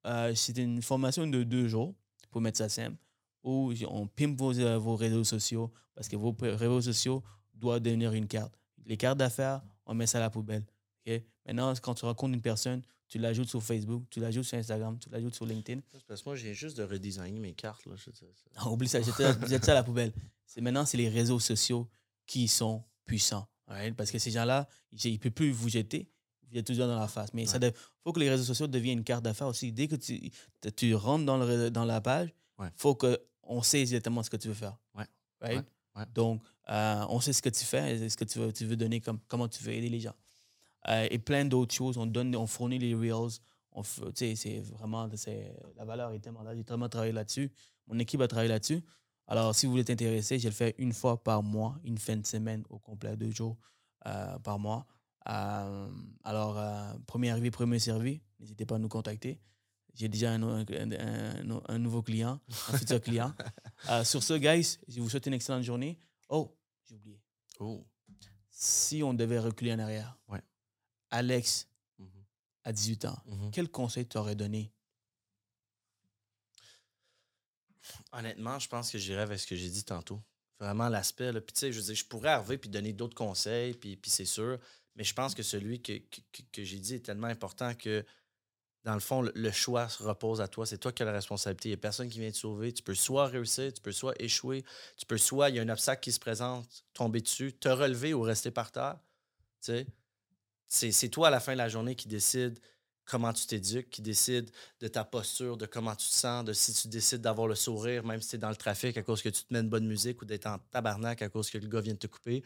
euh, c'est une formation de deux jours, pour mettre ça simple, j- on pimpe vos, euh, vos réseaux sociaux, parce que vos réseaux sociaux doivent devenir une carte. Les cartes d'affaires, on met ça à la poubelle. ok? Maintenant, quand tu rencontres une personne, tu l'ajoutes sur Facebook, tu l'ajoutes sur Instagram, tu l'ajoutes sur LinkedIn. Parce que moi, j'ai juste de redesigner mes cartes. Là. Non, oublie ça, jette ça, à la poubelle. C'est, maintenant, c'est les réseaux sociaux qui sont puissants. Parce que ces gens-là, ils ne peuvent plus vous jeter, vous êtes toujours dans la face. Mais il faut que les réseaux sociaux deviennent une carte d'affaires aussi. Dès que tu, tu- rentres dans, le, dans la page, il Ouais. faut qu'on sait exactement ce que tu veux faire. Ouais. Right? Ouais. Ouais. Donc, euh, on sait ce que tu fais, et ce que tu veux, tu veux donner, comme, comment tu veux aider les gens. Euh, et plein d'autres choses. On, donne, on fournit les Reels. C'est vraiment, c'est, la valeur est tellement là. J'ai tellement travaillé là-dessus. Mon équipe a travaillé là-dessus. Alors, si vous voulez t'intéresser, je le fais une fois par mois, une fin de semaine au complet, deux jours euh, par mois. Euh, alors, euh, premier arrivé, premier servi. N'hésitez pas à nous contacter. J'ai déjà un, un- un- un nouveau client, un [LAUGHS] futur client. Euh, sur ce, guys, je vous souhaite une excellente journée. Oh, j'ai oublié. Oh. Si on devait reculer en arrière, Ouais. Alex, Mhm. à 18 ans, Mhm. quel conseil t'aurais donné? Honnêtement, je pense que j'irais avec ce que j'ai dit tantôt. Vraiment l'aspect. là. Puis tu sais, je veux dire, je pourrais arriver puis donner d'autres conseils, puis, puis c'est sûr. Mais je pense que celui que, que, que- j'ai dit est tellement important que, dans le fond, le, choix se repose à toi. C'est toi qui as la responsabilité. Il n'y a personne qui vient te sauver. Tu peux soit réussir, tu peux soit échouer, tu peux soit, il y a un obstacle qui se présente, tomber dessus, te relever ou rester par terre. Tu sais, c'est c'est toi à la fin de la journée qui décide comment tu t'éduques, qui décide de ta posture, de comment tu te sens, de si tu décides d'avoir le sourire, même si tu es dans le trafic à cause que tu te mets une bonne musique ou d'être en tabarnak à cause que le gars vient de te couper.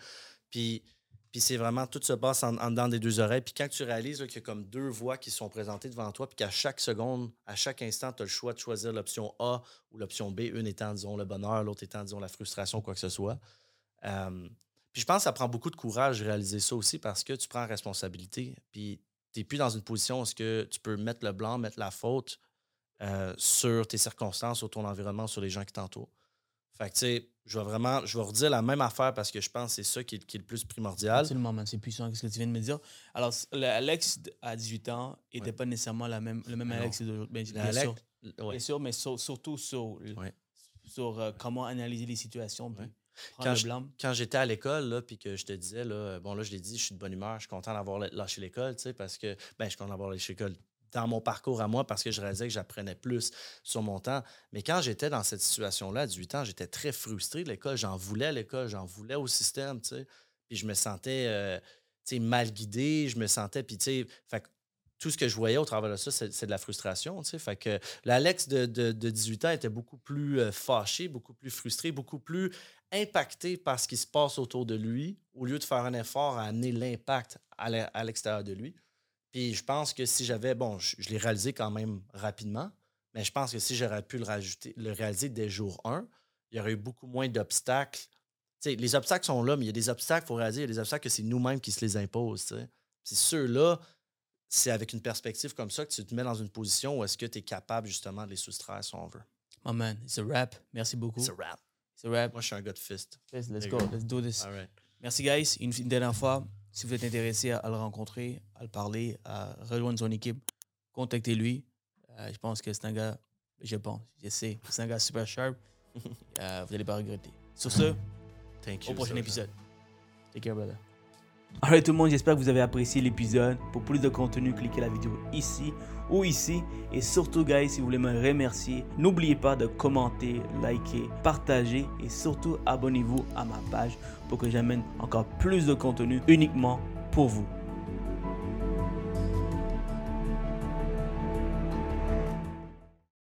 Puis, puis c'est vraiment, tout se passe en, en dedans des deux oreilles. Puis quand tu réalises qu'il y a comme deux voix qui sont présentées devant toi, puis qu'à chaque seconde, à chaque instant, tu as le choix de choisir l'option A ou l'option B, une étant, disons, le bonheur, l'autre étant, disons, la frustration, quoi que ce soit. Euh, puis je pense que ça prend beaucoup de courage de réaliser ça aussi parce que tu prends responsabilité. Puis tu n'es plus dans une position où est-ce que tu peux mettre le blanc, mettre la faute euh, sur tes circonstances, sur ton environnement, sur les gens qui t'entourent. Fait que, tu sais, je vais vraiment, je vais redire la même affaire parce que je pense que c'est ça qui est, qui est le plus primordial. Absolument, man. C'est puissant, ce que tu viens de me dire? Alors, Alex à 18 ans n'était Ouais. pas nécessairement la même, le même Ah. Alex d'aujourd'hui. Bien, bien Alex- sûr, ouais. bien sûr, mais sur- surtout sur, Ouais. sur euh, comment analyser les situations, puis Quand je- quand j'étais à l'école, là, puis que je te disais, là, bon, là, je l'ai dit, je suis de bonne humeur, je suis content d'avoir lâché l'école, tu sais, parce que, ben, je suis content d'avoir lâché l'école dans mon parcours à moi parce que je réalisais que j'apprenais plus sur mon temps. Mais quand j'étais dans cette situation-là, à 18 ans, j'étais très frustré de l'école. J'en voulais à l'école, j'en voulais au système, tu sais. Puis je me sentais, euh, tu sais, mal guidé, je me sentais, puis tu sais, tout ce que je voyais au travers de ça, c'est de la frustration, tu sais. Fait que l'Alex de, de, de 18 ans était beaucoup plus euh, fâché, beaucoup plus frustré, beaucoup plus impacté par ce qui se passe autour de lui, au lieu de faire un effort à amener l'impact à l'extérieur de lui. Puis je pense que si j'avais, bon, je, je l'ai réalisé quand même rapidement, mais je pense que si j'aurais pu le, rajouter, le réaliser dès jour 1, il y aurait eu beaucoup moins d'obstacles. Les obstacles sont là, mais il y a des obstacles, il faut réaliser, il y a des obstacles que c'est nous-mêmes qui se les imposent. tu sais. Puis ceux-là, c'est avec une perspective comme ça que tu te mets dans une position où est-ce que tu es capable justement de les soustraire si on veut. Oh man, it's a rap. Merci beaucoup. C'est rap. It's a rap. Moi, je suis un gars de fist. Let's, let's There go. Let's do this. All right. Merci, guys. Une, une dernière fois, si vous êtes intéressé à, à le rencontrer, à le parler, à rejoindre son équipe, contactez-lui. Euh, je pense que c'est un gars, je pense, je sais, c'est un gars super sharp. [LAUGHS] Euh, vous n'allez pas regretter. Sur ce, Thank you. au prochain épisode. Take care, brother. Alright tout le monde, j'espère que vous avez apprécié l'épisode. Pour plus de contenu, cliquez la vidéo ici ou ici. Et surtout, guys, si vous voulez me remercier, n'oubliez pas de commenter, liker, partager et surtout abonnez-vous à ma page pour que j'amène encore plus de contenu uniquement pour vous.